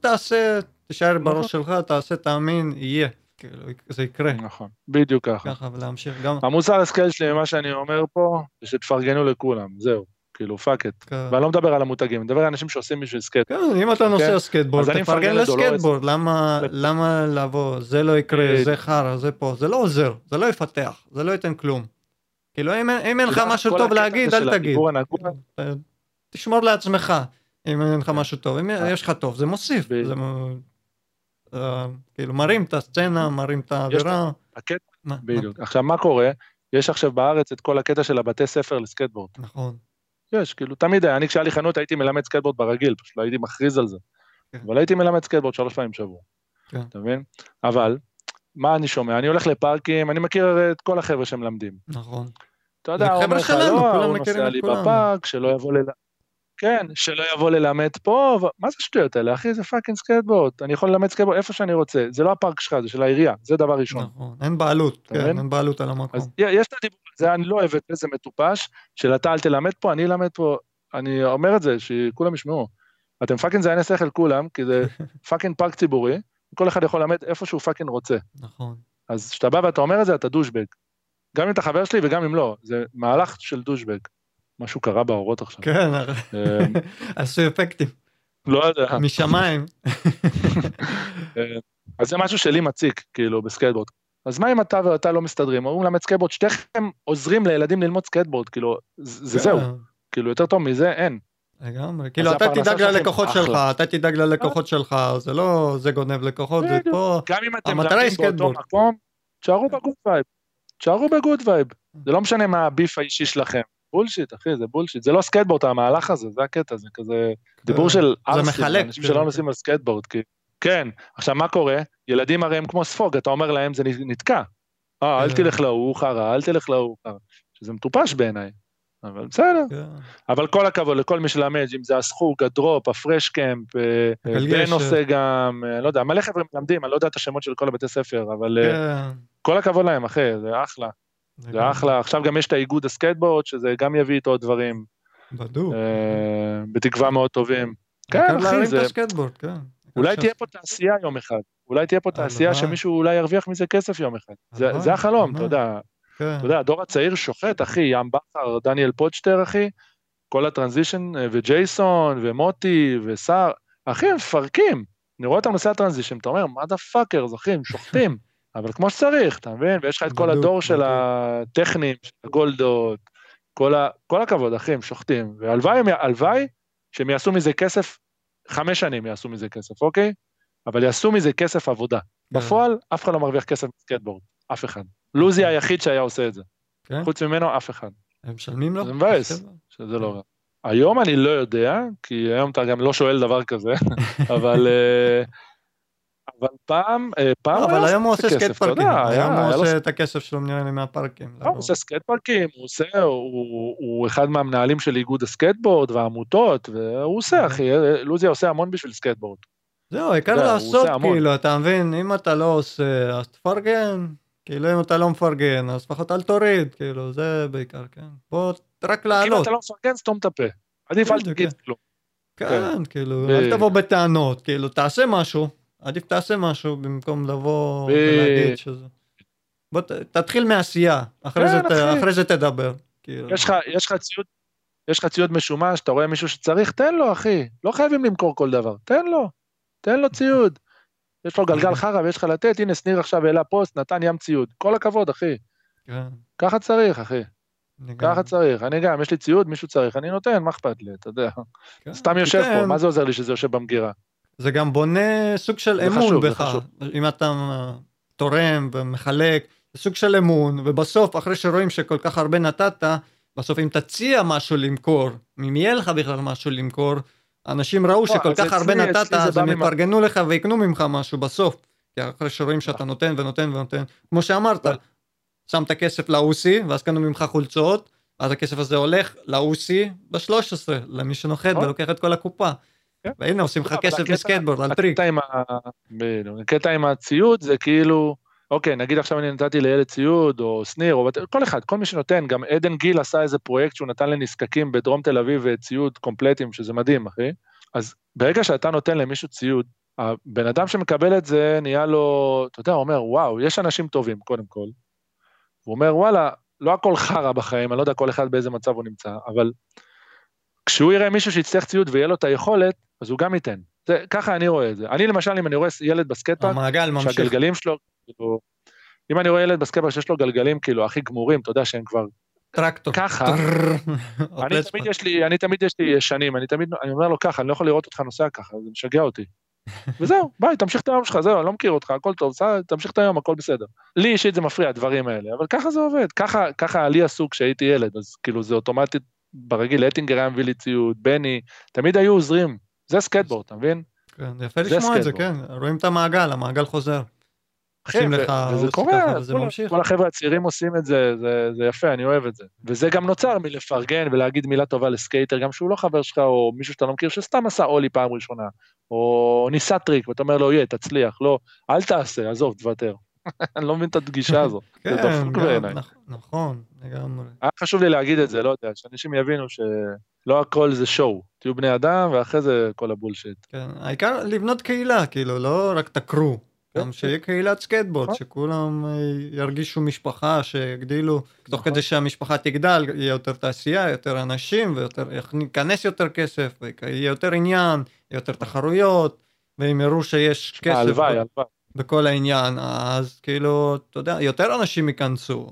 תעשה, תישאר נכון. בראש שלך, תעשה, תאמין, יהיה, כאילו, זה יקרה, נכון, בדיוק ככה. ככה, ולהמשיך גם, המוסר השכל שלי, מה שאני אומר פה, זה שתפרגנו לכולם, זהו, כאילו fuck it. כן. ואני לא מדבר על המותגים, אני מדבר על אנשים שעושים בשביל סקייט. כן, אם אתה נוסע סקייטבורד, אז אני תפרגן. לסקייטבורד, למה- למה לבוא, זה לא יקרה, בדיוק. זה חרא, זה פה, זה לא עוזר, זה לא יפתח, זה לא ייתן כלום. כאילו, אם אין- אם אין לך משהו טוב להגיד, אל תגיד. אה, תשמור לעצמך, אם אין לך משהו טוב. אם יש לך טוב, זה מוסיף. זה אה, כאילו, מרים את הסצנה, מרים את האווירה. בדיוק. עכשיו, מה קורה? יש עכשיו בארץ את כל הקטע של הבתי ספר לסקייטבורד. נכון. יש, כאילו, תמיד היה. אני, כשהיה לי חנות, הייתי מלמד סקייטבורד ברגיל, פשוט לא הייתי מכריז על זה. כן. אבל הייתי מלמד סקייטבורד שלוש פעמים בשבוע. כן. אתה מבין? אבל, מה אני שומע? אני הולך לפארקים, אני מכיר את כל החבר'ה שמלמדים. נכון. אתה יודע, הוא אומר לך, לא, הוא נוסע לי כולם." בפארק, שלא יבוא ל... כן, שלא יבוא ללמד פה, ו... מה זה השטויות האלה, אחי? זה fucking סקייטבורד. אני יכול ללמד סקייטבורד איפה שאני רוצה. זה לא הפארק שלך, זה של העירייה, זה דבר ראשון. נכון. אין בעלות, כן, מבין? אין בעלות על המקום. אז יש את הדיבור הזה, אני לא אוהב את זה, זה מטופש, של אתה אל תלמד פה, אני אלמד פה. אני אומר את זה, שכולם ישמעו. אתם fucking זייני שכל כולם, כי זה fucking פארק ציבורי, כל אחד יכול ללמד איפה שהוא fucking רוצה. נכון. אז כשאתה בא ואתה אומר את זה, אתה douchebag. גם אם אתה חבר שלי וגם אם לא, זה מהלך של douchebag. משהו קרה באורות עכשיו. כן, אה, עשו אפקטים. לא יודע. משמיים. אה, אז זה משהו שלי מציק, כאילו, בסקייטבורד. אז מה אם אתה ואתה לא מסתדרים? הוא מלמד סקייטבורד, שתיכם עוזרים לילדים ללמוד סקייטבורד, כאילו, זה זה זהו. כאילו, יותר טוב מזה, אין. לגמרי. כאילו, אתה תדאג ללקוחות. שלך, אתה תדאג ללקוחות שלך, זה לא זה גונב לקוחות, זה. פה... המטרה היא סקייטבורד. תשארו ב good vibe. תשארו ב good vibe. זה לא משנה מה ה beef האישי שלכם. bullshit, אחי, זה bullshit. זה לא סקייטבורד, המהלך הזה, זה הקטע, זה כזה דיבור של ארסים, אנשים. שלא נוסעים על סקייטבורד. כי... כן, עכשיו מה קורה? ילדים הרי הם כמו ספוג, אתה אומר להם זה נתקע. אה, אל כן. תלך להוא חרא, אל תלך להוא חרא. שזה מטופש בעיניי. אבל בסדר. כן. אבל כל הכבוד לכל מי שלמד, אם זה הסחוג, ה Drop, ה Fresh Camp, אה. בן עושה גם, אה, לא יודע, מלא חבר'ה מלמדים, אני לא יודע את השמות של כל הבתי ספר, אבל אה, כן. כל הכבוד להם, אחי, זה אחלה, זה אחלה. עכשיו גם יש את האיגוד הסקייטבורד, שזה גם יביא איתו דברים, בדוק. אה, בתקווה מאוד טובים. כן, העיקר אחי, זה... כן. אולי תהיה פה תעשייה יום אחד, אולי תהיה פה תעשייה. שמישהו אולי ירוויח מזה כסף יום אחד. זה- החלום, אתה. יודע. כן. אתה יודע, הדור הצעיר שוחט, אחי, ים בכר, דניאל פודשטר, אחי, כל ה transition, אה, וג'ייסון, ומוטי, וסער, אחי, הם מפרקים. אני רואה אותם נושא ה transition, אתה אומר, motherfuckers, אחי, הם שוחטים. אבל כמו שצריך, אתה מבין? ויש לך את כל הדור של. הטכנים, של הגולדות, כל, ה... כל הכבוד, אחי, הם שוחטים. והלוואי, הם- הלוואי שהם יעשו מזה כסף, חמש שנים יעשו מזה כסף, אוקיי? אבל יעשו מזה כסף עבודה. כן. בפועל, אף אחד לא מרוויח כסף בסקייטבורד, אף אחד. לוזי היחיד שהיה עושה את זה. כן. חוץ ממנו, אף אחד. הם משלמים לו? זה מבאס. שזה לא רע. היום אני לא יודע, כי היום אתה גם לא שואל דבר כזה, אבל... אבל פעם, אה, פעם לא, אבל היום הוא עושה סקייט פארקים, היום הוא עושה את הכסף שלו נראה לי מהפארקים. לא, הוא עושה סקייט פארקים, הוא עושה, הוא, אחד מהמנהלים של איגוד הסקייטבורד והעמותות, והוא עושה, אוקיי. אחי, אה, לוזי עושה המון בשביל סקייטבורד. זהו, העיקר לעשות. כאילו, אתה מבין, אם אתה לא עושה, אז תפרגן. כאילו, אם אתה לא מפרגן, אז לפחות אל תוריד, כאילו, זה בעיקר, כן. בוא, רק אם לעלות. אתה לא מפרגן, סתום את הפה. עדיף אל תגיד כן. כלום. כן, כאילו, ב- אל תבוא בטענות, כאילו, תעשה משהו, עדיף תעשה משהו במקום לבוא ב- ולהגיד שזה... בוא, ת- תתחיל מעשייה, אחרי כן, זה אחי. אחרי זה תדבר. כאילו. יש לך, יש לך ציוד, יש לך ציוד משומש, אתה רואה מישהו שצריך, תן לו, אחי. לא חייבים למכור כל דבר, תן לו. תן לו ציוד. יש לו גלגל חרא ויש לך לתת, הנה שניר עכשיו העלה פוסט, נתן ים ציוד. כל הכבוד, אחי. כן. ככה צריך, אחי. ככה צריך. אני גם, יש לי ציוד, מישהו צריך, אני נותן, מה אכפת לי, אתה יודע. כן. סתם יושב פה, מה זה עוזר לי שזה יושב במגירה? זה גם בונה סוג של אמון בך. אם אתה תורם ומחלק, זה סוג של אמון, ובסוף, אחרי שרואים שכל כך הרבה נתת, בסוף אם תציע משהו למכור, אם יהיה לך בכלל משהו למכור, אנשים ראו לא, שכל כך הרבה נתת, אז הם יפרגנו לך ויקנו ממך משהו בסוף. כי אחרי שרואים שאתה נותן ונותן ונותן, כמו שאמרת, שם את הכסף לאוסי, ואז קנו ממך חולצות, אז הכסף הזה הולך לאוסי ב-13, למי שנוחת נכון. ולוקח את כל הקופה. כן. והנה עושים לך כסף בסקייטבורד על טריק. הקטע עם הציוד זה כאילו, אוקיי, נגיד עכשיו אני נתתי לילד ציוד, או שניר, או כל אחד, כל מי שנותן, גם עדן גיל עשה איזה פרויקט שהוא נתן לנזקקים בדרום תל אביב ציוד קומפלטים, שזה מדהים, אחי. אז ברגע שאתה נותן למישהו ציוד, הבן אדם שמקבל את זה נהיה לו, אתה יודע, הוא אומר, וואו, יש אנשים טובים, קודם כל. הוא אומר, וואלה, לא הכל חרא בחיים, אני לא יודע כל אחד באיזה מצב הוא נמצא, אבל כשהוא יראה מישהו שיצטרך ציוד ויהיה לו את היכולת, אז הוא גם ייתן. זה, ככה אני רואה את זה. אני למשל, אם אני רואה ילד בסקטפארק, המעגל ממשיך. שהגלגלים שלו, כאילו, אם אני רואה ילד בסקטפארק שיש לו גלגלים כאילו הכי גמורים, אתה יודע שהם כבר... טרקטור. ככה, אני תמיד יש לי, אני תמיד יש לי ישנים, אני תמיד, אני אומר לו ככה, אני לא יכול לראות אותך נוסע ככה, זה משגע אותי. וזהו, ביי, תמשיך את היום שלך, זהו, אני לא מכיר אותך, הכל טוב, תמשיך את היום, הכל בסדר. לי אישית זה מפריע, הדברים האלה, אבל ככה זה עובד, ככה, ככה לי עשו כשהייתי ילד, אז כאילו זה אוטומטית, ברגיל, אטינגר היה מביא לי ציוד, בני, תמיד היו עוזרים, זה סקייטבורד, אתה מבין? כן, יפה לשמוע את זה, כן, רואים את המעגל, המעגל חוזר. עושים לך, וזה קורה, וזה כל, ממשיך. כל החבר'ה הצעירים עושים את זה, זה, זה יפה, אני אוהב את זה. וזה גם נוצר מלפרגן ולהגיד מילה טובה לסקייטר, גם שהוא לא חבר שלך, או מישהו שאתה לא מכיר, שסתם עשה אולי פעם ראשונה, או ניסה טריק, ואתה אומר לו, יהיה, תצליח, לא, אל תעשה, עזוב, תוותר. אני לא מבין את הגישה הזו, זה כן, דפוק בעיניי. נכון, לגמרי. היה חשוב לי להגיד את זה, לא יודע, שאנשים יבינו שלא הכל זה show, תהיו בני אדם, ואחרי זה כל ה bullshit. כן, העיקר לבנות קהילה, כאילו, לא רק את ה crew. גם שיהיה קהילת סקייטבורד, נכון. שכולם אה, ירגישו משפחה, שיגדילו, תוך כדי שהמשפחה תגדל, יהיה יותר תעשייה, יותר אנשים, וייכנס יותר כסף, ויהיה יותר עניין, יותר תחרויות, והם יראו שיש כסף. הלוואי, הלוואי. בכל העניין, אז כאילו, אתה יודע, יותר אנשים ייכנסו,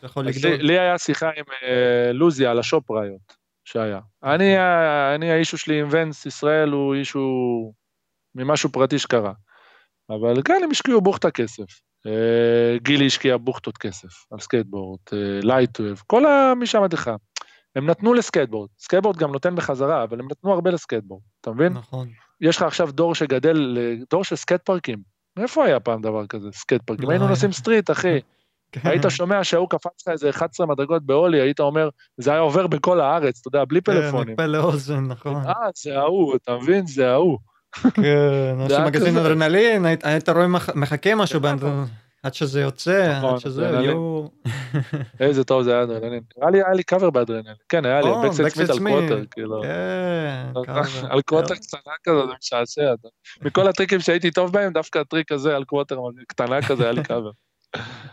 זה יכול לגדול. לי היה שיחה עם אה, לוזי על ה Shop Riot שהיה. אני, אני, ה issue שלי עם Vans ישראל הוא issue ממשהו פרטי שקרה. אבל כן, הם השקיעו בוכטה כסף. אה, גילי השקיע בוכטות כסף על סקייטבורד, לייטווב, כל מי שעמד לך. הם נתנו לסקייטבורד, סקייטבורד גם נותן בחזרה, אבל הם נתנו הרבה לסקייטבורד, אתה מבין? נכון. יש לך עכשיו דור שגדל, דור של סקייט פארקים. איפה היה פעם דבר כזה, סקייט פארקים? לא היינו נוסעים street, אחי. כן. היית שומע שההוא קפץ לך איזה 11 מדרגות ב ollie, היית אומר, זה היה עובר בכל הארץ, אתה יודע, בלי כן, פלאפונים. כן, מפה לאוזן, נכון. אה, זה ההוא, אתה מבין? זה ההוא. כן, עושים מגזין אדרנלין, היית רואה מחכה משהו עד שזה יוצא, נכון, עד שזה יהיו... איזה טוב זה היה אדרנלין. היה לי קאבר באדרנלין. כן, היה לי, backside smith על quarter, כאילו. כן, על quarter קטנה כזו, זה משעשע. מכל הטריקים שהייתי טוב בהם, דווקא הטריק הזה על quarter קטנה כזה, היה לי קאבר.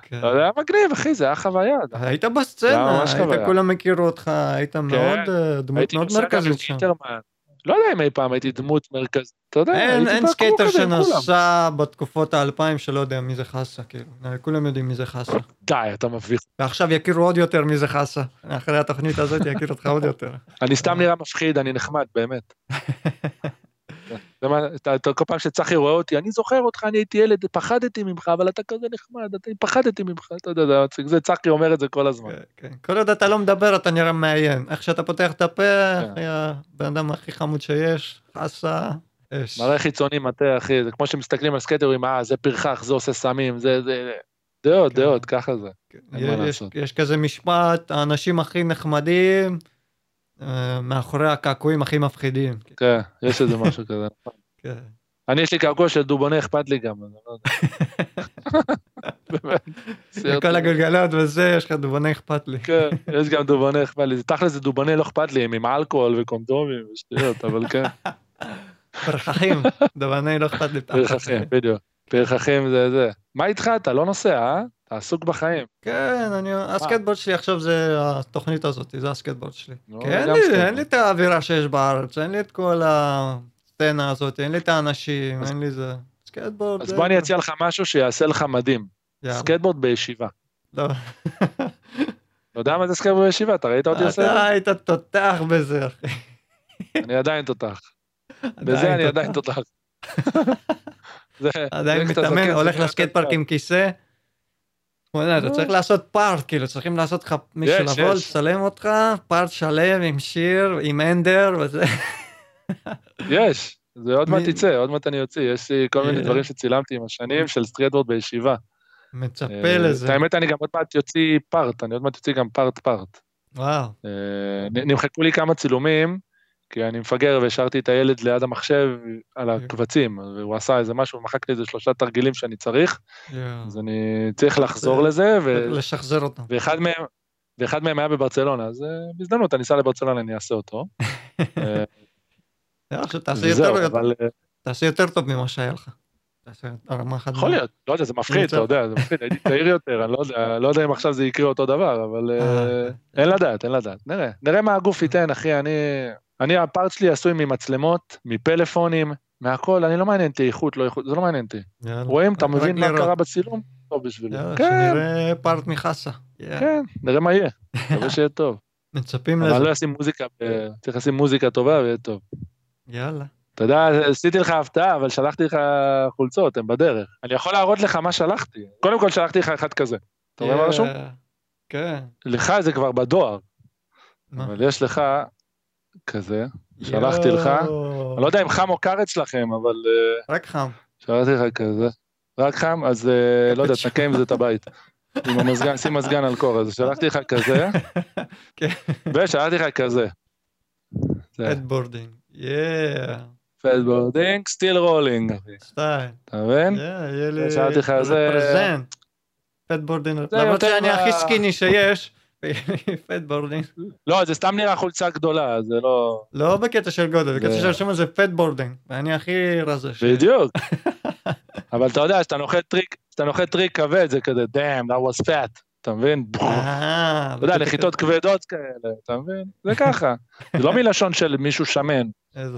כן. זה היה מגניב, אחי, זה היה חוויה. היית בסצנה, היית, כולם מכירו אותך, היית כן. מאוד, אה, דמות מאוד מרכזית שם. לא יודע אם אי פעם הייתי דמות מרכזית, אתה יודע, אין, אין סקייטר שנסע בתקופות האלפיים שלא יודע מי זה חסה, כאילו, כולם יודעים מי זה חסה. די, אתה מביך. ועכשיו יכירו עוד יותר מי זה חסה, אחרי התוכנית הזאת יכירו אותך עוד יותר. אני סתם נראה מפחיד, אני נחמד, באמת. כל פעם שצחי רואה אותי, אני זוכר אותך, אני הייתי ילד, פחדתי ממך, אבל אתה כזה נחמד, אני פחדתי ממך, אתה יודע, זה צחי אומר את זה כל הזמן. כן, כן. כל עוד אתה לא מדבר, אתה נראה מאיים. איך שאתה פותח את הפה, כן. הבן אדם הכי חמוד שיש, חסה. מראה חיצוני מטעה, אחי, זה כמו שמסתכלים על סקייטרים, אה, זה פרחח, זה עושה סמים, זה, זה, דעות, דעות, ככה זה. יש כזה משפט, האנשים הכי נחמדים, מאחורי הקעקועים הכי מפחידים. כן, יש איזה משהו כזה. נכון. כן. אני, יש לי קעקוע של דובונה, אכפת לי גם, אני לא יודע. כל הגלגלות וזה, יש לך דובונה אכפת לי. כן, יש גם דובונה אכפת לי. תכל'ס זה דובונה לא אכפת לי, הם עם אלכוהול וקונדומים ושטויות, אבל כן. פרחחים, דובונה לא אכפת לי. פרחחים, בדיוק. פרחחים זה זה. מה איתך? אתה לא נוסע, אה? עסוק בחיים. כן, אני, הסקייטבורד שלי עכשיו זה התוכנית הזאת, זה הסקייטבורד שלי. כי אין לי, אין לי את האווירה שיש בארץ, אין לי את כל הסצנה הזאת, אין לי את האנשים, אין לי זה. סקייטבורד. אז בוא אני אציע לך משהו שיעשה לך מדהים. יאללה. סקייטבורד בישיבה. לא. אתה יודע מה זה סקייטבורד בישיבה? אתה ראית אותי עושה את אתה? היית תותח בזה, אחי. אני עדיין תותח. בזה אני עדיין תותח. עדיין מתאמן, הולך לסקייט פארק עם כיסא. וואלה, אתה. צריך לעשות part, כאילו, צריכים לעשות לך מישהו יש, לבוא. לצלם אותך, part שלם עם שיר, עם ender וזה. יש, זה עוד מעט יצא, עוד מעט אני אוציא, יש לי כל מיני אה. דברים שצילמתי עם השנים של סקייטבורד בישיבה. מצפה אה, לזה. האמת, אני גם עוד מעט יוציא part, אני עוד מעט יוציא גם part part. וואו. אה, נמחקו לי כמה צילומים, כי אני מפגר והשארתי את הילד ליד המחשב על הקבצים, והוא עשה איזה משהו, מחק לי איזה שלושה תרגילים שאני צריך, יואו. אז אני צריך לחזור זה- לזה, לשחזר אותם. ואחד מהם... ואחד מהם היה בברצלונה, אז אה, בהזדמנות אני אסע לברצלונה, אני אעשה אותו. אה, תעשה יותר טוב ממה שהיה לך. יכול להיות, לא יודע, זה מפחיד. אתה יודע, זה מפחיד, הייתי צעיר יותר, אני לא יודע, לא אם עכשיו זה יקרה אותו דבר, אבל אה. אין לדעת, אין לדעת, נראה, נראה מה הגוף ייתן, אחי, אני, אני, הפארט שלי עשוי ממצלמות, מפלאפונים, מהכל, אני לא מעניין אותי איכות, לא איכות, זה לא מעניין אותי. רואים, אתה מבין מה. קרה בצילום? טוב בשבילי. כן, שנראה פארט מחסה. כן, נראה מה יהיה, מקווה שיהיה טוב. מצפים אבל לזה. לא אשים מוזיקה, ב- צריך לשים מוזיקה טובה ויהיה טוב. יאללה. אתה יודע, עשיתי לך הפתעה, אבל שלחתי לך חולצות, הן בדרך. אני יכול להראות לך מה שלחתי. קודם כל שלחתי לך אחד כזה. אתה רואה מה רשום? כן. לך זה כבר בדואר? אבל יש לך כזה, שלחתי לך. אני לא יודע אם חם או קר אצלכם, אבל אה, רק חם. שלחתי לך כזה. רק חם, אז אה, לא יודע. תנקה עם זה את הבית. עם המזגן, שים מזגן על קור, אז שלחתי לך כזה, כן. ושלחתי לך כזה. זה פדבורדינג. יאה. פדבורדינג, סטיל רולינג. אתה מבין? yeah, יהיה לי... שאלתי לך, זה-. זה למרות שאני הכי skinny שיש. Fatboarding. לא, זה סתם נראה חולצה גדולה, זה לא... לא בקטע של גודל, בקטע של שמה זה Fatboarding. ואני הכי רזה. שיש. בדיוק. אבל אתה יודע, כשאתה נוחת טריק, כשאתה נוחת טריק כבד, זה כזה, damn, that was fat, אתה מבין? אה, אתה יודע, נחיתות כבדות כאלה, אתה מבין? זה ככה. זה לא מלשון של מישהו שמן.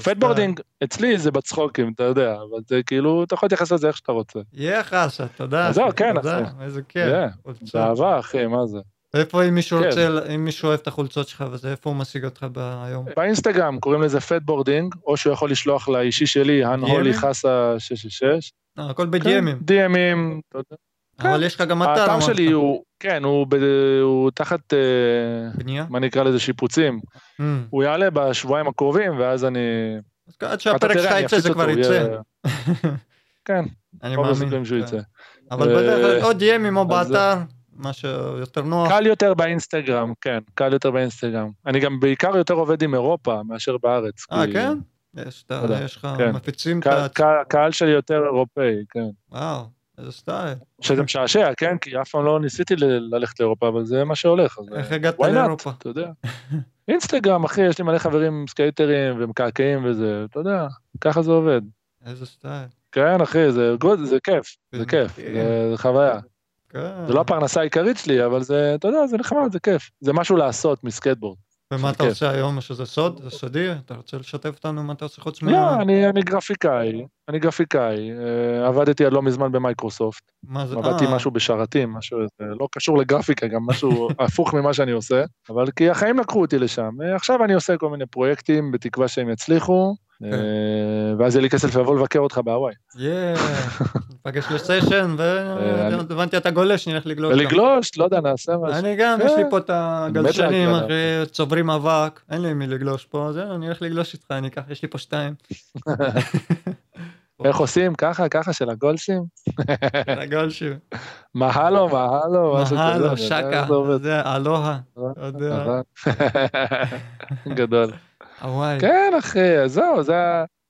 Fatboarding, אצלי זה בצחוקים, אתה יודע, אבל זה כאילו, אתה יכול להתייחס לזה איך שאתה רוצה. יהיה חסה, תודה. זהו, כן, אחי. איזה כיף. כן, חולצות. זה אהבה, אחי, מה זה? איפה אם מישהו כן. רוצה, אם מישהו אוהב את החולצות שלך וזה, איפה הוא משיג אותך היום? באינסטגרם קוראים לזה Fatboarding, או שהוא יכול לשלוח לאישי שלי, הנהולי? חסה 666. אה, הכל ב DM ים. DM ים, אתה יודע. אבל יש לך גם אתר. האתר. שלי הוא, כן, הוא ב- הוא תחת, אה, בנייה? מה נקרא לזה, שיפוצים. Mm. הוא יעלה בשבועיים הקרובים, ואז אני... אז עד שהפרק שלך יצא זה כבר יצא. כן, אני מאמין. כן. אבל אה, בדרך כלל או DM ים או באתר, מה שיותר נוח. קל יותר באינסטגרם, כן, קל יותר באינסטגרם. אני גם בעיקר יותר עובד עם אירופה מאשר בארץ. אה, כי כן? יש, אתה-. יש לך, כן. מפיצים את קהל- ה... קהל- הקהל שלי יותר אירופאי, כן. וואו, איזה סטייל. שזה משעשע, כן? כי אף פעם לא ניסיתי ללכת לאירופה, אבל זה מה שהולך. אז, איך הגעת not? לאירופה? אתה יודע. אינסטגרם, אחי, יש לי מלא חברים סקייטרים ומקעקעים וזה, אתה יודע, ככה זה עובד. איזה סטייל. כן, אחי, זה good, זה כיף, זה כיף. זה זה חוויה. כן. זה לא הפרנסה העיקרית שלי, אבל זה, אתה יודע, זה נחמד, זה כיף. זה משהו לעשות מסקייטבורד. ומה אתה כיף. עושה היום? שזה סוד? זה סודי? אתה רוצה לשתף אותנו מה אתה עושה חוץ מה... לא, אני אני גרפיקאי, אני גרפיקאי, אה, עבדתי עד לא מזמן במייקרוסופט, מה זה? עבדתי אה, משהו בשרתים, משהו זה לא קשור לגרפיקה, גם משהו הפוך ממה שאני עושה, אבל כי החיים לקחו אותי לשם. אה, עכשיו אני עושה כל מיני פרויקטים, בתקווה שהם יצליחו, כן. אה, ואז יהיה לי כסף לבוא לבקר אותך בהוואי. יא, נפגש לסשן, אה, והבנתי אתה גולש, נלך לגלוש. גם. ולגלוש, לא יודע, נעשה משהו. אני גם, כן. יש לי פה את הגלשנים, אחי, צוברים אבק, אין לי מי לגלוש פה, זהו, אני הולך לגלוש איתך, אני אקח, יש לי פה שתיים. איך עושים? ככה, ככה של הגולשים? הגולשים. מהלו, מהלו, משהו כזה. מהלו, אני שקה, זה אלוהה, אתה יודע, נכון. גדול. כן, אחי, אז זהו,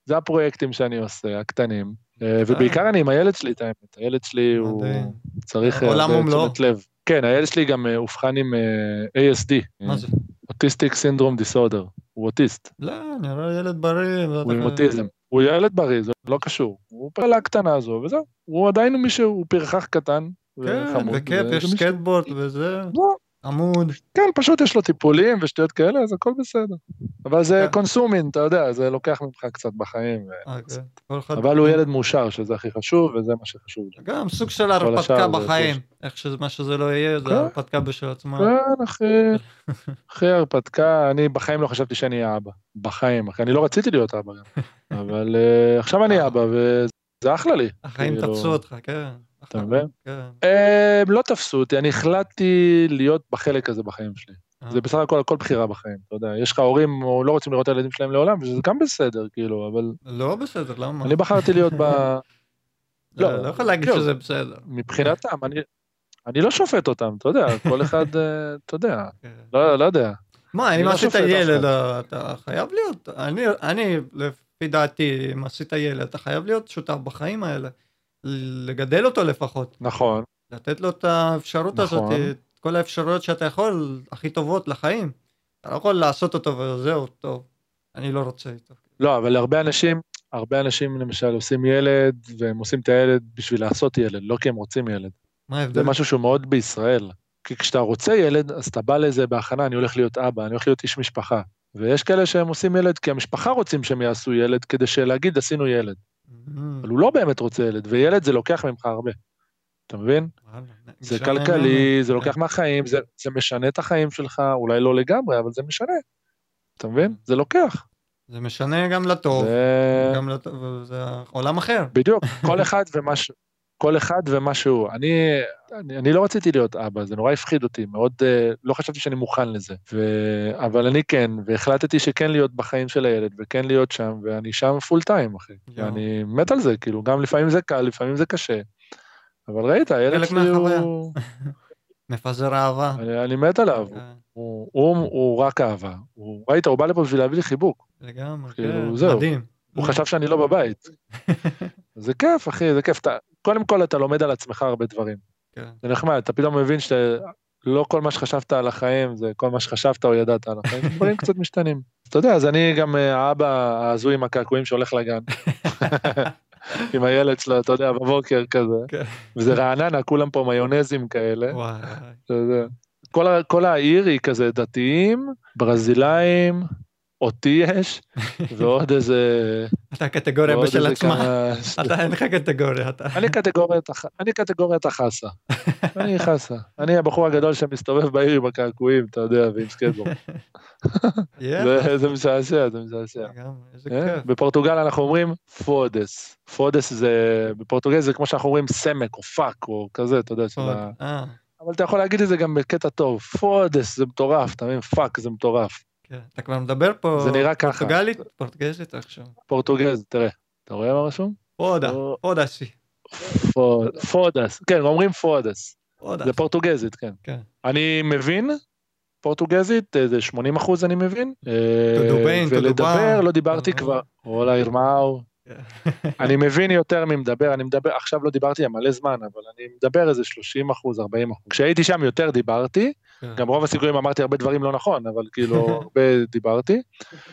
זה הפרויקטים שאני עושה, הקטנים. אה, ובעיקר אני עם הילד שלי, את האמת. הילד שלי הוא. צריך אה, עולם הרבה ומלואו. כן, הילד שלי גם אה, אובחן עם אה, ASD. מה זה? autistic syndrome disorder. הוא אוטיסט, לא, נראה ילד בריא. הוא עם אוטיזם. הוא ילד בריא, זה לא קשור. הוא פעלה הקטנה הזו, וזהו. הוא עדיין מישהו, הוא פרחח קטן. כן, וכיף, יש סקייטבורד וזה. לא, עמוד. כן, פשוט יש לו טיפולים ושטויות כאלה, אז הכל בסדר. אבל זה consuming, אתה יודע, זה לוקח ממך קצת בחיים. אבל הוא ילד מאושר, שזה הכי חשוב, וזה מה שחשוב. גם סוג של הרפתקה בחיים, איך מה שזה לא יהיה, זה הרפתקה בשביל עצמה. כן, אחי, אחי הרפתקה, אני בחיים לא חשבתי שאני אהיה אבא. בחיים, אחי, אני לא רציתי להיות אבא גם. אבל עכשיו אני אבא, וזה אחלה לי. החיים תפסו אותך, כן. אתה מבין? כן. הם לא תפסו אותי, אני החלטתי להיות בחלק הזה בחיים שלי. אה. זה בסך הכל הכל בחירה בחיים, אתה יודע, יש לך הורים או לא רוצים לראות את הילדים שלהם לעולם, וזה גם בסדר, כאילו, אבל... לא בסדר, למה? אני בחרתי להיות ב... לא, לא יכול להגיד לא. שזה בסדר. מבחינתם, אני לא שופט אותם, אתה יודע, כל אחד, אה, אתה יודע, כן. לא, לא יודע. מה, אם לא עשית ילד, אתה חייב להיות, אני, לפי דעתי, אם עשית ילד, אתה חייב להיות שותף בחיים האלה. לגדל אותו לפחות. נכון. לתת לו את האפשרות נכון. הזאת, את כל האפשרויות שאתה יכול, הכי טובות לחיים. אתה לא יכול לעשות אותו וזהו, טוב, אני לא רוצה איתו. לא, אבל הרבה אנשים, הרבה אנשים למשל עושים ילד, והם עושים את הילד בשביל לעשות ילד, לא כי הם רוצים ילד. מה ההבדל? זה משהו שהוא מאוד בישראל. כי כשאתה רוצה ילד, אז אתה בא לזה בהכנה, אני הולך להיות אבא, אני הולך להיות איש משפחה. ויש כאלה שהם עושים ילד כי המשפחה רוצים שהם יעשו ילד, כדי שלהגיד, עשינו ילד. אבל הוא לא באמת רוצה ילד, וילד זה לוקח ממך הרבה. אתה מבין? זה כלכלי, זה לוקח מהחיים, זה, זה משנה את החיים שלך, אולי לא לגמרי, אבל זה משנה. אתה מבין? זה לוקח. זה משנה גם לטוב, זה... גם לטוב, זה עולם אחר. בדיוק, כל אחד ומה, ש... כל אחד ומה שהוא. אני, אני, אני לא רציתי להיות אבא, זה נורא הפחיד אותי, מאוד, uh, לא חשבתי שאני מוכן לזה. ו, אבל אני כן, והחלטתי שכן להיות בחיים של הילד, וכן להיות שם, ואני שם פול טיים, אחי. ואני מת על זה, כאילו, גם לפעמים זה קל, לפעמים זה קשה. אבל ראית, הילד שלי הוא... מפזר אהבה. אני, אני מת עליו, כן. הוא, הוא, הוא רק אהבה. הוא, ראית, הוא בא לפה בשביל להביא לי חיבוק. לגמרי, כאילו, כן, מדהים. הוא חשב שאני לא בבית. זה כיף, אחי, זה כיף. קודם כל אתה לומד על עצמך הרבה דברים. כן. זה נחמד, אתה פתאום מבין שלא כל מה שחשבת על החיים זה כל מה שחשבת או ידעת על החיים, דברים קצת משתנים. אתה יודע, אז אני גם אה, האבא ההזוי עם הקעקועים שהולך לגן. עם הילד שלו, אתה יודע, בבוקר כזה. כן. וזה רעננה, כולם פה מיונזים כאלה. כל, כל העיר היא כזה דתיים, ברזילאים, אותי יש, ועוד איזה... אתה קטגוריה בשל עצמה. אתה אין לך קטגוריה. אני קטגוריית החסה. אני חסה. אני הבחור הגדול שמסתובב בעיר עם הקעקועים, אתה יודע, ועם סקייטבורד. זה משעשע, זה משעשע. אה? בפורטוגל אנחנו אומרים foda-se. foda-se זה, בפורטוגל זה כמו שאנחנו אומרים סמק או fuck או כזה, אתה יודע. אה. אבל אתה יכול להגיד את זה גם בקטע טוב. foda-se זה מטורף, אתה מבין? fuck זה מטורף. כן, אתה כבר מדבר פה זה נראה ככה. פורטוגלית? פורטוגזית עכשיו. פורטוגזית, תראה. אתה רואה מה רשום? foda, foda-se. foda-se, כן, אומרים foda-se. זה פורטוגזית, כן. כן. אני מבין פורטוגזית, זה 80 אחוז אני מבין. אה, ולדבר, לא דיברתי כבר. אולה ירמאו. אני מבין יותר ממדבר, אני מדבר, עכשיו לא דיברתי מלא זמן, אבל אני מדבר איזה 30 אחוז, 40 אחוז. כשהייתי שם יותר דיברתי, כן. גם רוב הסיכויים אמרתי הרבה דברים לא נכון, אבל כאילו הרבה דיברתי.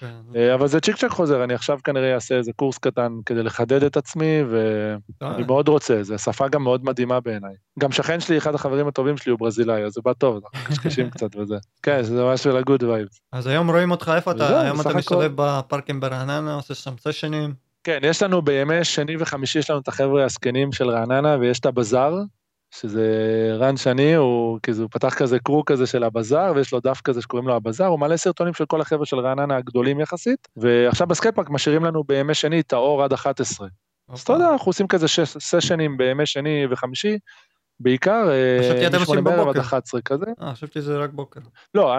כן. אה, אבל זה צ'יק צ'ק חוזר, אני עכשיו כנראה אעשה איזה קורס קטן כדי לחדד את עצמי, ואני מאוד רוצה, זו שפה גם מאוד מדהימה בעיניי. גם שכן שלי, אחד החברים הטובים שלי הוא ברזילאי, אז זה בא טוב, אנחנו קשקשים קצת וזה. כן, זה ממש של ה good vibes. אז היום רואים אותך איפה אתה, היום אתה מסתובב בפארקים ברעננה, עושה שם סשנים. כן, יש לנו בימי שני וחמישי, יש לנו את החבר'ה הזקנים של רעננה, ויש את הבזאר, שזה רן שני, הוא כאילו, הוא פתח כזה crew כזה של הבזאר, ויש לו דף כזה שקוראים לו הבזאר, הוא מלא סרטונים של כל החבר'ה של רעננה הגדולים יחסית, ועכשיו בסקייטפארק משאירים לנו בימי שני את האור עד 11. אז אתה יודע, אנחנו עושים כזה סשנים בימי שני וחמישי, בעיקר אה, בערב עד 11 כזה. אה, חשבתי שזה רק בוקר. לא,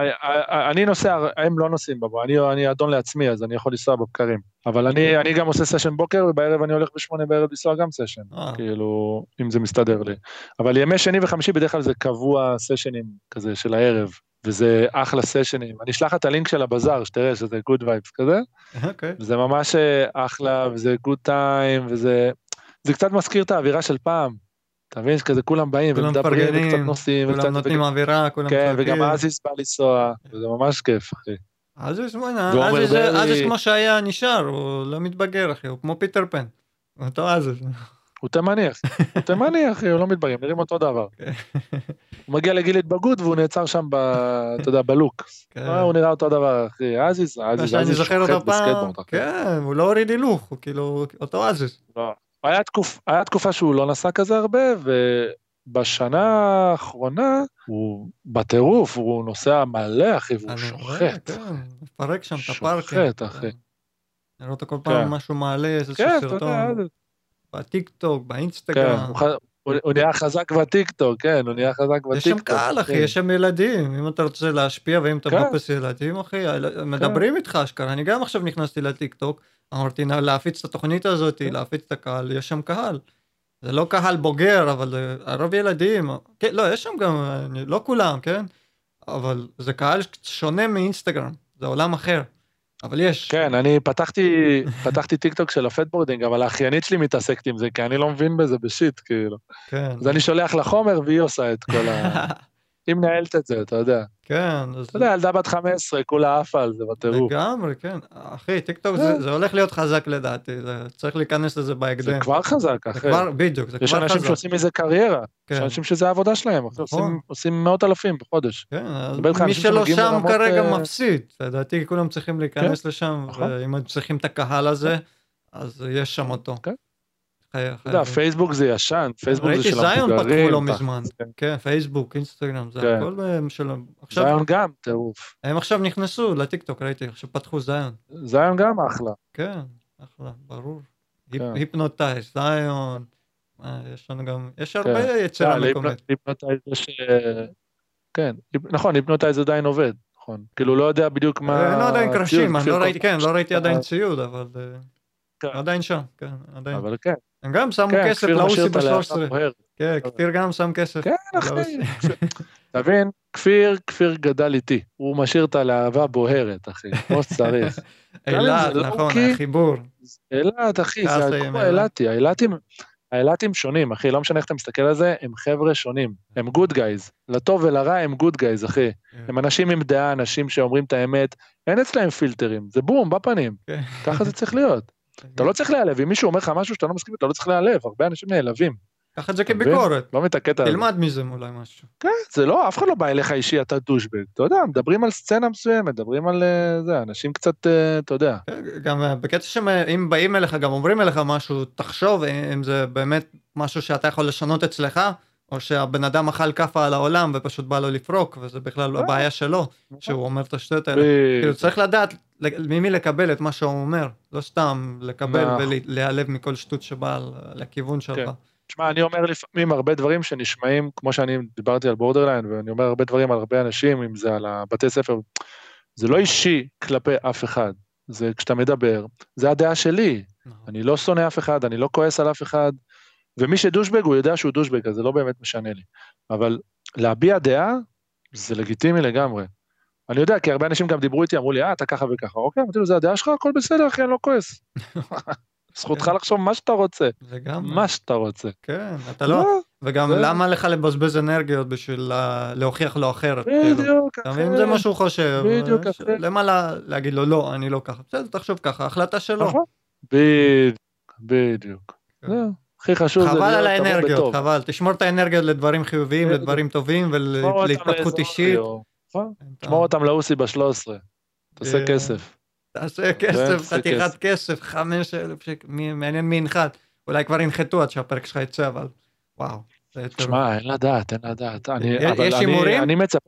אני נוסע, הם לא נוסעים בבוקר, אני אדון לעצמי, אז אני יכול לנסוע בבקרים. אבל אני גם עושה סשן בוקר, ובערב אני הולך בשמונה בערב לנסוע גם סשן, אה. כאילו, אם זה מסתדר לי. אבל ימי שני וחמישי בדרך כלל זה קבוע סשנים כזה של הערב. וזה אחלה סשנים. אני אשלח את הלינק של הבזאר, שתראה שזה good vibes כזה. אוקיי. זה ממש אחלה, וזה good time, וזה... זה קצת מזכיר את האווירה של פעם. אתה מבין שכזה כולם באים ומדברים וקצת נוסעים. כולם נותנים אווירה, כולם כן, וגם אזיס בא לנסוע, וזה ממש כיף, אחי. אזיס, בוא'נה, אזיס כמו שהיה נשאר, הוא לא מתבגר, אחי, הוא כמו פיטר פן. אותו אזיס. הוא תימני, אחי. הוא תימני, אחי, הוא לא מתבגר, נראים אותו דבר. הוא מגיע לגיל התבגרות והוא נעצר שם, ב, אתה יודע, בלוק. כן. אה, הוא נראה אותו דבר, אחי. שאני עזיז זוכר שוחט בסקייטבורד. כן, הוא לא הוריד הילוך, הוא כאילו אותו עזיז. היה תקופ- היה תקופה שהוא לא נסע כזה הרבה, ובשנה האחרונה הוא בטירוף, הוא נוסע מלא, אחי, והוא אני רואה, שוחט. כן, מפרק שם את שוחט, הפארקים. אחי. כן. נראה אותו כל פעם כן. משהו מעלה, איזשהו כן, אתה יודע, סרטון, בטיק טוק, באינסטגרם. הוא נהיה חזק בטיקטוק, כן, הוא נהיה חזק בטיקטוק. יש שם קהל, אחי. יש שם ילדים. אם אתה רוצה להשפיע ואם אתה. מחפש ילדים, אחי, מדברים איתך אשכרה. אני גם עכשיו נכנסתי לטיק טוק, אמרתי, "נא, להפיץ את התוכנית הזאת, כן. להפיץ את הקהל, יש שם קהל. זה לא קהל בוגר, אבל זה הרוב ילדים. כן, לא, יש שם גם, לא כולם, כן? אבל זה קהל שונה מאינסטגרם, זה עולם אחר. אבל יש. כן, אני פתחתי, פתחתי טיקטוק של ה fatboarding, אבל האחיינית שלי מתעסקת עם זה, כי אני לא מבין בזה ב shit, כאילו. כן. אז אני שולח לה חומר והיא עושה את כל ה... היא מנהלת את זה, אתה יודע. כן, אז אתה יודע, ילדה בת 15, כולה עפה על זה בטירוף. לגמרי, כן. אחי, טיק טוק כן. זה זה הולך להיות חזק לדעתי, זה- צריך להיכנס לזה זה בהקדם. כבר חזק, זה אחי. כבר, בדיוק, זה יש כבר אנשים חזק. שעושים מזה קריירה, יש כן, אנשים שזה העבודה שלהם, אחי, נכון. עושים- עושים מאות אלפים בחודש. כן, אז מי אנשים שלא שם כרגע אה, מפסיד. לדעתי כולם צריכים להיכנס לשם, נכון. ואם צריכים את הקהל הזה, אז יש שם אותו. כן. אתה יודע. פייסבוק זה ישן, פייסבוק זה ראיתי של זיון המבוגרים. פתחו לא מזמן. כן. כן, פייסבוק, אינסטגרם, זה כן. הכל אה, של... זיון גם, טירוף. הם עכשיו נכנסו לטיקטוק, ראיתי, עכשיו פתחו זיון. זיון גם אחלה. כן, אחלה, ברור. כן. היפנוטייז, זיון, יש לנו גם, יש הרבה יצירה אה, מקומית. אה, כן, נכון, היפנוטייז עדיין עובד, נכון. כאילו לא יודע בדיוק מה... אין לו עדיין הציוד, קרשים, אני לא ראיתי, כן, לא ראיתי עדיין אה, ציוד, אבל אה. עדיין שם, כן, עדיין. אבל כן, הם גם שמו כן, כסף לאוסי את הלהבה ב-13. בוערת. כן, כפיר גם שם כסף. כן, אחי. אתה מבין? כפיר, כפיר גדל איתי. הוא משאיר את הלהבה בוהרת, אחי, כמו שצריך. אילת, לא נכון, החיבור. אילת, אחי, זה כמו אילת. אילתי. האילתים, האילתים שונים, אחי, לא משנה איך אתה מסתכל על זה, הם חבר'ה שונים. הם good guys. לטוב ולרע הם good guys, אחי. כן. הם אנשים עם דעה, אנשים שאומרים את האמת. אין אצלהם פילטרים, זה בום, בפנים. כן. ככה זה צריך להיות. אתה לא צריך להיעלב, אם מישהו אומר לך משהו שאתה לא מסכים, אתה לא צריך להיעלב, הרבה אנשים נעלבים. קח את זה מבין? כביקורת. לא הקטע הזה. תלמד מזה אולי משהו. כן, זה לא, אף אחד לא בא אליך אישי, אתה douchebag. אתה יודע, מדברים על סצנה מסוימת, מדברים על אה, זה, אנשים קצת, אה, אתה יודע. כן, גם אה, בקטע שאם באים אליך, גם אומרים אליך משהו, תחשוב אם זה באמת משהו שאתה יכול לשנות אצלך, או שהבן אדם אכל כאפה על העולם ופשוט בא לו לפרוק, וזה בכלל לא אה. הבעיה שלו, שהוא אומר את השטויות האלה. כאילו צריך לדעת ממי לקבל את מה שהוא אומר, לא סתם לקבל נכון. ולהיעלב מכל שטות שבאה לכיוון שלך. כן. תשמע, אני אומר לפעמים הרבה דברים שנשמעים, כמו שאני דיברתי על בורדרליין, ואני אומר הרבה דברים על הרבה אנשים, אם זה על הבתי ספר, זה לא אישי כלפי אף אחד, זה כשאתה מדבר, זה הדעה שלי, נכון. אני לא שונא אף אחד, אני לא כועס על אף אחד, ומי שדושבג, הוא יודע שהוא דושבג, אז זה לא באמת משנה לי. אבל להביע דעה, זה לגיטימי לגמרי. אני יודע, כי הרבה אנשים גם דיברו איתי, אמרו לי, אה, אתה ככה וככה. אוקיי, אמרתי לו, זה הדעה שלך, הכל בסדר, אחי, אני לא כועס. זכותך לחשוב מה שאתה רוצה, לגמרי. מה שאתה רוצה. כן, אתה לא... וגם זה- למה לך לבזבז אנרגיות בשביל לה- להוכיח לו אחרת? כאילו? בדיוק, אתה מבין? זה מה שהוא חושב. בדיוק, אחי. למה לה- להגיד לו לא, אני לא ככה? בסדר, תחשוב ככה, החלטה שלו. נכון. בדיוק, בדיוק. כן. הכי חשוב זה חבל על להיות האנרגיות. חבל. תשמור את האנרגיות לדברים חיוביים, בדיוק. לדברים טובים ולהתפתחות אישית. נכון. אתה- שמור אותם לאוסי ב-13. תעשה אה, כסף. תעשה כסף, תעשה חתיכת כסף. כסף, חמש אלף שקל, מי- מעניין מי ינחת. אולי כבר ינחתו עד שהפרק שלך יצא, אבל וואו. תשמע, אין לדעת, אין לדעת. יש הימורים? אני מצפה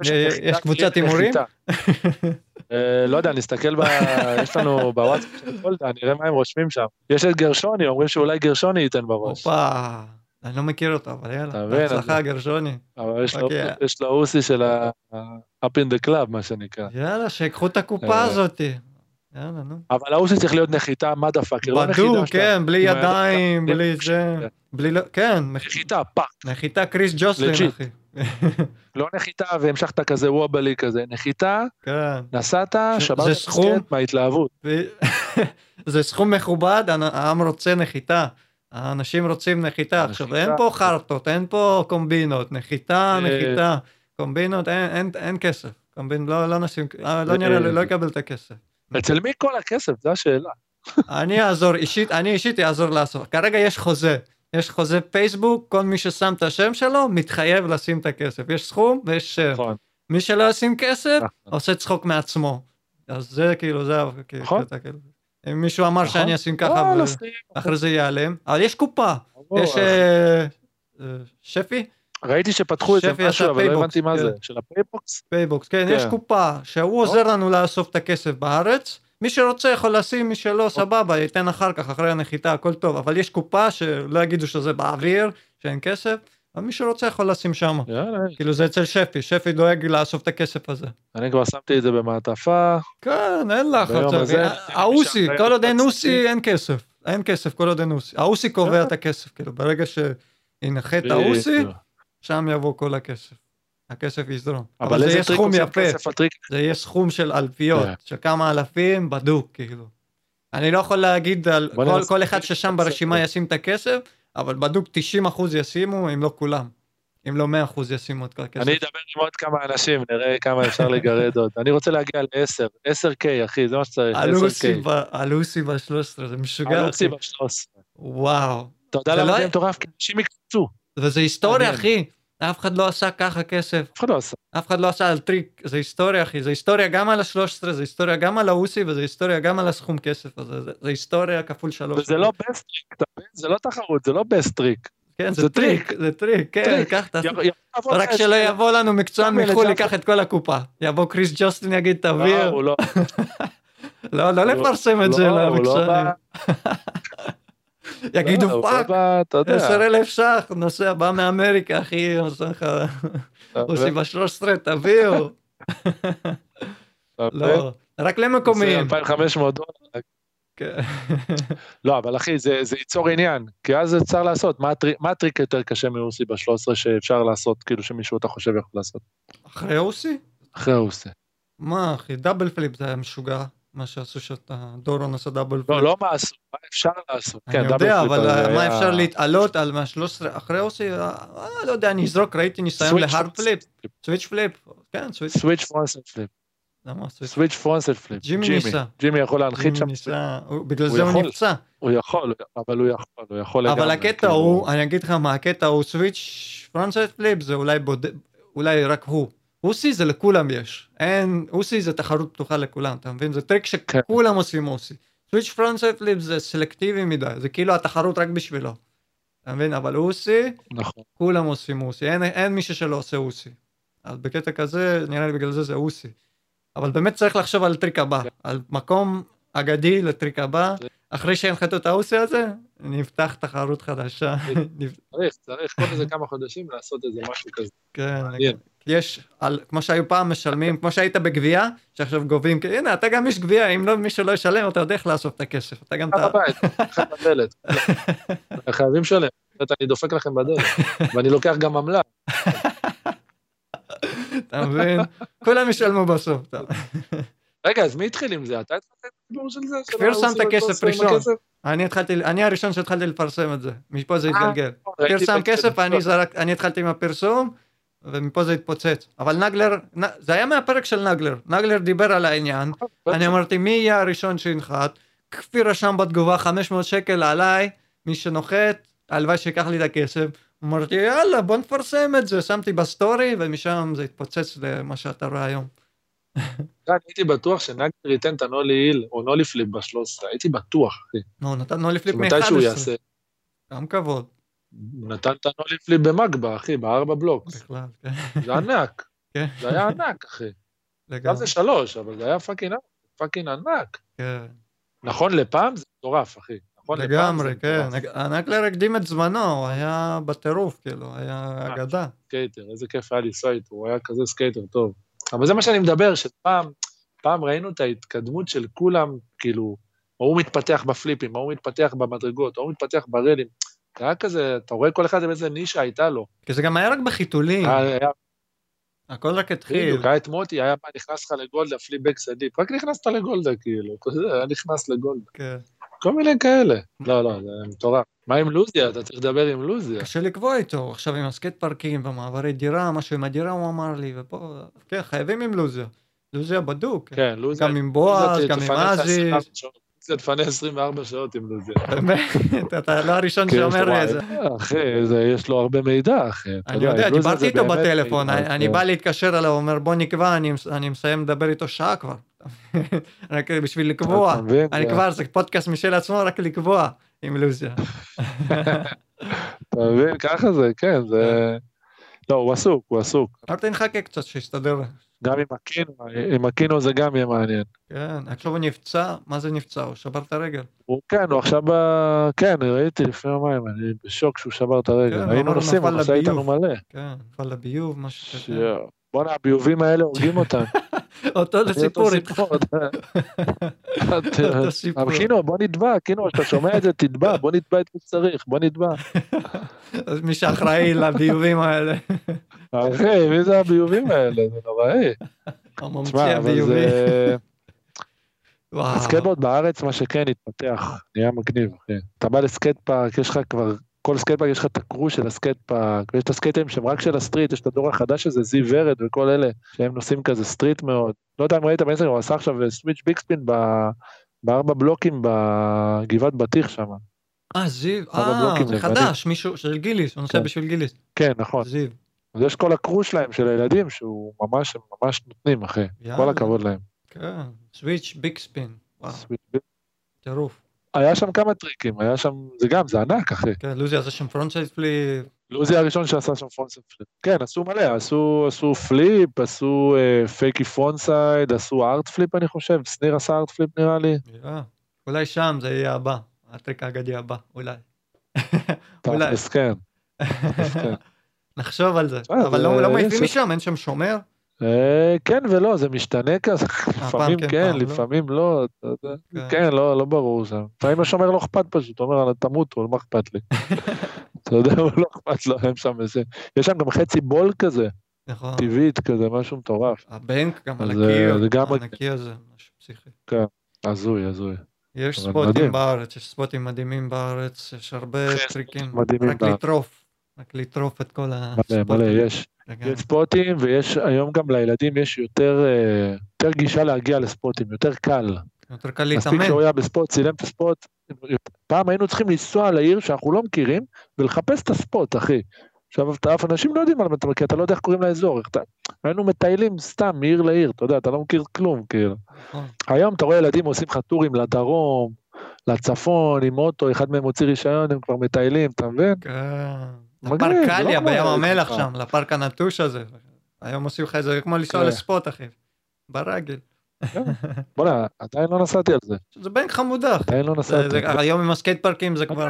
יש- קבוצת הימורים? אה, לא יודע, נסתכל ב... יש לנו בוואטסאפ של פולטה, נראה מה הם רושמים שם. יש את גרשוני, אומרים שאולי גרשוני ייתן בראש. הופה, אני לא מכיר אותו, אבל יאללה, בהצלחה גרשוני. אבל יש לו- אוקיי. אוסי של ה-up in the club, מה שנקרא. יאללה, שיקחו את הקופה אה. הזאתי. יאללה, נו. אבל האוסי צריך להיות נחיתה, מה the fuck, לא נחיתה בדוק, כן, בלי ידיים, בלי כן. זה. בלי, לא- כן, נח- נחיתה, fuck. נחיתה קריס ג'וסלין. אחי. לא נחיתה והמשכת כזה וובלי כזה, נחיתה, כן. נסעת, זה שברת סכום? דיסקט מההתלהבות. ו- זה סכום מכובד, העם רוצה נחיתה. האנשים רוצים נחיתה. עכשיו. אין פה חרטות, אין פה קומבינות. נחיתה, אה. נחיתה. קומבינות, אין- אין- אין כסף. קומבין, לא לא נשים, אה, לא אה. נראה לי, לא יקבל את הכסף. אצל מי כל הכסף? זו השאלה. אני אעזור אישית, אני אישית אעזור לעשות. כרגע יש חוזה. יש חוזה פייסבוק, כל מי ששם את השם שלו מתחייב לשים את הכסף. יש סכום ויש שם. נכון. מי שלא ישים כסף, נכון. עושה צחוק מעצמו. אז זה כאילו, זה... כאילו, נכון. כאילו. אם מישהו אמר נכון. שאני אשים ככה, וואלה, ו- סטרים. אחרי זה ייעלם, אבל יש קופה. ברור. יש אה, שפי? ראיתי שפתחו איזה שפי משהו, אבל לא הבנתי מה כן. זה. של הפייבוקס? פייבוקס, כן, כן. יש קופה שהוא עוזר לנו לאסוף את הכסף בארץ. מי שרוצה יכול לשים, מי שלא, סבבה, ייתן אחר כך, אחרי הנחיתה, הכל טוב. אבל יש קופה שלא יגידו שזה באוויר, שאין כסף, אבל מי שרוצה יכול לשים שם. יאללה, כאילו זה אצל שפי, שפי דואג לאסוף את הכסף הזה. אני כבר שמתי את זה במעטפה. כן, אין הזה, האוסי, כל עוד אין אוסי, אין כסף. אין כסף, כל עוד אין אוסי. האוסי קובע. את הכסף, כאילו, ברגע שינחת האוסי, בדיוק. שם יבוא כל הכסף. הכסף יזרום. אבל אבל זה יהיה סכום יפה. הטריק? זה יהיה סכום של אלפיות, כן. של כמה אלפים בדוק, כאילו. אני לא יכול להגיד על כל, כל אחד ששם ברשימה. ישים את הכסף, אבל בדוק 90 אחוז ישימו, אם לא כולם. אם לא 100 אחוז ישימו את כל הכסף. אני אדבר עם עוד כמה אנשים, נראה כמה אפשר לגרד עוד. אני רוצה להגיע ל-10, 10K, אחי, זה מה שצריך, על אוסי 10K. ב- על אוסי ב-13, זה משוגע. אחי. ב-13. וואו. אתה יודע זה למה לא- זה מטורף? כי אנשים יקפצו. וזה היסטוריה. אחי. אף אחד לא עשה ככה כסף. אף אחד לא עשה. אף אחד לא עשה על טריק. זה היסטוריה, אחי. זה היסטוריה גם על ה-13, זה היסטוריה גם על האוסי, וזה היסטוריה גם על הסכום כסף הזה. זה, זה היסטוריה כפול שלוש. וזה לא best trick, אתה מבין? זה לא תחרות, זה לא best trick. כן, זה זה טריק, טריק. זה טריק, כן, טריק. קח את ה... רק שלא יבוא לנו מקצוען מחו"ל, ייקח את כל הקופה. יבוא קריס ג'וסלין, יגיד תביא. לא, הוא לא, לא, לא לפרסם את זה לא, לא למקצוענים. יגידו לא, לא fuck. 10 אלף ש"ח, נוסע, בא מאמריקה, אחי, עושה לך... עושים מבין? ב-13, תביאו. לא, רק למקומיים. 2,500 דולר. כן. לא, אבל אחי, זה זה ייצור עניין, כי אז אפשר לעשות. מה הטריק- מה הטריק יותר קשה מאוסי ב-13 שאפשר לעשות, כאילו שמישהו אתה חושב יכול לעשות? אחרי אוסי? אחרי האוסי. מה, אחי, double flip זה היה משוגע. מה שעשו שאתה, דורון עשה double flip. לא, לא מה עשו, מה אפשר לעשות. אני כן, יודע, אבל flip, אה, מה אפשר להתעלות על מה-13 אחרי אוסי? אה, לא יודע, אני אזרוק, ראיתי ניסיון ל hardflip. flip. switch flip. כן, switch. switch frontside flip. למה switch? frontside flip. ג'ימי ניסה. ג'ימי יכול להנחית שם. ניסה, בגלל זה הוא. נפצע. הוא יכול, אבל הוא יכול, הוא יכול. אבל הקטע כאילו. הוא, אני אגיד לך מה, הקטע הוא switch frontside flip זה אולי רק הוא. אוסי זה לכולם יש. אין, אוסי זה תחרות פתוחה לכולם, אתה מבין? זה טריק כן. שכולם עושים אוסי. switch frontside flip זה סלקטיבי מדי, זה כאילו התחרות רק בשבילו. אתה מבין? אבל אוסי, נכון. כולם עושים אוסי, אין, אין מישהו שלא עושה אוסי. אז בקטע כזה, נראה לי בגלל זה זה אוסי. אבל באמת צריך לחשוב על טריק הבא, כן. על מקום אגדי לטריק הבא. אחרי שהנחתו את האוסי הזה, נפתח תחרות חדשה. צריך, צריך כל איזה כמה חודשים לעשות איזה משהו כזה. כן. יש, על, כמו שהיו פעם משלמים, כמו שהיית בגבייה, שעכשיו גובים, כי הנה, אתה גם יש גבייה, אם לא מישהו לא ישלם, אתה יודע איך לאסוף את הכסף. אתה גם... אתה... בית, ככה בדלת. חייבים לשלם. אני דופק לכם בדלת. ואני לוקח גם עמלה. אתה מבין? כולם ישלמו בסוף. רגע, אז מי התחיל עם זה? אתה התחלת את הסיפור של זה? כפיר שם את הכסף ראשון. אני התחלתי, אני הראשון שהתחלתי לפרסם את זה. מפה זה אה, התגלגל. כפיר שם. כסף, אני התחלתי עם הפרסום, ומפה זה התפוצץ. אבל נגלר, נ- זה היה מהפרק של נגלר. נגלר דיבר על העניין, אני אמרתי, מי יהיה הראשון שינחת? כפיר רשם בתגובה 500 שקל עליי, מי שנוחת, הלוואי שיקח לי את הכסף. אמרתי, יאללה, בוא נפרסם את זה. שמתי בסטורי, ומשם זה התפוצץ למה שאתה רואה היום. אני הייתי בטוח שנגר ייתן את ה nollie heel, או nollie flip ב-13, הייתי בטוח. נו, נתן nollie flip שמתי שהוא מ-11. יעשה. גם כבוד, הוא נתן את ה nollie flip במגבה, אחי, בארבע blocks. בכלל, כן. זה ענק. כן. זה היה ענק, אחי. עכשיו זה שלוש, אבל זה היה fucking ענק, ענק. כן. נכון לפעם זה מטורף, אחי. נכון לגמרי, כן. הנקלר הקדים את זמנו, הוא היה בטירוף, כאילו, היה. אגדה. skater, איזה כיף היה לנסוע איתו, הוא היה כזה skater טוב. אבל זה מה שאני מדבר, שפעם, פעם ראינו את ההתקדמות של כולם, כאילו, ההוא מתפתח בפליפים, ההוא מתפתח במדרגות, ההוא מתפתח ברלים. זה היה כזה, אתה רואה כל אחד עם איזה נישה הייתה לו. כי זה גם היה רק בחיתולים, היה, הכל רק התחיל. בדיוק, היה את מוטי, היה מה, נכנס לך לגולדה, פליפ בק סדיפ, רק נכנסת לגולדה, כאילו, אתה יודע, היה נכנס לגולדה. כן. כל מיני כאלה. לא, לא, זה מטורף. מה עם לוזיה? אתה צריך לדבר עם לוזיה. קשה לקבוע איתו, עכשיו עם הסקייט פארקים ומעברי דירה, משהו עם הדירה הוא אמר לי, ופה, כן, חייבים עם לוזיה. לוזיה בדוק, כן, לוזיה. גם עם בועז, גם עם תפנה שעות. אופציה תפנה 24 שעות עם לוזיה. באמת, אתה לא הראשון שאומר לי את זה. אחי, יש לו הרבה מידע, אחי. אני יודע, דיברתי איתו בטלפון, אני בא להתקשר אליו, הוא אומר בוא נקבע, אני מסיים לדבר איתו שעה כבר. רק בשביל לקבוע, אני כבר, זה פודקאסט משל עצמו, רק לקבוע עם לוזיה. אתה מבין, ככה זה, כן, זה... לא, הוא עסוק, הוא עסוק. אמרתי נחכה קצת, שיסתדר. גם עם הקינו, עם הקינו זה גם יהיה מעניין. כן, עכשיו הוא נפצע, מה זה נפצע? הוא שבר את הרגל. הוא כן, הוא עכשיו ב... כן, ראיתי לפני יומיים, אני בשוק שהוא שבר את הרגל. כן, היינו נוסעים, הוא נוסע איתנו מלא. כן, נפל לביוב, משהו כזה. בואנה, הביובים האלה הורגים אותם. אותו סיפור איתך. קינו, בוא נתבע, קינו, כשאתה שומע את זה, תתבע, בוא נתבע את מי שצריך, בוא נתבע. אז מי שאחראי לביובים האלה. אחי, מי זה הביובים האלה? זה נוראי. הממציא הביובי. הסקייטבורד בארץ, מה שכן, התפתח, נהיה מגניב, אחי. אתה בא לסקייט פארק, יש לך כבר כל סקייט פארק יש לך את ה crew של הסקייט פארק, ויש את הסקייטרים שהם רק של ה street, יש את הדור החדש הזה, זיו ורד וכל אלה, שהם נוסעים כזה street מאוד. לא יודע אם ראית באינסטגרם, הוא עשה עכשיו switch bigspin בארבע בלוקים בגבעת בטיח שם. אה, זיו, אה, זה חדש, מישהו, של גיליס, הוא נוסע כן. בשביל גיליס. כן, נכון. זיו. אז יש כל ה crew שלהם, של הילדים, שהוא ממש, ממש נותנים, אחי. כל הכבוד להם. כן, switch bigspin. טירוף. היה שם כמה טריקים, היה שם, זה גם, זה ענק, אחי. כן, לוזי עשה שם front flip. לוזי הראשון שעשה שם front flip. כן, עשו מלא, עשו, עשו flip, עשו uh, fakie frontside, עשו hard flip, אני חושב, שניר עשה hard flip נראה לי. Yeah. אולי שם זה יהיה הבא, הטריק האגדי הבא, אולי. אולי. כן. נחשוב על זה, אבל לא, לא מעיפים משם, אין שם שומר? אה, כן ולא, זה משתנה כזה, לפעמים כן, כן לא. לפעמים לא, כן. כן, לא, לא ברור שם. לפעמים השומר לא אכפת פשוט, הוא אומר, תמותו, מה אכפת לי? אתה יודע, לא אכפת לו, הם שם איזה, יש שם גם חצי בול כזה, נכון. טבעית כזה, משהו מטורף. הבנק גם על הקיר, הזה, משהו פסיכי. כן, הזוי, הזוי. יש ספוטים בארץ, יש ספוטים מדהימים בארץ, יש הרבה טריקים, רק לטרוף, רק לטרוף את כל הספוטים. מלא, מלא, יש. יש ספוטים, ויש היום גם לילדים יש יותר, אה, יותר גישה להגיע לספוטים, יותר קל. יותר קל להתאמן. מספיק שהוא היה בספוט, צילם את הספוט. פעם היינו צריכים לנסוע לעיר שאנחנו לא מכירים, ולחפש את הספוט, אחי. עכשיו, אף אנשים לא יודעים על מה אתה מכיר, אתה לא יודע איך קוראים לאזור. אתה... היינו מטיילים סתם מעיר לעיר, אתה יודע, אתה לא מכיר כלום, כאילו. נכון. היום אתה רואה ילדים עושים לך טורים לדרום, לצפון, עם אוטו, אחד מהם מוציא רישיון, הם כבר מטיילים, אתה מבין? כן. קליה לא בים המלח שם, לפארק הנטוש הזה. היום עושים לך את זה כמו לנסוע כן. ל spot, אחי. ברגל. בוא'נה, עדיין לא נסעתי על זה. זה בן חמודה. עדיין לא נסעתי. היום עם הסקייט פארקים זה כבר...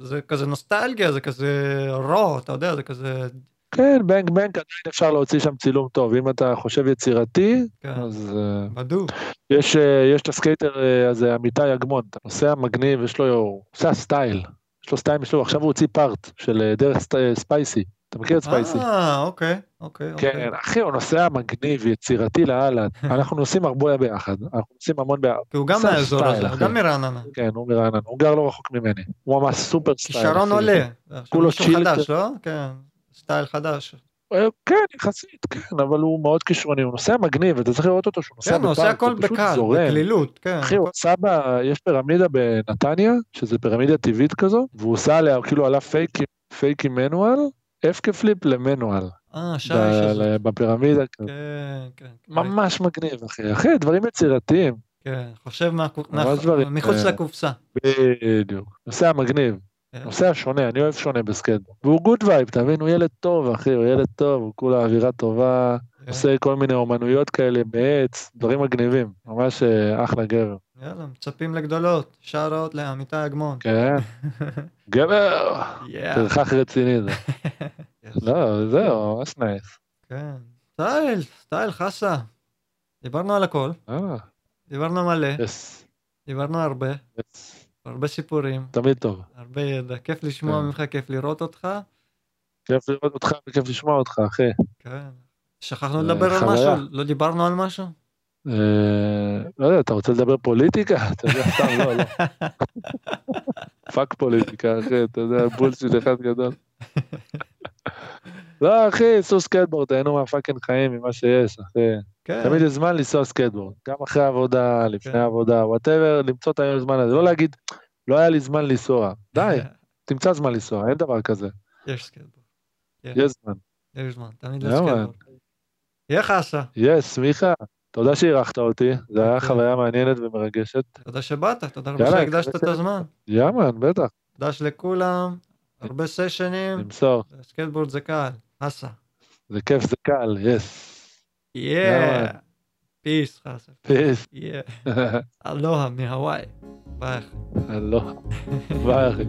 זה כזה נוסטלגיה, זה כזה raw, אתה יודע, זה כזה... כן, בנק בנק עדיין אפשר להוציא שם צילום טוב. אם אתה חושב יצירתי, כן. אז... אה, בדוק. יש אה, את הסקייטר אה, הזה, אמיתי אגמון, אתה נוסע מגניב, יש לו... עושה סטייל. יש לו סטייל משלו, עכשיו הוא הוציא part של אה, דרך ספייסי. אתה מכיר את ספייסי? אה, אוקיי, אוקיי. כן. אחי, הוא נוסע מגניב, יצירתי לאללה. אנחנו נוסעים הרבה ביחד, אנחנו נוסעים המון ביחד. כי הוא גם מהאזור הזה, הוא גם מרעננה. כן, הוא מרעננה, הוא גר לא רחוק ממני. הוא ממש סופר סטייל. כישרון עולה. כולו צ'יל. חדש, לא? כן, סטייל חדש. אה, כן, יחסית, כן, אבל הוא מאוד כישרוני, הוא נוסע מגניב, אתה צריך לראות אותו שהוא נוסע בפארק, כן, הוא עושה הכל בקל, בקלילות, כן. אחי, הוא עשה ב... יש פירמידה בנתניה, שזה פירמידה טבעית כזו, והוא עושה עליה, כאילו עלה פייקים, פייקים מנואל, אף כפליפ למנואל. אה, שי שזה. בפירמידה, כן, כן. ממש מגניב, אחי, אחי, דברים יצירתיים. כן, חושב מחוץ לקופסה. בדיוק, נוסע מגניב. כן. נוסע שונה, אני אוהב שונה בסקייטבורד. והוא good vibe, אתה מבין? הוא ילד טוב, אחי, הוא ילד טוב, הוא כולה אווירה טובה, כן. עושה כל מיני אומנויות כאלה מעץ, דברים מגניבים, ממש אה, אחלה גבר. יאללה, מצפים לגדולות, shout out לאמיתי אגמון. כן, גבר, פרחח רציני זה. לא, זהו, ממש nice. כן, סטייל, סטייל חסה. דיברנו על הכל. אה. דיברנו מלא. דיברנו הרבה. הרבה סיפורים. תמיד טוב. הרבה ידע. כיף לשמוע כן. ממך, כיף לראות אותך. כיף לראות אותך וכיף לשמוע אותך, אחי. כן. שכחנו לדבר על משהו? לא דיברנו על משהו? אה, לא יודע, אתה רוצה לדבר פוליטיקה? אתה יודע, סתם, לא, לא. fuck פוליטיקה, אחי, אתה יודע, bullshit אחד גדול. לא, אחי, סעו סקייטבורד, תהנו מה fucking חיים, ממה שיש, אחי. כן, תמיד יש זמן לנסוע סקייטבורד. גם אחרי העבודה, לפני כן. העבודה, whatever, למצוא את הזמן הזה. לא להגיד, לא היה לי זמן לנסוע. די, תמצא זמן לנסוע, אין דבר כזה. יש סקייטבורד. יש זמן. יש זמן, תמיד yeah man. לסקייטבורד. yeah חסה, yes, מיכה, תודה שאירחת אותי, זו הייתה אוקיי. חוויה מעניינת ומרגשת. תודה שבאת, תודה רבה שהקדשת את הזמן. yeah man, בטח, דש לכולם, הרבה סשנים, נמסור. סקייטבורד זה קל, חסה. זה כיף, זה קל, yes. yeah. yeah man. peace, חסה. peace. yeah. aloha מהוואי. ביי אחי. לא. ביי אחי.